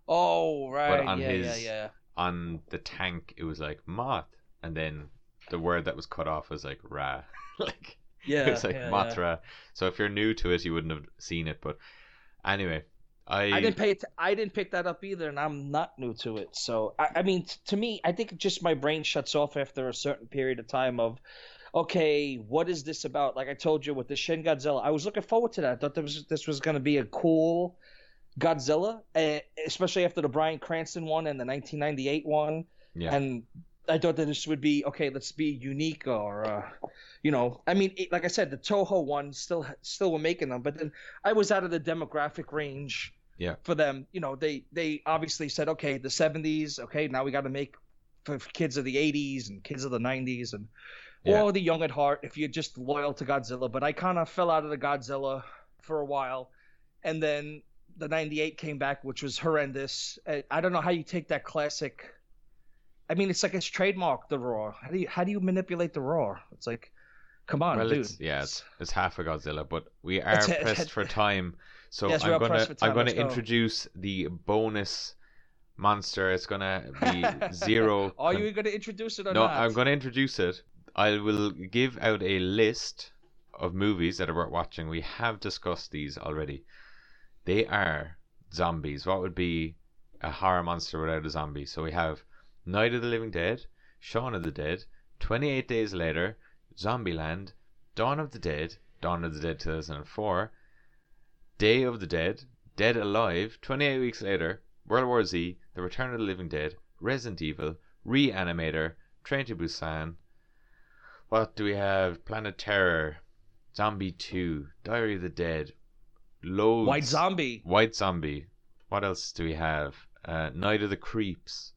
Speaker 5: oh right
Speaker 4: on
Speaker 5: yeah yeah
Speaker 4: his-
Speaker 5: yeah
Speaker 4: on the tank it was like moth and then the word that was cut off was like Ra. like
Speaker 5: Yeah,
Speaker 4: it was like
Speaker 5: yeah, yeah.
Speaker 4: So if you're new to it, you wouldn't have seen it. But anyway, I
Speaker 5: I didn't pay it. I didn't pick that up either, and I'm not new to it. So I, I mean, t- to me, I think just my brain shuts off after a certain period of time of, okay, what is this about? Like I told you with the Shin Godzilla, I was looking forward to that. I thought this was, this was going to be a cool Godzilla, eh, especially after the Bryan Cranston one and the 1998 one.
Speaker 4: Yeah.
Speaker 5: And I thought that this would be okay. Let's be unique, or uh, you know, I mean, it, like I said, the Toho one still still were making them, but then I was out of the demographic range
Speaker 4: yeah.
Speaker 5: for them. You know, they they obviously said, okay, the 70s, okay, now we got to make for kids of the 80s and kids of the 90s and
Speaker 4: Yeah.
Speaker 5: or the young at heart if you're just loyal to Godzilla. But I kind of fell out of the Godzilla for a while, and then the 98 came back, which was horrendous. I I don't know how you take that classic. I mean, it's like it's trademark the roar. How do you how do you manipulate the roar? It's like, come on,
Speaker 4: well,
Speaker 5: dude.
Speaker 4: it's yeah, it's, it's half a Godzilla, but we are pressed for time. So
Speaker 5: Yes,
Speaker 4: I'm gonna. I'm gonna
Speaker 5: go.
Speaker 4: introduce the bonus monster. It's gonna be zero.
Speaker 5: Are you going to introduce it or
Speaker 4: no,
Speaker 5: not?
Speaker 4: I'm going to introduce it. I will give out a list of movies that are worth watching. We have discussed these already. They are zombies. What would be a horror monster without a zombie? So we have Night of the Living Dead, Shaun of the Dead, 28 Days Later, Zombieland, Dawn of the Dead, Dawn of the Dead 2004, Day of the Dead, Dead Alive, 28 Weeks Later, World War Z, The Return of the Living Dead, Resident Evil, Reanimator, Train to Busan. What do we have? Planet Terror, Zombie 2, Diary of the Dead, loads.
Speaker 5: White Zombie.
Speaker 4: White Zombie. What else do we have? Uh, Night of the Creeps.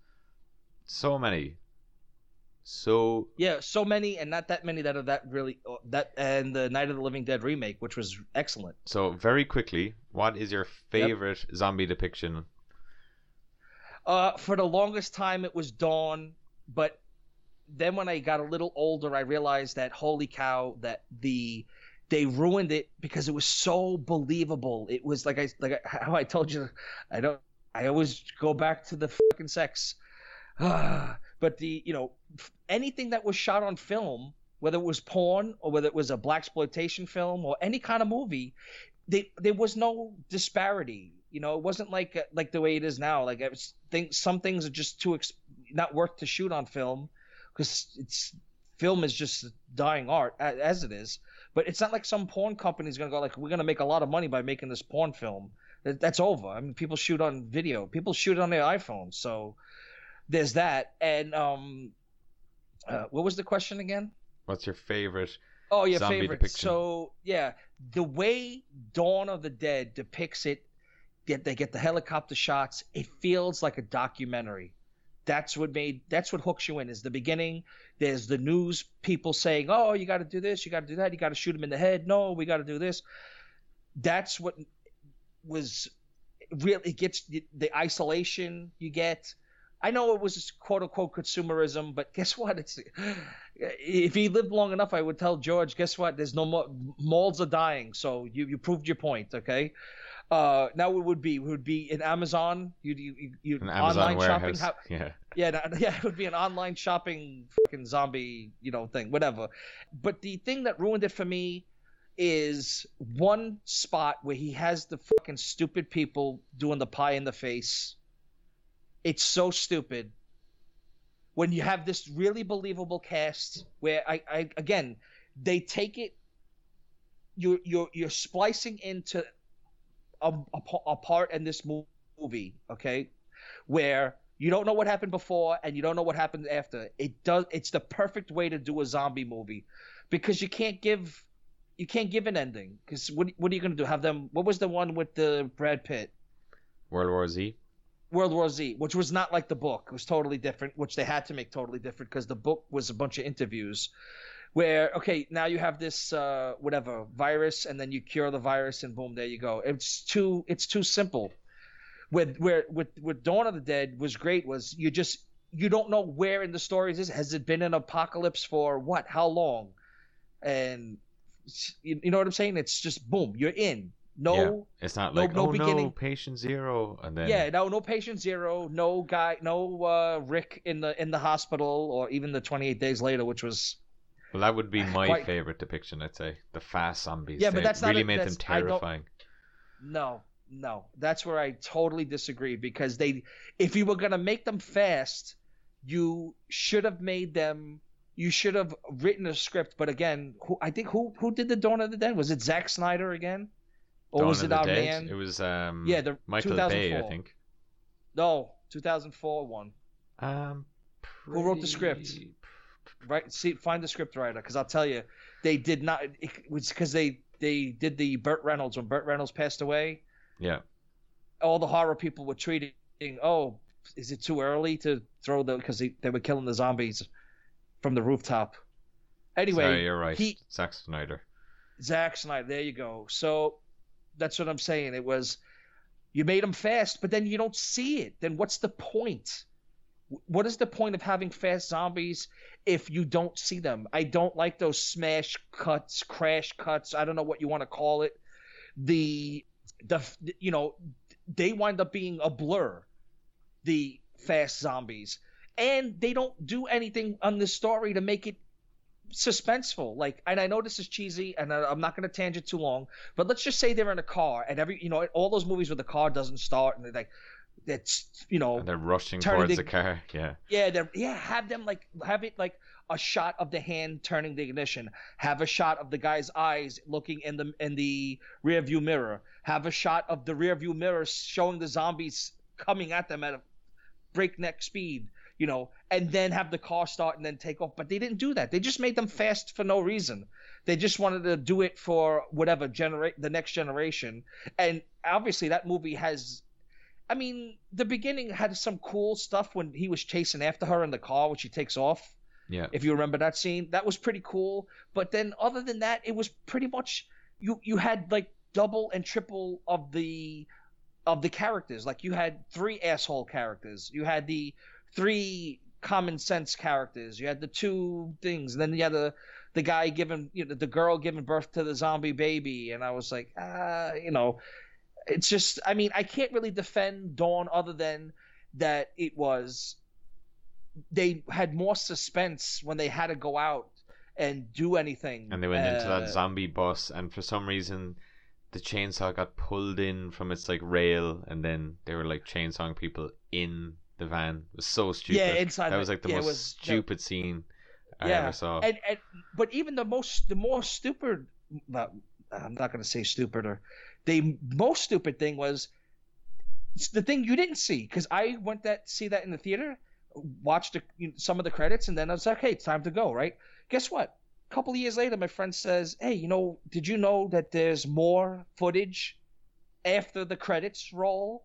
Speaker 4: So many. So
Speaker 5: Yeah, so many and not that many that are that really uh, that and the Night of the Living Dead remake, which was excellent.
Speaker 4: so very quickly, what is your favorite zombie depiction?
Speaker 5: Uh, for the longest time it was Dawn, but then when I got a little older, I realized that holy cow, that the they ruined it because it was so believable. It was like I like I, how I told you, I don't. I always go back to the fucking sex. but the you know anything that was shot on film, whether it was porn or whether it was a blaxploitation film or any kind of movie, they, there was no disparity. You know, it wasn't like uh, like the way it is now. Like I think some things are just too not worth to shoot on film because it's film is just dying art as it is. But it's not like some porn company is gonna go like we're gonna make a lot of money by making this porn film. That- That's over. I mean, people shoot on video. People shoot on their iPhones. So there's that. And um, uh, what was the question again?
Speaker 4: What's your favorite?
Speaker 5: Oh, your favorite.
Speaker 4: depiction?
Speaker 5: So yeah, the way Dawn of the Dead depicts it, get they get the helicopter shots. It feels like a documentary. That's what made. That's what hooks you in. Is the beginning. There's the news people saying, "Oh, you got to do this. You got to do that. You got to shoot him in the head. No, we got to do this." That's what was really it gets the, the isolation you get. I know it was quote unquote consumerism, but guess what? It's if he lived long enough, I would tell George, guess what? There's no more malls are dying, so you you proved your point, okay? Uh, now it would be it would be in Amazon. You you you
Speaker 4: An Amazon
Speaker 5: online
Speaker 4: warehouse.
Speaker 5: shopping. How,
Speaker 4: yeah.
Speaker 5: yeah, yeah, it would be an online shopping fucking zombie, you know, thing, whatever. But the thing that ruined it for me is one spot where he has the fucking stupid people doing the pie in the face. It's so stupid. When you have this really believable cast where I, I again, they take it you're you're you're splicing into a, a, a part in this movie, okay, where you don't know what happened before and you don't know what happened after. It does. It's the perfect way to do a zombie movie, because you can't give you can't give an ending. Because what what are you gonna do? Have them? What was the one with the Brad Pitt?
Speaker 4: World War Z.
Speaker 5: World War Z, which was not like the book. It was totally different, which they had to make totally different because the book was a bunch of interviews where, okay, now you have this uh, whatever virus and then you cure the virus and boom, there you go. It's too it's too simple. With where with with Dawn of the Dead was great was you just you don't know where in the stories is. Has it been an apocalypse for what? How long? And you, you know what I'm saying? It's just boom, you're in. No,
Speaker 4: Yeah. It's not
Speaker 5: no-
Speaker 4: like
Speaker 5: no
Speaker 4: oh
Speaker 5: beginning.
Speaker 4: no, patient zero, and then
Speaker 5: yeah, no, no patient zero, no guy, no uh, Rick in the in the hospital, or even the 28 days later, which was
Speaker 4: Well, that would be my
Speaker 5: Quite-
Speaker 4: favorite depiction. I'd say the fast zombies.
Speaker 5: Yeah, but that's not
Speaker 4: really
Speaker 5: a-
Speaker 4: made them terrifying.
Speaker 5: no, no. That's where I totally disagree because they, if you were gonna make them fast, you should have made them. You should have written a script, but again, who I think who who did the Dawn of the Dead? Was it Zack Snyder again, or
Speaker 4: Dawn
Speaker 5: was it
Speaker 4: the
Speaker 5: our
Speaker 4: Dead?
Speaker 5: man?
Speaker 4: It was um
Speaker 5: Yeah, the
Speaker 4: Michael Bay, I think.
Speaker 5: No, 2004 one.
Speaker 4: Um,
Speaker 5: Who wrote the script? right see find the script writer because i'll tell you they did not it was because they they did the burt reynolds when burt reynolds passed away
Speaker 4: Yeah,
Speaker 5: all the horror people were treating oh is it too early to throw the because they, they were killing the zombies from the rooftop anyway
Speaker 4: sorry, you're right.
Speaker 5: he
Speaker 4: Zack Snyder.
Speaker 5: Zack Snyder. There you go. So that's what I'm saying. It was you made them fast, but then you don't see it. Then what's the point? What is the point of having fast zombies if you don't see them? I don't like those smash cuts, crash cuts. I don't know what you want to call it. The the you know they wind up being a blur. The fast zombies, and they don't do anything on the story to make it suspenseful. Like, and I know this is cheesy, and I, I'm not going to tangent too long, but let's just say they're in a car, and every, you know, all those movies where the car doesn't start, and they're like, it's, you know,
Speaker 4: And they're rushing towards
Speaker 5: the-
Speaker 4: the car. Yeah,
Speaker 5: yeah, they're, yeah, have them like, have it like a shot of the hand turning the ignition, have a shot of the guy's eyes looking in the in the rear view mirror, have a shot of the rear view mirror showing the zombies coming at them at a breakneck speed, you know, and then have the car start and then take off. But they didn't do that. They just made them fast for no reason. They just wanted to do it for whatever generate the next generation. And obviously that movie has I mean, the beginning had some cool stuff when he was chasing after her in the car when she takes off.
Speaker 4: yeah.
Speaker 5: If you remember that scene, that was pretty cool. But then other than that, it was pretty much you you had like double and triple of the of the characters. Like you had three asshole characters. You had the three common sense characters. You had the two things, and then you had the the guy giving you know the girl giving birth to the zombie baby, and I was like, ah, you know, it's just I mean I can't really defend Dawn other than that it was they had more suspense when they had to go out and do anything.
Speaker 4: And they went into
Speaker 5: Uh,
Speaker 4: that zombie bus, and for some reason, the chainsaw got pulled in from its like rail, and then they were like chainsawing people in the van. It was so stupid.
Speaker 5: Yeah, inside
Speaker 4: That was like the
Speaker 5: yeah,
Speaker 4: most
Speaker 5: was- no.
Speaker 4: stupid scene I
Speaker 5: yeah.
Speaker 4: ever saw.
Speaker 5: And, and but even the most the more stupid well, I'm not going to say stupider. The most stupid thing was the thing you didn't see because I went that see that in the theater, watched the, you know, some of the credits, and then I was like, "Hey, it's time to go." Right? Guess what? A couple years later, my friend says, "Hey, you know, did you know that there's more footage after the credits roll?"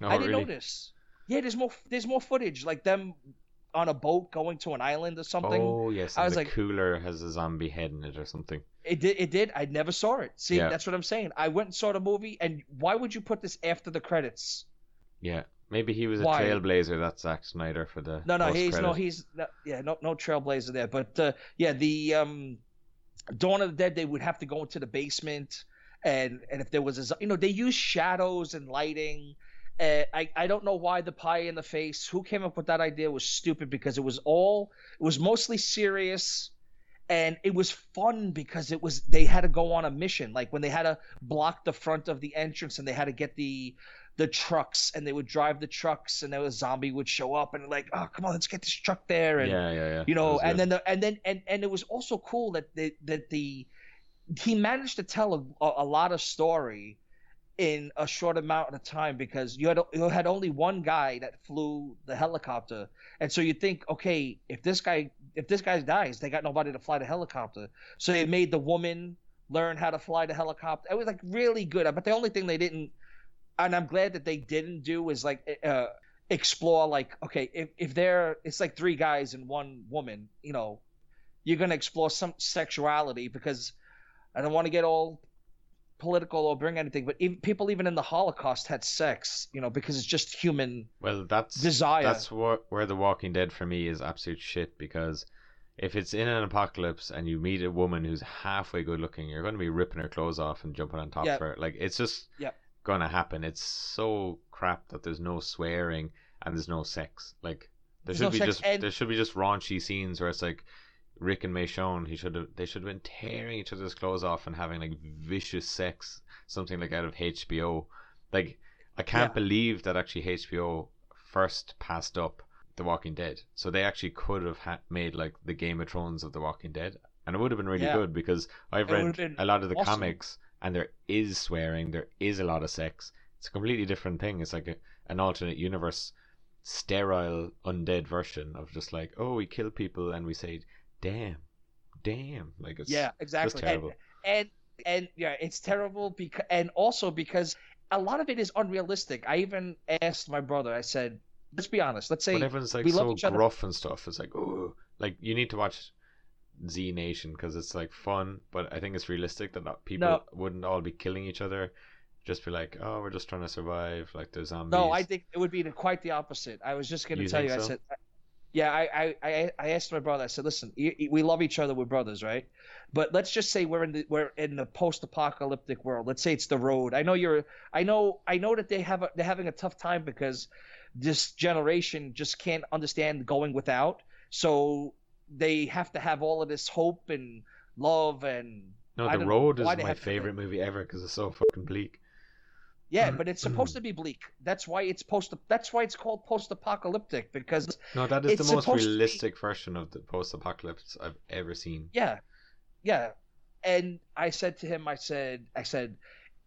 Speaker 4: Oh,
Speaker 5: I didn't
Speaker 4: really?
Speaker 5: notice. Yeah, there's more. There's more footage, like them on a boat going to an island or something.
Speaker 4: Oh yes,
Speaker 5: I
Speaker 4: and
Speaker 5: was
Speaker 4: the
Speaker 5: like,
Speaker 4: cooler has a zombie head in it or something.
Speaker 5: it did. It did. I never saw it. See,
Speaker 4: Yeah.
Speaker 5: that's what I'm saying. I went and saw the movie, and why would you put this after the credits?
Speaker 4: Yeah, maybe he was a trailblazer. That's Zack Snyder for the
Speaker 5: No, no, he's no, he's no, yeah, no, no trailblazer there. But uh, yeah, the um, Dawn of the Dead, they would have to go into the basement, and and if there was a, you know, they use shadows and lighting. Uh, I I don't know why the pie in the face. Who came up with that idea was stupid because it was all it was mostly serious. And it was fun because it was they had to go on a mission. Like when they had to block the front of the entrance and they had to get the the trucks and they would drive the trucks and then a zombie would show up and like oh come on let's get this truck there and
Speaker 4: Yeah, yeah, yeah.
Speaker 5: you know and
Speaker 4: good.
Speaker 5: then the, and then and and it was also cool that the that the he managed to tell a, a, a lot of story in a short amount of time because you had you had only one guy that flew the helicopter. And so you think okay if this guy if this guy dies they got nobody to fly the helicopter. So they made the woman learn how to fly the helicopter. It was like really good. But the only thing they didn't and I'm glad that they didn't do is like uh, explore like okay if if they're it's like three guys and one woman you know you're gonna explore some sexuality because I don't want to get all political or bring anything but even, people even in the Holocaust had sex you know because it's just human
Speaker 4: Well, that's
Speaker 5: desire.
Speaker 4: That's what where The Walking Dead for me is absolute shit because if it's in an apocalypse and you meet a woman who's halfway good looking, you're going to be ripping her clothes off and jumping on top
Speaker 5: Yep.
Speaker 4: of her. Like it's just
Speaker 5: Yep.
Speaker 4: going to happen. It's so crap that there's no swearing and there's no sex. Like there
Speaker 5: There's
Speaker 4: should
Speaker 5: no
Speaker 4: be just
Speaker 5: and-
Speaker 4: there should be just raunchy scenes where it's like Rick and Michonne. He should have they should have been tearing each other's clothes off and having like vicious sex, something like out of HBO. Like I can't
Speaker 5: Yeah.
Speaker 4: believe that actually HBO first passed up The Walking Dead. So they actually could have ha- made like the Game of Thrones of The Walking Dead, and it would have been really
Speaker 5: Yeah.
Speaker 4: good because I've
Speaker 5: It
Speaker 4: read a lot of the
Speaker 5: awesome.
Speaker 4: comics, and there is swearing, there is a lot of sex. It's a completely different thing. It's like a, an alternate universe, sterile undead version of just like oh we kill people and we say damn, damn, like it's
Speaker 5: yeah, exactly.
Speaker 4: terrible.
Speaker 5: And, and and yeah, it's terrible because and also because a lot of it is unrealistic. I even asked my brother. I said, "Let's be honest. Let's say
Speaker 4: but everyone's like
Speaker 5: we love
Speaker 4: so
Speaker 5: each other."
Speaker 4: gruff and stuff. It's like oh, like you need to watch Z Nation because it's like fun, but I think it's realistic that not, people
Speaker 5: No.
Speaker 4: wouldn't all be killing each other. Just be like, oh, we're just trying to survive. Like the zombies.
Speaker 5: No, I think it would be the, quite the opposite. I was just going to tell you. I said, yeah, I, I, I, asked my brother. I said, listen, we love each other. We're brothers, right? But let's just say we're in the we're in the post-apocalyptic world. Let's say it's the road. I know you're. I know. I know that they have a, they're having a tough time because this generation just can't understand going without. So they have to have all of this hope and love and.
Speaker 4: no, the road is my
Speaker 5: to-
Speaker 4: favorite movie ever because it's so fucking bleak.
Speaker 5: Yeah, mm-hmm. but it's supposed to be bleak. That's why it's post. That's why it's called post-apocalyptic because
Speaker 4: No, that is
Speaker 5: It's
Speaker 4: the most
Speaker 5: to be-
Speaker 4: realistic version of the post-apocalypse I've ever seen.
Speaker 5: Yeah, yeah. And I said to him, I said, I said,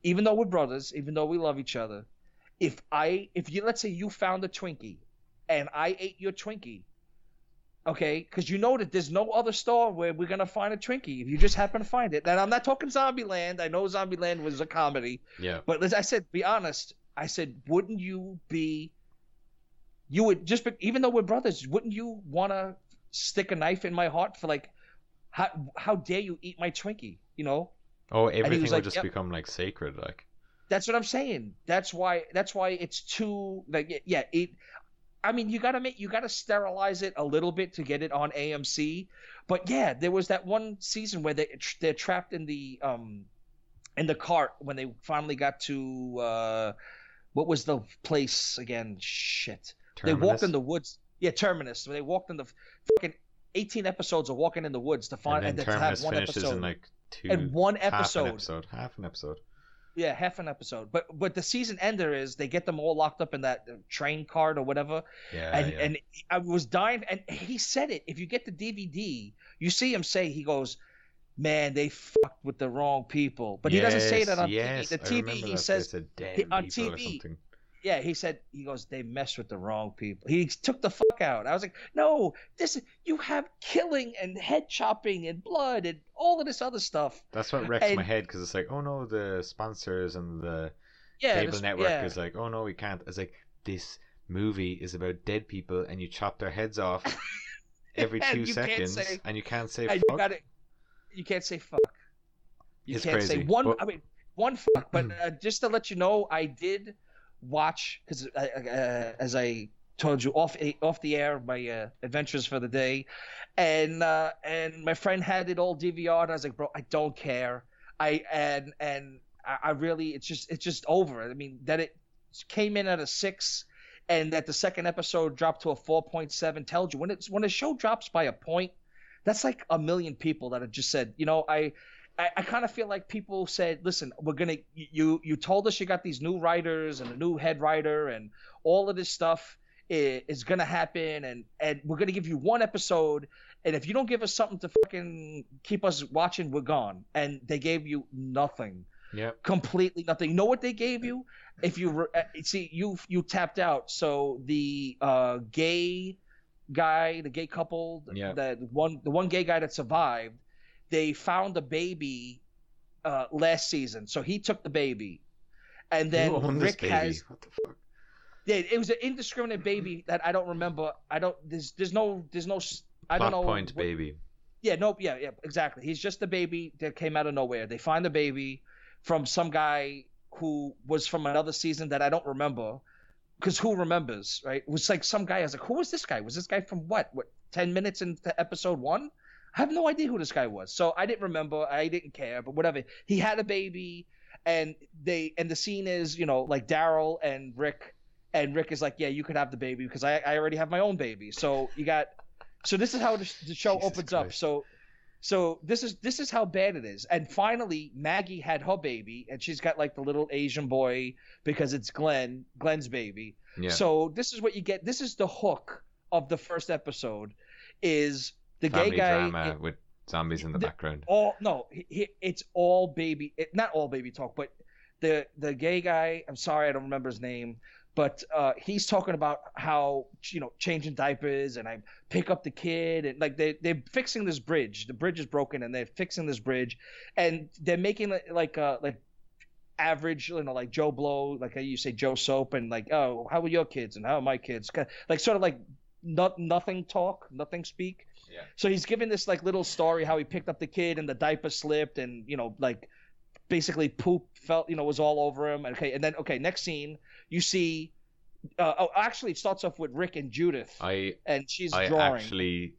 Speaker 5: even though we're brothers, even though we love each other, if I, if you, let's say you found a Twinkie, and I ate your Twinkie, okay, because you know that there's no other store where we're gonna find a Twinkie if you just happen to find it. And I'm not talking Zombieland. I know Zombieland was a comedy,
Speaker 4: Yeah.
Speaker 5: but as I said, be honest. I said, wouldn't you be? You would just, be, even though we're brothers, wouldn't you want to stick a knife in my heart for like, how how dare you eat my Twinkie? You know,
Speaker 4: Oh, everything would
Speaker 5: like,
Speaker 4: just
Speaker 5: "Yep."
Speaker 4: become like sacred, like.
Speaker 5: that's what I'm saying. That's why that's why it's too like yeah. It, I mean, you gotta make you gotta sterilize it a little bit to get it on AMC. But yeah, there was that one season where they they're trapped in the um in the cart when they finally got to uh what was the place again? Shit. They walked in the woods. Yeah, Terminus. They walked in the fucking 18 episodes of walking in the woods to find
Speaker 4: and then
Speaker 5: to have
Speaker 4: Terminus
Speaker 5: one
Speaker 4: finishes
Speaker 5: episode.
Speaker 4: in like two.
Speaker 5: And one
Speaker 4: half an
Speaker 5: episode.
Speaker 4: episode. Half an episode.
Speaker 5: Yeah, half an episode. But but the season ender is they get them all locked up in that uh, train card or whatever.
Speaker 4: Yeah.
Speaker 5: and
Speaker 4: yeah.
Speaker 5: and I was dying. And he said it. If you get the DVD, you see him say he goes, "Man, they fucked with the wrong people." But he doesn't say that on
Speaker 4: yes,
Speaker 5: TV. The TV he says
Speaker 4: They said, damn
Speaker 5: he- on TV. Yeah, he said he goes, they messed with the wrong people. He took the fuck out. I was like, no, this you have killing and head chopping and blood and all of this other stuff.
Speaker 4: That's what wrecks my head because it's like, oh no, the sponsors and the
Speaker 5: Yeah,
Speaker 4: cable network
Speaker 5: yeah.
Speaker 4: is like, oh no, we can't. It's like this movie is about dead people and you chop their heads off every
Speaker 5: And
Speaker 4: two seconds
Speaker 5: say-
Speaker 4: and you can't say fuck.
Speaker 5: you got it. You can't say fuck. You
Speaker 4: It's
Speaker 5: can't say
Speaker 4: crazy,
Speaker 5: one.
Speaker 4: but-
Speaker 5: I mean, one fuck. But uh, just to let you know, I did watch because uh, as I told you off off the air, my uh, adventures for the day, and uh, and my friend had it all DVR'd. I was like, bro, I don't care. I and and I, I really, it's just it's just over. I mean, that it came in at a six. And that the second episode dropped to a 4.7 tells you when it's when a show drops by a point, that's like a million people that have just said, you know, I I, I kind of feel like people said, listen, we're gonna you you told us you got these new writers and a new head writer and all of this stuff is, is gonna happen and and we're gonna give you one episode and if you don't give us something to fucking keep us watching, we're gone. And they gave you nothing,
Speaker 4: Yeah.
Speaker 5: completely nothing. You know what they gave you? If you re- uh, see you you tapped out, so the uh, gay guy, the gay couple,
Speaker 4: Yeah.
Speaker 5: the one the one gay guy that survived they found a baby uh, last season, so he took the baby, and then
Speaker 4: Who owned this
Speaker 5: Rick
Speaker 4: baby?
Speaker 5: has
Speaker 4: What the fuck?
Speaker 5: yeah, it was an indiscriminate baby that I don't remember. I don't there's there's no there's no I
Speaker 4: Plot
Speaker 5: don't know
Speaker 4: point,
Speaker 5: what-
Speaker 4: baby.
Speaker 5: yeah, Nope. yeah, yeah, exactly. He's just a baby that came out of nowhere. They find the baby from some guy who was from another season that I don't remember. because who remembers, right? It was like some guy. I was like, who was this guy? Was this guy from what? What? Ten minutes into episode one? I have no idea who this guy was. So I didn't remember. I didn't care. But whatever. He had a baby, and they and the scene is you know like Daryl and Rick, and Rick is like, yeah, you could have the baby because I I already have my own baby. So you got. So this is how the, the show
Speaker 4: Jesus
Speaker 5: opens up. So. So this is this is how bad it is. And finally, Maggie had her baby, and she's got like the little Asian boy because it's Glenn, Glenn's baby.
Speaker 4: Yeah.
Speaker 5: So this is what you get. This is the hook of the first episode, is the
Speaker 4: Family
Speaker 5: gay guy.
Speaker 4: drama with zombies in the,
Speaker 5: the-
Speaker 4: background.
Speaker 5: all no, he, he- it's all baby. It, not all baby talk, but the the gay guy. I'm sorry, I don't remember his name, but uh, he's talking about how you know changing diapers and I pick up the kid and like they they're fixing this bridge. The bridge is broken and they're fixing this bridge, and they're making like uh like average, you know, like Joe Blow, like you say Joe Soap, and like, oh, how are your kids and how are my kids? Like sort of like not nothing talk, nothing speak.
Speaker 4: Yeah.
Speaker 5: So he's giving this like little story how he picked up the kid and the diaper slipped and you know like basically poop felt you know was all over him. Okay, and then okay, next scene you see. Uh, oh, actually, it starts off with Rick and Judith,
Speaker 4: I
Speaker 5: and she's
Speaker 4: I
Speaker 5: drawing.
Speaker 4: actually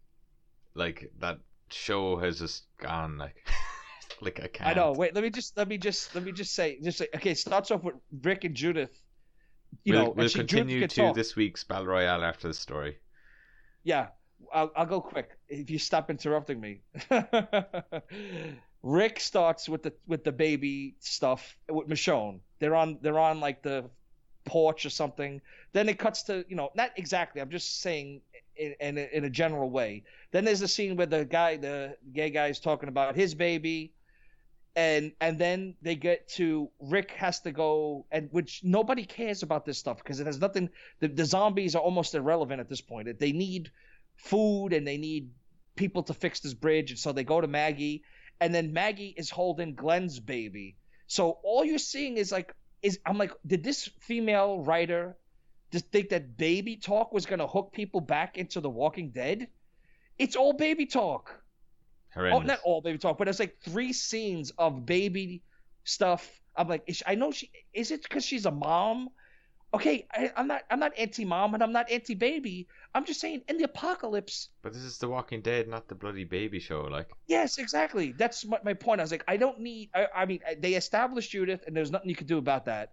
Speaker 4: like that show has just gone like like I can't.
Speaker 5: I know. Wait, let me just let me just let me just say just say okay. It starts off with Rick and Judith. You
Speaker 4: we'll
Speaker 5: know,
Speaker 4: we'll continue to
Speaker 5: talk.
Speaker 4: this week's battle royale after the story.
Speaker 5: Yeah, I'll, I'll go quick if you stop interrupting me. Rick starts with the with the baby stuff with Michonne. They're on they're on like the porch or something. Then it cuts to you know not exactly. I'm just saying in in a, in a general way. Then there's a scene where the guy the gay guy is talking about his baby. And and then they get to Rick has to go and which nobody cares about this stuff because it has nothing the, the zombies are almost irrelevant at this point. They need food and they need people to fix this bridge, and so they go to Maggie, and then Maggie is holding Glenn's baby. So all you're seeing is like is I'm like, did this female writer just think that baby talk was gonna hook people back into The Walking Dead? It's all baby talk. Oh, not all baby talk, but it's like three scenes of baby stuff. I'm like, is she, I know she is it because she's a mom? Okay, I, I'm not I'm not anti-mom and I'm not anti-baby. I'm just saying in the apocalypse.
Speaker 4: But this is The Walking Dead, not the bloody baby show. Like,
Speaker 5: Yes, exactly. That's my, my point. I was like, I don't need. I, I mean, they established Judith, and there's nothing you can do about that.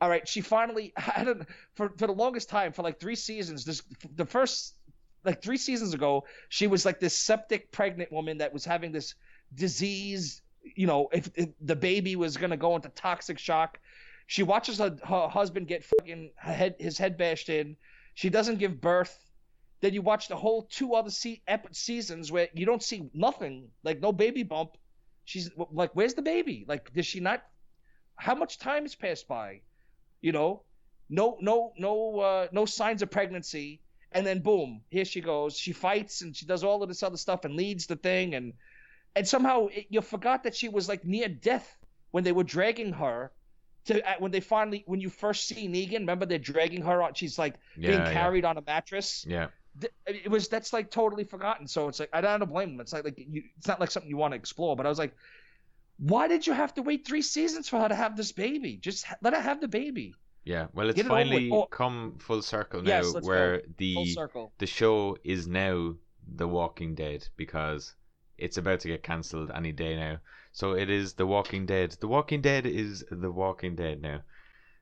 Speaker 5: All right, she finally. I don't for for the longest time, for like three seasons. This the first like three seasons ago, she was like this septic pregnant woman that was having this disease. You know, if, if the baby was gonna go into toxic shock, she watches her, her husband get fucking head his head bashed in. She doesn't give birth. Then you watch the whole two other se- seasons where you don't see nothing, like no baby bump. She's like, "Where's the baby? Like, does she not? How much time has passed by? You know, no, no, no, uh, no signs of pregnancy." And then boom, here she goes. She fights and she does all of this other stuff and leads the thing and and somehow it, you forgot that she was like near death when they were dragging her to uh, when they finally when you first see Negan. Remember they're dragging her on. She's like being
Speaker 4: Yeah, yeah.
Speaker 5: carried on a mattress
Speaker 4: yeah,
Speaker 5: it was that's like totally forgotten. So it's like I don't blame them. It's like like you, it's not like something you want to explore. But I was like, why did you have to wait three seasons for her to have this baby? Just ha- let her have the baby.
Speaker 4: yeah. Well, it's
Speaker 5: Get it
Speaker 4: finally
Speaker 5: Oh.
Speaker 4: come full circle now,
Speaker 5: Yes,
Speaker 4: where
Speaker 5: go.
Speaker 4: The the show is now The Walking Dead because it's about to get cancelled any day now. So it is The Walking Dead. The Walking Dead is The Walking Dead now.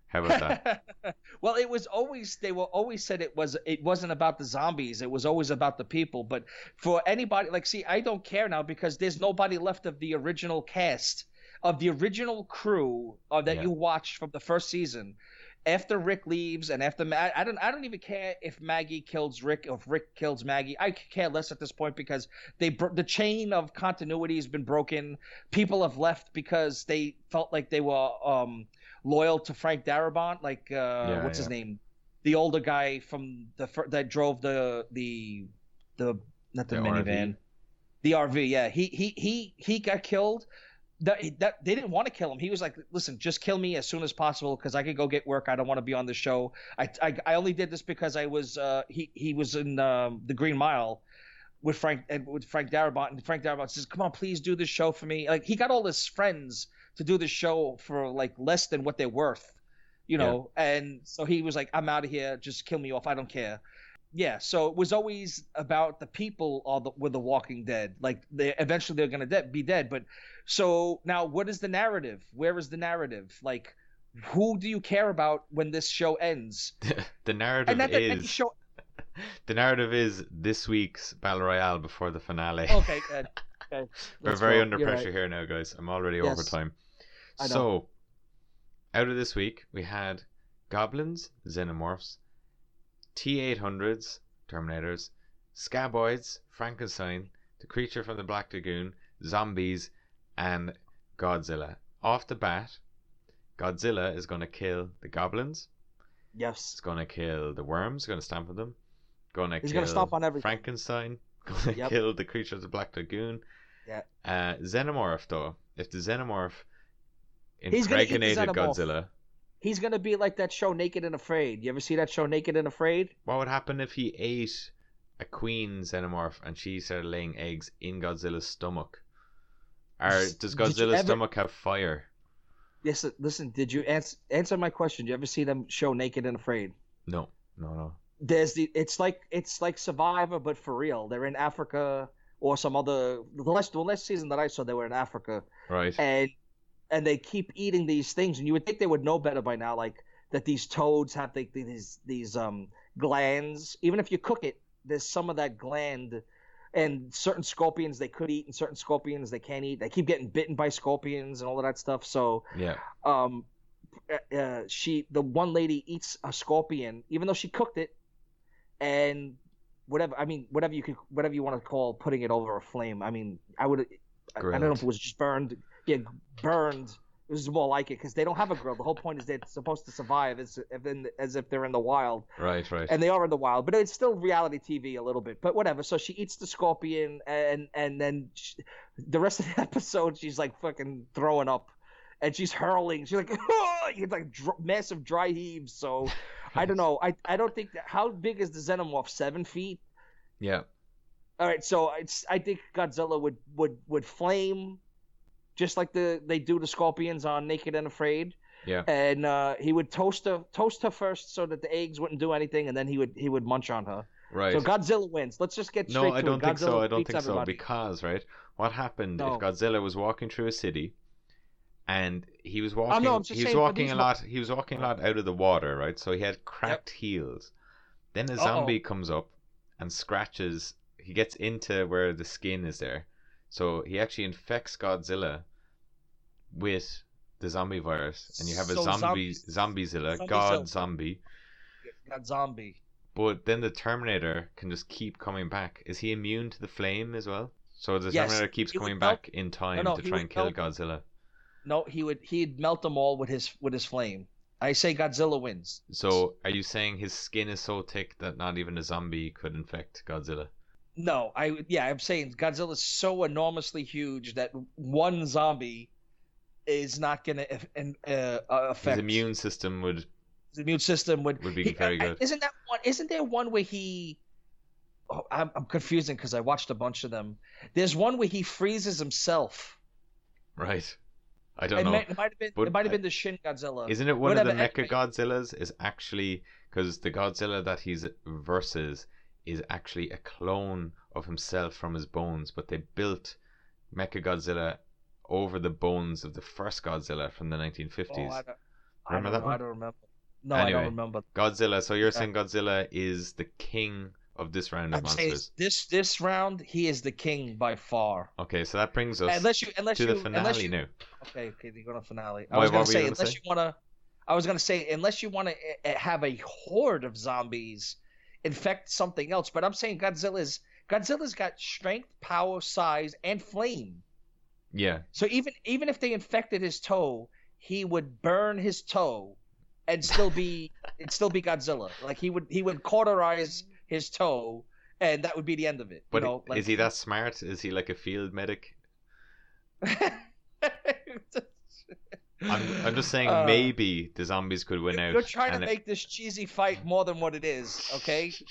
Speaker 4: How about that?
Speaker 5: well, it was always they were always said it was it wasn't about the zombies. It was always about the people. But for anybody like, see, I don't care now because there's nobody left of the original cast of the original crew uh, that
Speaker 4: Yeah.
Speaker 5: you watched from the first season. After Rick leaves and after Ma- I don't I don't even care if Maggie kills Rick or if Rick kills Maggie. I care less at this point because they bro- the chain of continuity has been broken. People have left because they felt like they were um, loyal to Frank Darabont, like uh, what's his name, the older guy from the fir- that drove the the the not the,
Speaker 4: The
Speaker 5: minivan,
Speaker 4: RV.
Speaker 5: the RV. Yeah, he he he he got killed. That, that they didn't want to kill him. He was like, "Listen, just kill me as soon as possible because I could go get work. I don't want to be on the show. I, I I only did this because I was uh he he was in um, the Green Mile." With Frank and with Frank Darabont, and Frank Darabont says, "Come on, please do this show for me." Like he got all his friends to do this show for like less than what they're worth, you know. And so he was like, "I'm out of here. Just kill me off. I don't care." Yeah. So it was always about the people or the with the Walking Dead. Like they eventually they're gonna de- be dead. But so now, what is the narrative? Where is the narrative? Like, who do you care about when this show ends?
Speaker 4: the narrative
Speaker 5: And that, that, that
Speaker 4: is
Speaker 5: show.
Speaker 4: the narrative is this week's battle royale before the finale.
Speaker 5: Okay. Good. Okay.
Speaker 4: We're
Speaker 5: Let's
Speaker 4: very
Speaker 5: go.
Speaker 4: under
Speaker 5: You're
Speaker 4: pressure
Speaker 5: right.
Speaker 4: here now, guys. I'm already
Speaker 5: Yes.
Speaker 4: over time.
Speaker 5: I know.
Speaker 4: So, out of this week, we had goblins, xenomorphs, T800s, Terminators, graboids, Frankenstein, the creature from the Black Lagoon, zombies, and Godzilla. Off the bat, Godzilla is going to kill the goblins.
Speaker 5: Yes.
Speaker 4: It's going to kill the worms. Going to stamp on them. Going to
Speaker 5: He's
Speaker 4: kill
Speaker 5: gonna stomp on everything.
Speaker 4: Frankenstein. Going to
Speaker 5: Yep.
Speaker 4: kill the creature of the Black Lagoon.
Speaker 5: Yeah.
Speaker 4: Uh, Xenomorph though, if the Xenomorph
Speaker 5: He's gonna eat the
Speaker 4: impregnated
Speaker 5: Xenomorph.
Speaker 4: Godzilla,
Speaker 5: He's gonna be like that show Naked and Afraid. You ever see that show Naked and Afraid?
Speaker 4: what would happen if he ate a queen Xenomorph and she started laying eggs in Godzilla's stomach? Or does Godzilla's
Speaker 5: ever-
Speaker 4: stomach have fire?
Speaker 5: Yes. Uh, listen, did you answer answer my question? Did you ever see them show Naked and Afraid?
Speaker 4: No, no, no.
Speaker 5: There's the. It's like it's like Survivor, but for real. They're in Africa or some other. The last the last season that I saw, they were in Africa,
Speaker 4: Right.
Speaker 5: and and they keep eating these things, and you would think they would know better by now, like that these toads have the, these these um glands. Even if you cook it, there's some of that gland. And certain scorpions they could eat, and certain scorpions they can't eat. They keep getting bitten by scorpions and all of that stuff. So
Speaker 4: Yeah.
Speaker 5: um uh, uh, she the one lady eats a scorpion even though she cooked it and whatever i mean whatever you could whatever you want to call putting it over a flame i mean i would I, I don't know if it was just burned yeah burned is more like it because they don't have a grill the whole point is they're supposed to survive as if, in, as if they're in the wild
Speaker 4: Right, right.
Speaker 5: and they are in the wild, but it's still reality TV a little bit. But whatever. So she eats the scorpion, and and then sh the rest of the episode, she's like fucking throwing up, and she's hurling. She's like, you get like dr- massive dry heaves. So I don't know. I I don't think that. How big is the xenomorph? Seven feet.
Speaker 4: yeah.
Speaker 5: All right. So it's. I think Godzilla would would would flame, just like the they do the scorpions on Naked and Afraid
Speaker 4: Yeah.
Speaker 5: and uh, he would toast her toast her first so that the eggs wouldn't do anything, and then he would he would munch on her.
Speaker 4: Right.
Speaker 5: So Godzilla wins. Let's just get straight
Speaker 4: no, I
Speaker 5: to
Speaker 4: don't think so. I don't think so because right, what happened
Speaker 5: No.
Speaker 4: if Godzilla was walking through a city, and he was walking,
Speaker 5: Oh, no,
Speaker 4: he was
Speaker 5: saying,
Speaker 4: walking a lot. He was walking a lot out of the water, right? So he had cracked heels. Then a zombie comes up and scratches. He gets into where the skin is there, so he actually infects Godzilla with the zombie virus, and you have a
Speaker 5: So
Speaker 4: zombie zombiezilla,
Speaker 5: Zombiezilla.
Speaker 4: God zombie.
Speaker 5: Got zombie.
Speaker 4: But then the Terminator can just keep coming back. Is he immune to the flame as well? So the
Speaker 5: Yes,
Speaker 4: Terminator keeps coming
Speaker 5: melt-
Speaker 4: back in time
Speaker 5: no,
Speaker 4: to try and kill
Speaker 5: melt-
Speaker 4: Godzilla.
Speaker 5: No, he would he'd melt them all with his with his flame. I say Godzilla wins.
Speaker 4: So are you saying his skin is so thick that not even a zombie could infect Godzilla?
Speaker 5: No, I yeah, I'm saying Godzilla's so enormously huge that one zombie is not gonna uh, uh, affect
Speaker 4: His immune system would
Speaker 5: his immune system would
Speaker 4: would be
Speaker 5: He-
Speaker 4: very
Speaker 5: I-
Speaker 4: good.
Speaker 5: Isn't that one? Isn't there one where he? Oh, I'm I'm confusing because I watched a bunch of them. There's one where he freezes himself.
Speaker 4: Right. I don't
Speaker 5: It,
Speaker 4: know.
Speaker 5: it might have been.
Speaker 4: But
Speaker 5: it might have been the Shin Godzilla.
Speaker 4: Isn't it one
Speaker 5: Whatever,
Speaker 4: of the. Mecha Godzillas is actually because the Godzilla that he's versus is actually a clone of himself from his bones, but they built Mecha Godzilla over the bones of the first Godzilla from the 1950s.
Speaker 5: Oh, I don't, I
Speaker 4: Remember
Speaker 5: don't,
Speaker 4: that one?
Speaker 5: I don't remember. No, I don't remember.
Speaker 4: Godzilla. So you're saying Godzilla is the king of this round of
Speaker 5: I'm
Speaker 4: monsters?
Speaker 5: this this round he is the king by far.
Speaker 4: Okay, so that brings us
Speaker 5: Unless you unless
Speaker 4: to
Speaker 5: you
Speaker 4: the finale
Speaker 5: unless you,
Speaker 4: now.
Speaker 5: Okay, okay, you're going to finale. I
Speaker 4: Wait,
Speaker 5: was going to say, unless
Speaker 4: say?
Speaker 5: you want to. I was going to say unless you want to eh, eh, have a horde of zombies infect something else, but I'm saying Godzilla's Godzilla's got strength, power, size, and flame.
Speaker 4: Yeah,
Speaker 5: So even even if they infected his toe, he would burn his toe, and still be it'd still be Godzilla. Like he would he would cauterize his toe, and that would be the end of it.
Speaker 4: but
Speaker 5: you know, like,
Speaker 4: is he that smart? Is he like a field medic? I'm, I'm just saying
Speaker 5: Uh,
Speaker 4: maybe the zombies could win out.
Speaker 5: You're trying to
Speaker 4: it-
Speaker 5: make this cheesy fight more than what it is, okay?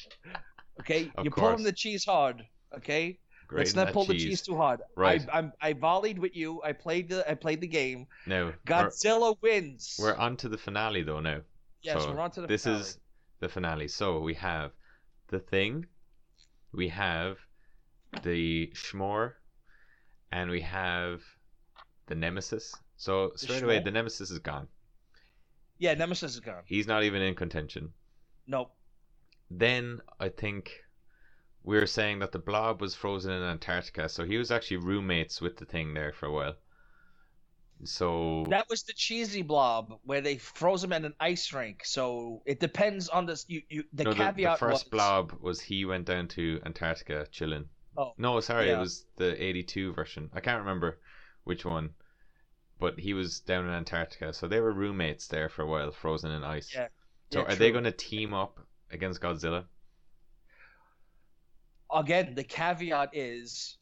Speaker 5: Okay,
Speaker 4: Of
Speaker 5: you're pulling the cheese hard, okay? Let's not pull the
Speaker 4: cheese.
Speaker 5: cheese too hard.
Speaker 4: Right.
Speaker 5: I, I'm, I volleyed with you. I played the I played the game.
Speaker 4: We're,
Speaker 5: Godzilla wins.
Speaker 4: we're on to the finale though now.
Speaker 5: Yes,
Speaker 4: So
Speaker 5: we're on to the
Speaker 4: this
Speaker 5: finale.
Speaker 4: is the finale. So we have the thing, we have the Schmore, and we have the Nemesis. So straight away, the Nemesis is gone.
Speaker 5: Yeah, Nemesis is gone.
Speaker 4: He's not even in contention.
Speaker 5: Nope.
Speaker 4: Then I think we were saying that the Blob was frozen in Antarctica, so he was actually roommates with the thing there for a while. So
Speaker 5: That was the cheesy blob where they froze him in an ice rink. So it depends on this. You, you the
Speaker 4: no, the,
Speaker 5: caveat
Speaker 4: the first
Speaker 5: was,
Speaker 4: Blob was he went down to Antarctica chilling.
Speaker 5: Oh,
Speaker 4: No, sorry,
Speaker 5: yeah.
Speaker 4: it was the 82 version. I can't remember which one. But he was down in Antarctica, so they were roommates there for a while, frozen in ice.
Speaker 5: Yeah.
Speaker 4: So
Speaker 5: Yeah,
Speaker 4: are they going to team up against Godzilla?
Speaker 5: again, the caveat is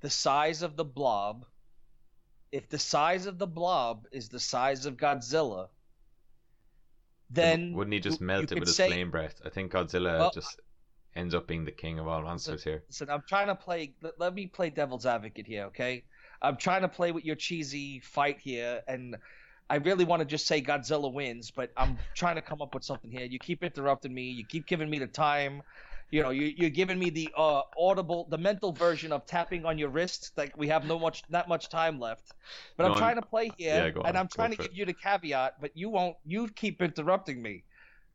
Speaker 5: the size of the blob. If the size of the blob is the size of Godzilla, then
Speaker 4: Wouldn't he just melt it with his
Speaker 5: say-
Speaker 4: flame breath? I think Godzilla
Speaker 5: Well,
Speaker 4: just ends up being the king of all monsters here.
Speaker 5: Listen, I'm trying to play. Let, let me play devil's advocate here, okay? I'm trying to play with your cheesy fight here, and I really want to just say Godzilla wins, but I'm trying to come up with something here. You keep interrupting me. You keep giving me the time. You know, you, you're giving me the uh, audible, the mental version of tapping on your wrist. Like we have no much, not much time left. But I'm trying to play here,
Speaker 4: yeah,
Speaker 5: and I'm
Speaker 4: go
Speaker 5: trying to give
Speaker 4: it.
Speaker 5: you the caveat, but you won't. You keep interrupting me.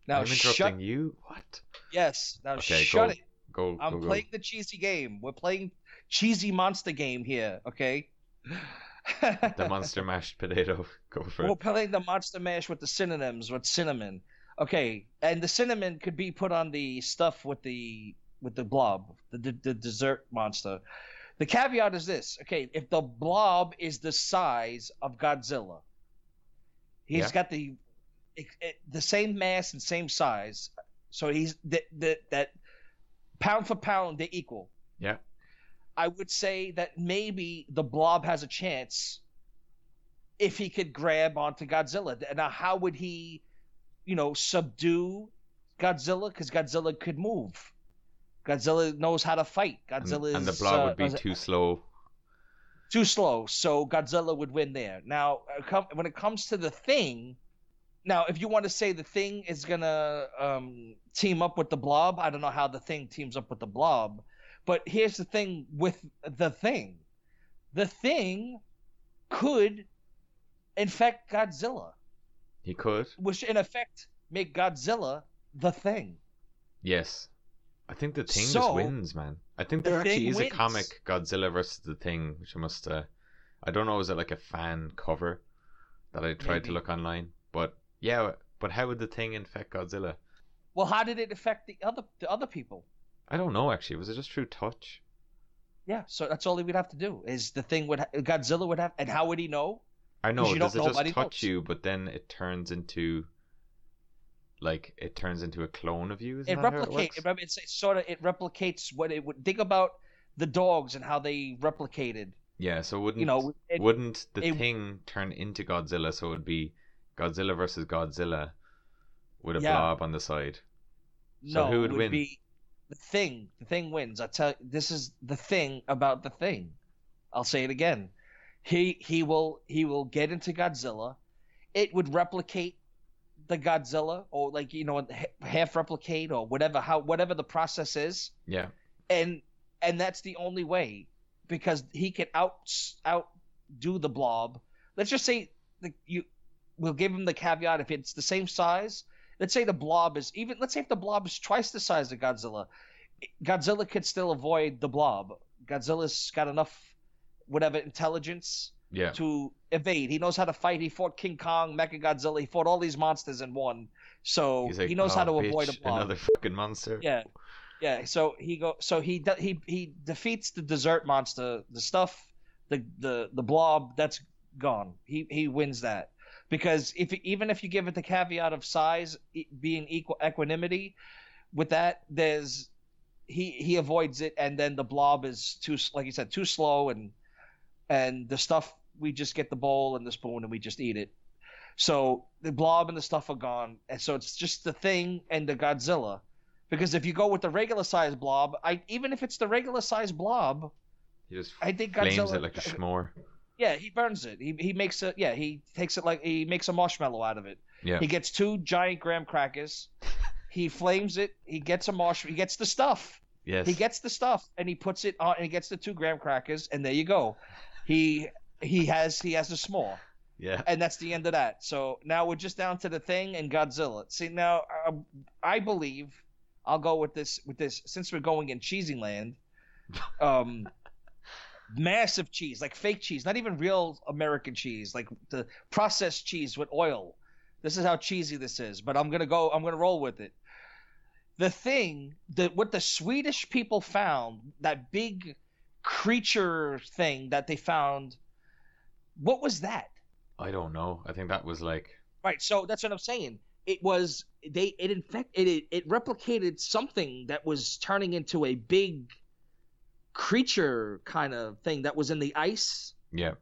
Speaker 5: Now
Speaker 4: I'm interrupting
Speaker 5: shut.
Speaker 4: you. What?
Speaker 5: Yes. Now
Speaker 4: Okay,
Speaker 5: shut
Speaker 4: go,
Speaker 5: it.
Speaker 4: Go.
Speaker 5: I'm playing the cheesy game. We're playing cheesy monster game here, okay?
Speaker 4: The monster mashed potato. Go for
Speaker 5: We're
Speaker 4: it.
Speaker 5: playing the monster mash with the synonyms with cinnamon. Okay, and the cinnamon could be put on the stuff with the with the blob, the, the, the dessert monster. The caveat is this: okay, if the blob is the size of Godzilla, he's
Speaker 4: Yeah.
Speaker 5: got the it, it, the same mass and same size, so he's that that that pound for pound they're equal.
Speaker 4: Yeah.
Speaker 5: I would say that maybe the blob has a chance if he could grab onto Godzilla. Now, how would he, you know, subdue Godzilla? Because Godzilla could move. Godzilla knows how to fight. Godzilla
Speaker 4: and the blob
Speaker 5: uh,
Speaker 4: would be
Speaker 5: knows-
Speaker 4: too slow.
Speaker 5: too slow, so Godzilla would win there. Now, uh, when it comes to the thing, now if you want to say the thing is gonna um, team up with the blob, I don't know how the thing teams up with the blob, but here's the thing with the thing: the thing could infect Godzilla,
Speaker 4: He could.
Speaker 5: which in effect make Godzilla the thing.
Speaker 4: Yes. I think the thing just wins, man. I think
Speaker 5: the
Speaker 4: there actually
Speaker 5: Thing
Speaker 4: is a comic Godzilla versus the Thing, which I must. Uh, I don't know, is it like a fan cover that I tried to look online? But yeah, but how would the Thing infect Godzilla?
Speaker 5: Well, how did it affect the other the other people?
Speaker 4: I don't know actually. Was it just through touch?
Speaker 5: Yeah, so that's all he would have to do. Is the thing would ha- Godzilla would have, and how would he know?
Speaker 4: I know.
Speaker 5: you
Speaker 4: Does it just touch
Speaker 5: knows.
Speaker 4: you, but then it turns into like it turns into a clone of you?
Speaker 5: It replicates. It, it's, it's sort of it replicates what it would. Think about the dogs and how they replicated.
Speaker 4: Yeah. So wouldn't you
Speaker 5: know, it-
Speaker 4: wouldn't the
Speaker 5: it-
Speaker 4: Thing turn into Godzilla? So it would be Godzilla versus Godzilla with a
Speaker 5: Yeah.
Speaker 4: blob on the side. So
Speaker 5: no,
Speaker 4: who would
Speaker 5: it would
Speaker 4: win?
Speaker 5: Be the thing. The thing wins. I tell. This is the thing about the thing. I'll say it again. He he will he will get into Godzilla. It would replicate the Godzilla, or like you know, half replicate, or whatever how whatever the process is.
Speaker 4: Yeah.
Speaker 5: and and that's the only way because he can out out do the blob. Let's just say the, you we'll give him the caveat if it's the same size. Let's say the blob is even. Let's say if the blob is twice the size of Godzilla, Godzilla could still avoid the blob. Godzilla's got enough whatever intelligence
Speaker 4: Yeah.
Speaker 5: to evade. He knows how to fight. He fought King Kong, Mecha Godzilla. He fought all these monsters in one. So
Speaker 4: like,
Speaker 5: he knows how oh, to
Speaker 4: "Oh,
Speaker 5: avoid a blob.
Speaker 4: Another fucking monster.
Speaker 5: Yeah, yeah. So he go. So he de- he he defeats the dessert monster. The stuff, the the the blob. That's gone. He he wins that because if even if you give it the caveat of size being equal equanimity, with that there's he he avoids it and then the blob is too like you said too slow and and the stuff we just get the bowl and the spoon and we just eat it. So the blob and the stuff are gone, and so it's just the thing and the Godzilla. Because if you go with the regular size blob, I even if it's the regular size blob,
Speaker 4: He just
Speaker 5: I think
Speaker 4: flames
Speaker 5: Godzilla-
Speaker 4: it like a schmore.
Speaker 5: Yeah, he burns it. He he makes it. Yeah, he takes it like he makes a marshmallow out of it.
Speaker 4: Yeah.
Speaker 5: He gets two giant graham crackers. He flames it. He gets a marsh. He gets the stuff.
Speaker 4: Yes.
Speaker 5: He gets the stuff and he puts it on. And he gets the two graham crackers, and there you go. He he has he has a s'more,
Speaker 4: yeah.
Speaker 5: and that's the end of that. So now we're just down to the thing and Godzilla. See now, uh, I believe I'll go with this with this since we're going in cheesy land. Um, massive cheese, like fake cheese, not even real American cheese, like the processed cheese with oil. This is how cheesy this is, but I'm gonna go. I'm gonna roll with it. The thing that what the Swedish people found, that big creature thing that they found, what was that?
Speaker 4: I don't know. I think that was like
Speaker 5: Right. So that's what I'm saying. It was they it infect it it, it replicated something that was turning into a big creature kind of thing that was in the ice.
Speaker 4: yeah.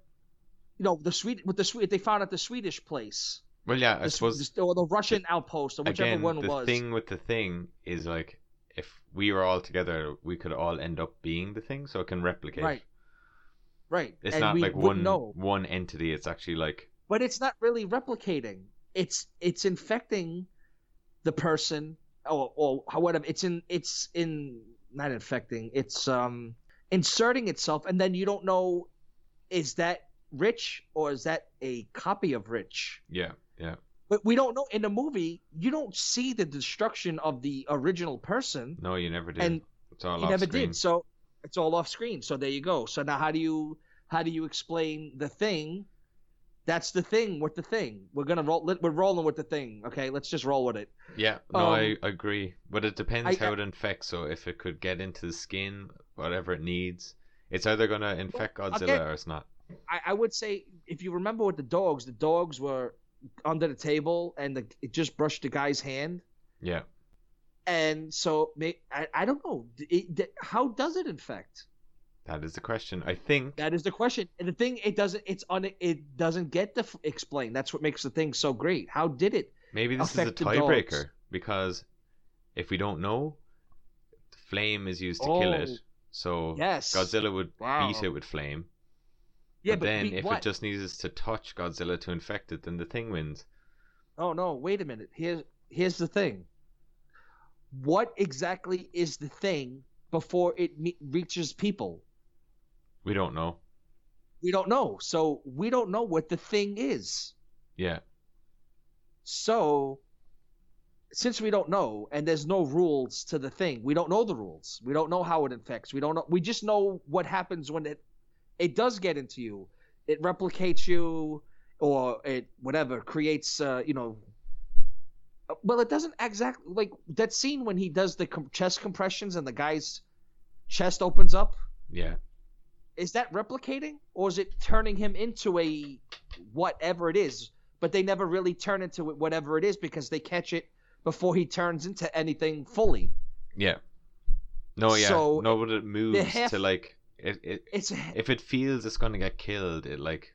Speaker 5: You know, the sweet with the sweet they found at the Swedish place.
Speaker 4: Well, yeah. I
Speaker 5: The,
Speaker 4: suppose
Speaker 5: Swe- or the Russian outpost or whichever
Speaker 4: again
Speaker 5: one
Speaker 4: the
Speaker 5: was.
Speaker 4: thing with the thing is like if we were all together, we could all end up being the thing, so it can replicate.
Speaker 5: Right. Right.
Speaker 4: It's
Speaker 5: and
Speaker 4: not like one
Speaker 5: know.
Speaker 4: one entity. It's actually like
Speaker 5: but it's not really replicating. It's it's infecting the person or or whatever. It's in it's in not infecting. It's um inserting itself, and then you don't know is that Rich or is that a copy of Rich?
Speaker 4: yeah, yeah,
Speaker 5: But we don't know in the movie. You don't see the destruction of the original person,
Speaker 4: no, you never did.
Speaker 5: and
Speaker 4: it's all
Speaker 5: you never
Speaker 4: screen.
Speaker 5: did. So it's all off screen. So there you go. So now how do you how do you explain the thing? That's the thing with the thing. We're gonna roll. We're rolling with the thing. Okay, let's just roll with it.
Speaker 4: Yeah, no, I
Speaker 5: Um,
Speaker 4: agree. But it depends
Speaker 5: I-
Speaker 4: how it infects. So if it could get into the skin, whatever it needs, it's either gonna infect
Speaker 5: I'll
Speaker 4: Godzilla
Speaker 5: get-
Speaker 4: or it's not.
Speaker 5: I, I would say if you remember with the dogs, the dogs were under the table and the, it just brushed the guy's hand.
Speaker 4: Yeah.
Speaker 5: And so may- I, I don't know. It, it- how does it infect?
Speaker 4: That is the question. I think
Speaker 5: That is the question. And the thing, it doesn't. It's on. It doesn't get the explained. That's what makes the thing so great. How did it?
Speaker 4: maybe this is a tiebreaker because if we don't know, the flame is used to kill it.
Speaker 5: Oh,
Speaker 4: So
Speaker 5: yes.
Speaker 4: Godzilla would
Speaker 5: Wow.
Speaker 4: beat it with flame.
Speaker 5: Yeah,
Speaker 4: but,
Speaker 5: but
Speaker 4: then if
Speaker 5: what?
Speaker 4: it just needs to touch Godzilla to infect it, then the thing wins.
Speaker 5: Oh no! Wait a minute. Here's here's the thing. What exactly is the thing before it me- reaches people?
Speaker 4: We don't know.
Speaker 5: We don't know. So we don't know what the thing is.
Speaker 4: Yeah.
Speaker 5: So since we don't know and there's no rules to the thing, we don't know the rules. We don't know how it infects. We don't know. We just know what happens when it it does get into you. It replicates you or it whatever creates uh, you know well it doesn't exactly like that scene when he does the com- chest compressions and the guy's chest opens up
Speaker 4: Yeah.
Speaker 5: Is that replicating or is it turning him into a whatever it is but they never really turn into it whatever it is because they catch it before he turns into anything fully
Speaker 4: Yeah. No, yeah.
Speaker 5: So,
Speaker 4: no, but it moves
Speaker 5: have-
Speaker 4: to like it, it.
Speaker 5: it's
Speaker 4: If it feels it's gonna get killed, it like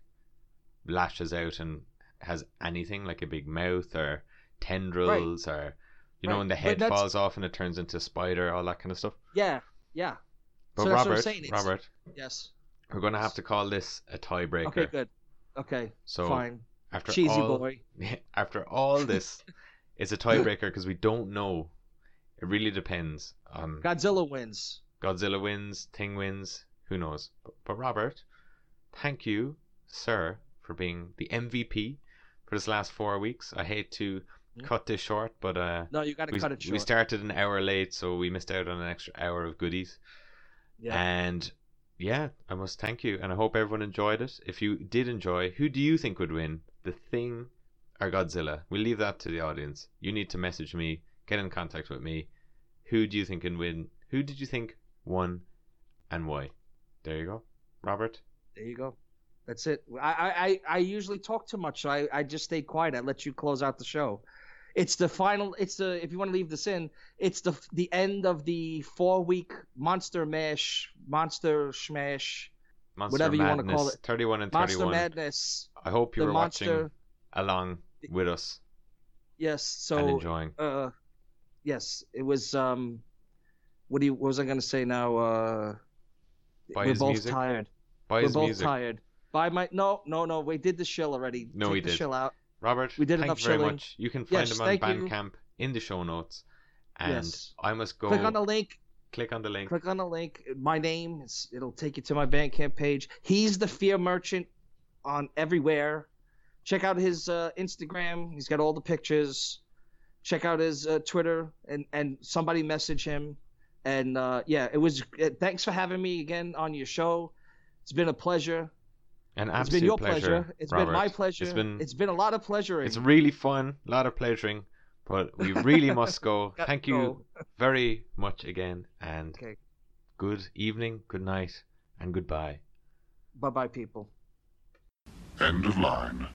Speaker 4: lashes out and has anything like a big mouth or tendrils or you know
Speaker 5: Right,
Speaker 4: when the head falls off and it turns into a spider, all that kind of stuff.
Speaker 5: yeah yeah
Speaker 4: But
Speaker 5: So that's what I'm
Speaker 4: Robert,
Speaker 5: saying,
Speaker 4: Robert,
Speaker 5: yes
Speaker 4: we're gonna have to call this a tiebreaker.
Speaker 5: okay good okay
Speaker 4: So
Speaker 5: fine
Speaker 4: after
Speaker 5: cheesy
Speaker 4: all,
Speaker 5: boy
Speaker 4: after all this, it's a tiebreaker because we don't know. It really depends on
Speaker 5: godzilla wins
Speaker 4: Godzilla wins, Thing wins, who knows? But, but Robert, thank you, sir, for being the MVP for this last four weeks. I hate to cut this short, but uh,
Speaker 5: no you gotta cut it short
Speaker 4: we started an hour late, so we missed out on an extra hour of goodies.
Speaker 5: Yeah
Speaker 4: And yeah, I must thank you, and I hope everyone enjoyed it. If you did enjoy, who do you think would win, the Thing or Godzilla? We'll leave that to the audience. You need to message me, get in contact with me. Who do you think can win? Who did you think won, and why? There you go, Robert.
Speaker 5: there you go that's it i i i usually talk too much so i i just stay quiet i let you close out the show it's the final it's the if you want to leave this in it's the the end of the four week monster mash monster smash
Speaker 4: Monster
Speaker 5: Whatever you wanna call it.
Speaker 4: thirty-one and
Speaker 5: thirty
Speaker 4: one.
Speaker 5: monster madness
Speaker 4: I hope you
Speaker 5: the
Speaker 4: were watching along with us
Speaker 5: yes So and
Speaker 4: enjoying.
Speaker 5: uh yes, it was. Um, what do you? What was I gonna say now? Uh,
Speaker 4: Buy
Speaker 5: we're both
Speaker 4: music?
Speaker 5: tired.
Speaker 4: Buy
Speaker 5: we're both
Speaker 4: music.
Speaker 5: tired. Buy my no, no, no. We did the shill already.
Speaker 4: No,
Speaker 5: Take
Speaker 4: we
Speaker 5: the
Speaker 4: did.
Speaker 5: Shill out.
Speaker 4: Robert,
Speaker 5: We did
Speaker 4: thank
Speaker 5: enough
Speaker 4: you very
Speaker 5: shilling.
Speaker 4: much. You can find
Speaker 5: Yes,
Speaker 4: him on
Speaker 5: thank you.
Speaker 4: Bandcamp in the show notes. And
Speaker 5: Yes.
Speaker 4: I must go
Speaker 5: Click on the link.
Speaker 4: click on the link.
Speaker 5: Click on the link. My name. It's, it'll take you to my Bandcamp page. He's the Fear Merchant on everywhere. Check out his uh, Instagram. He's got all the pictures. Check out his uh, Twitter and and somebody message him. And uh, yeah, it was. Uh, thanks for having me again on your show. It's been a pleasure.
Speaker 4: An
Speaker 5: It's
Speaker 4: absolute
Speaker 5: been your
Speaker 4: pleasure.
Speaker 5: pleasure. It's been my pleasure.
Speaker 4: It's been
Speaker 5: it's been a lot of pleasuring.
Speaker 4: it's really fun, a lot of pleasuring, but we really must go. Thank
Speaker 5: to
Speaker 4: you
Speaker 5: go.
Speaker 4: very much again, and
Speaker 5: Okay.
Speaker 4: good evening, good night, and goodbye.
Speaker 5: Bye bye, people.
Speaker 11: End of line.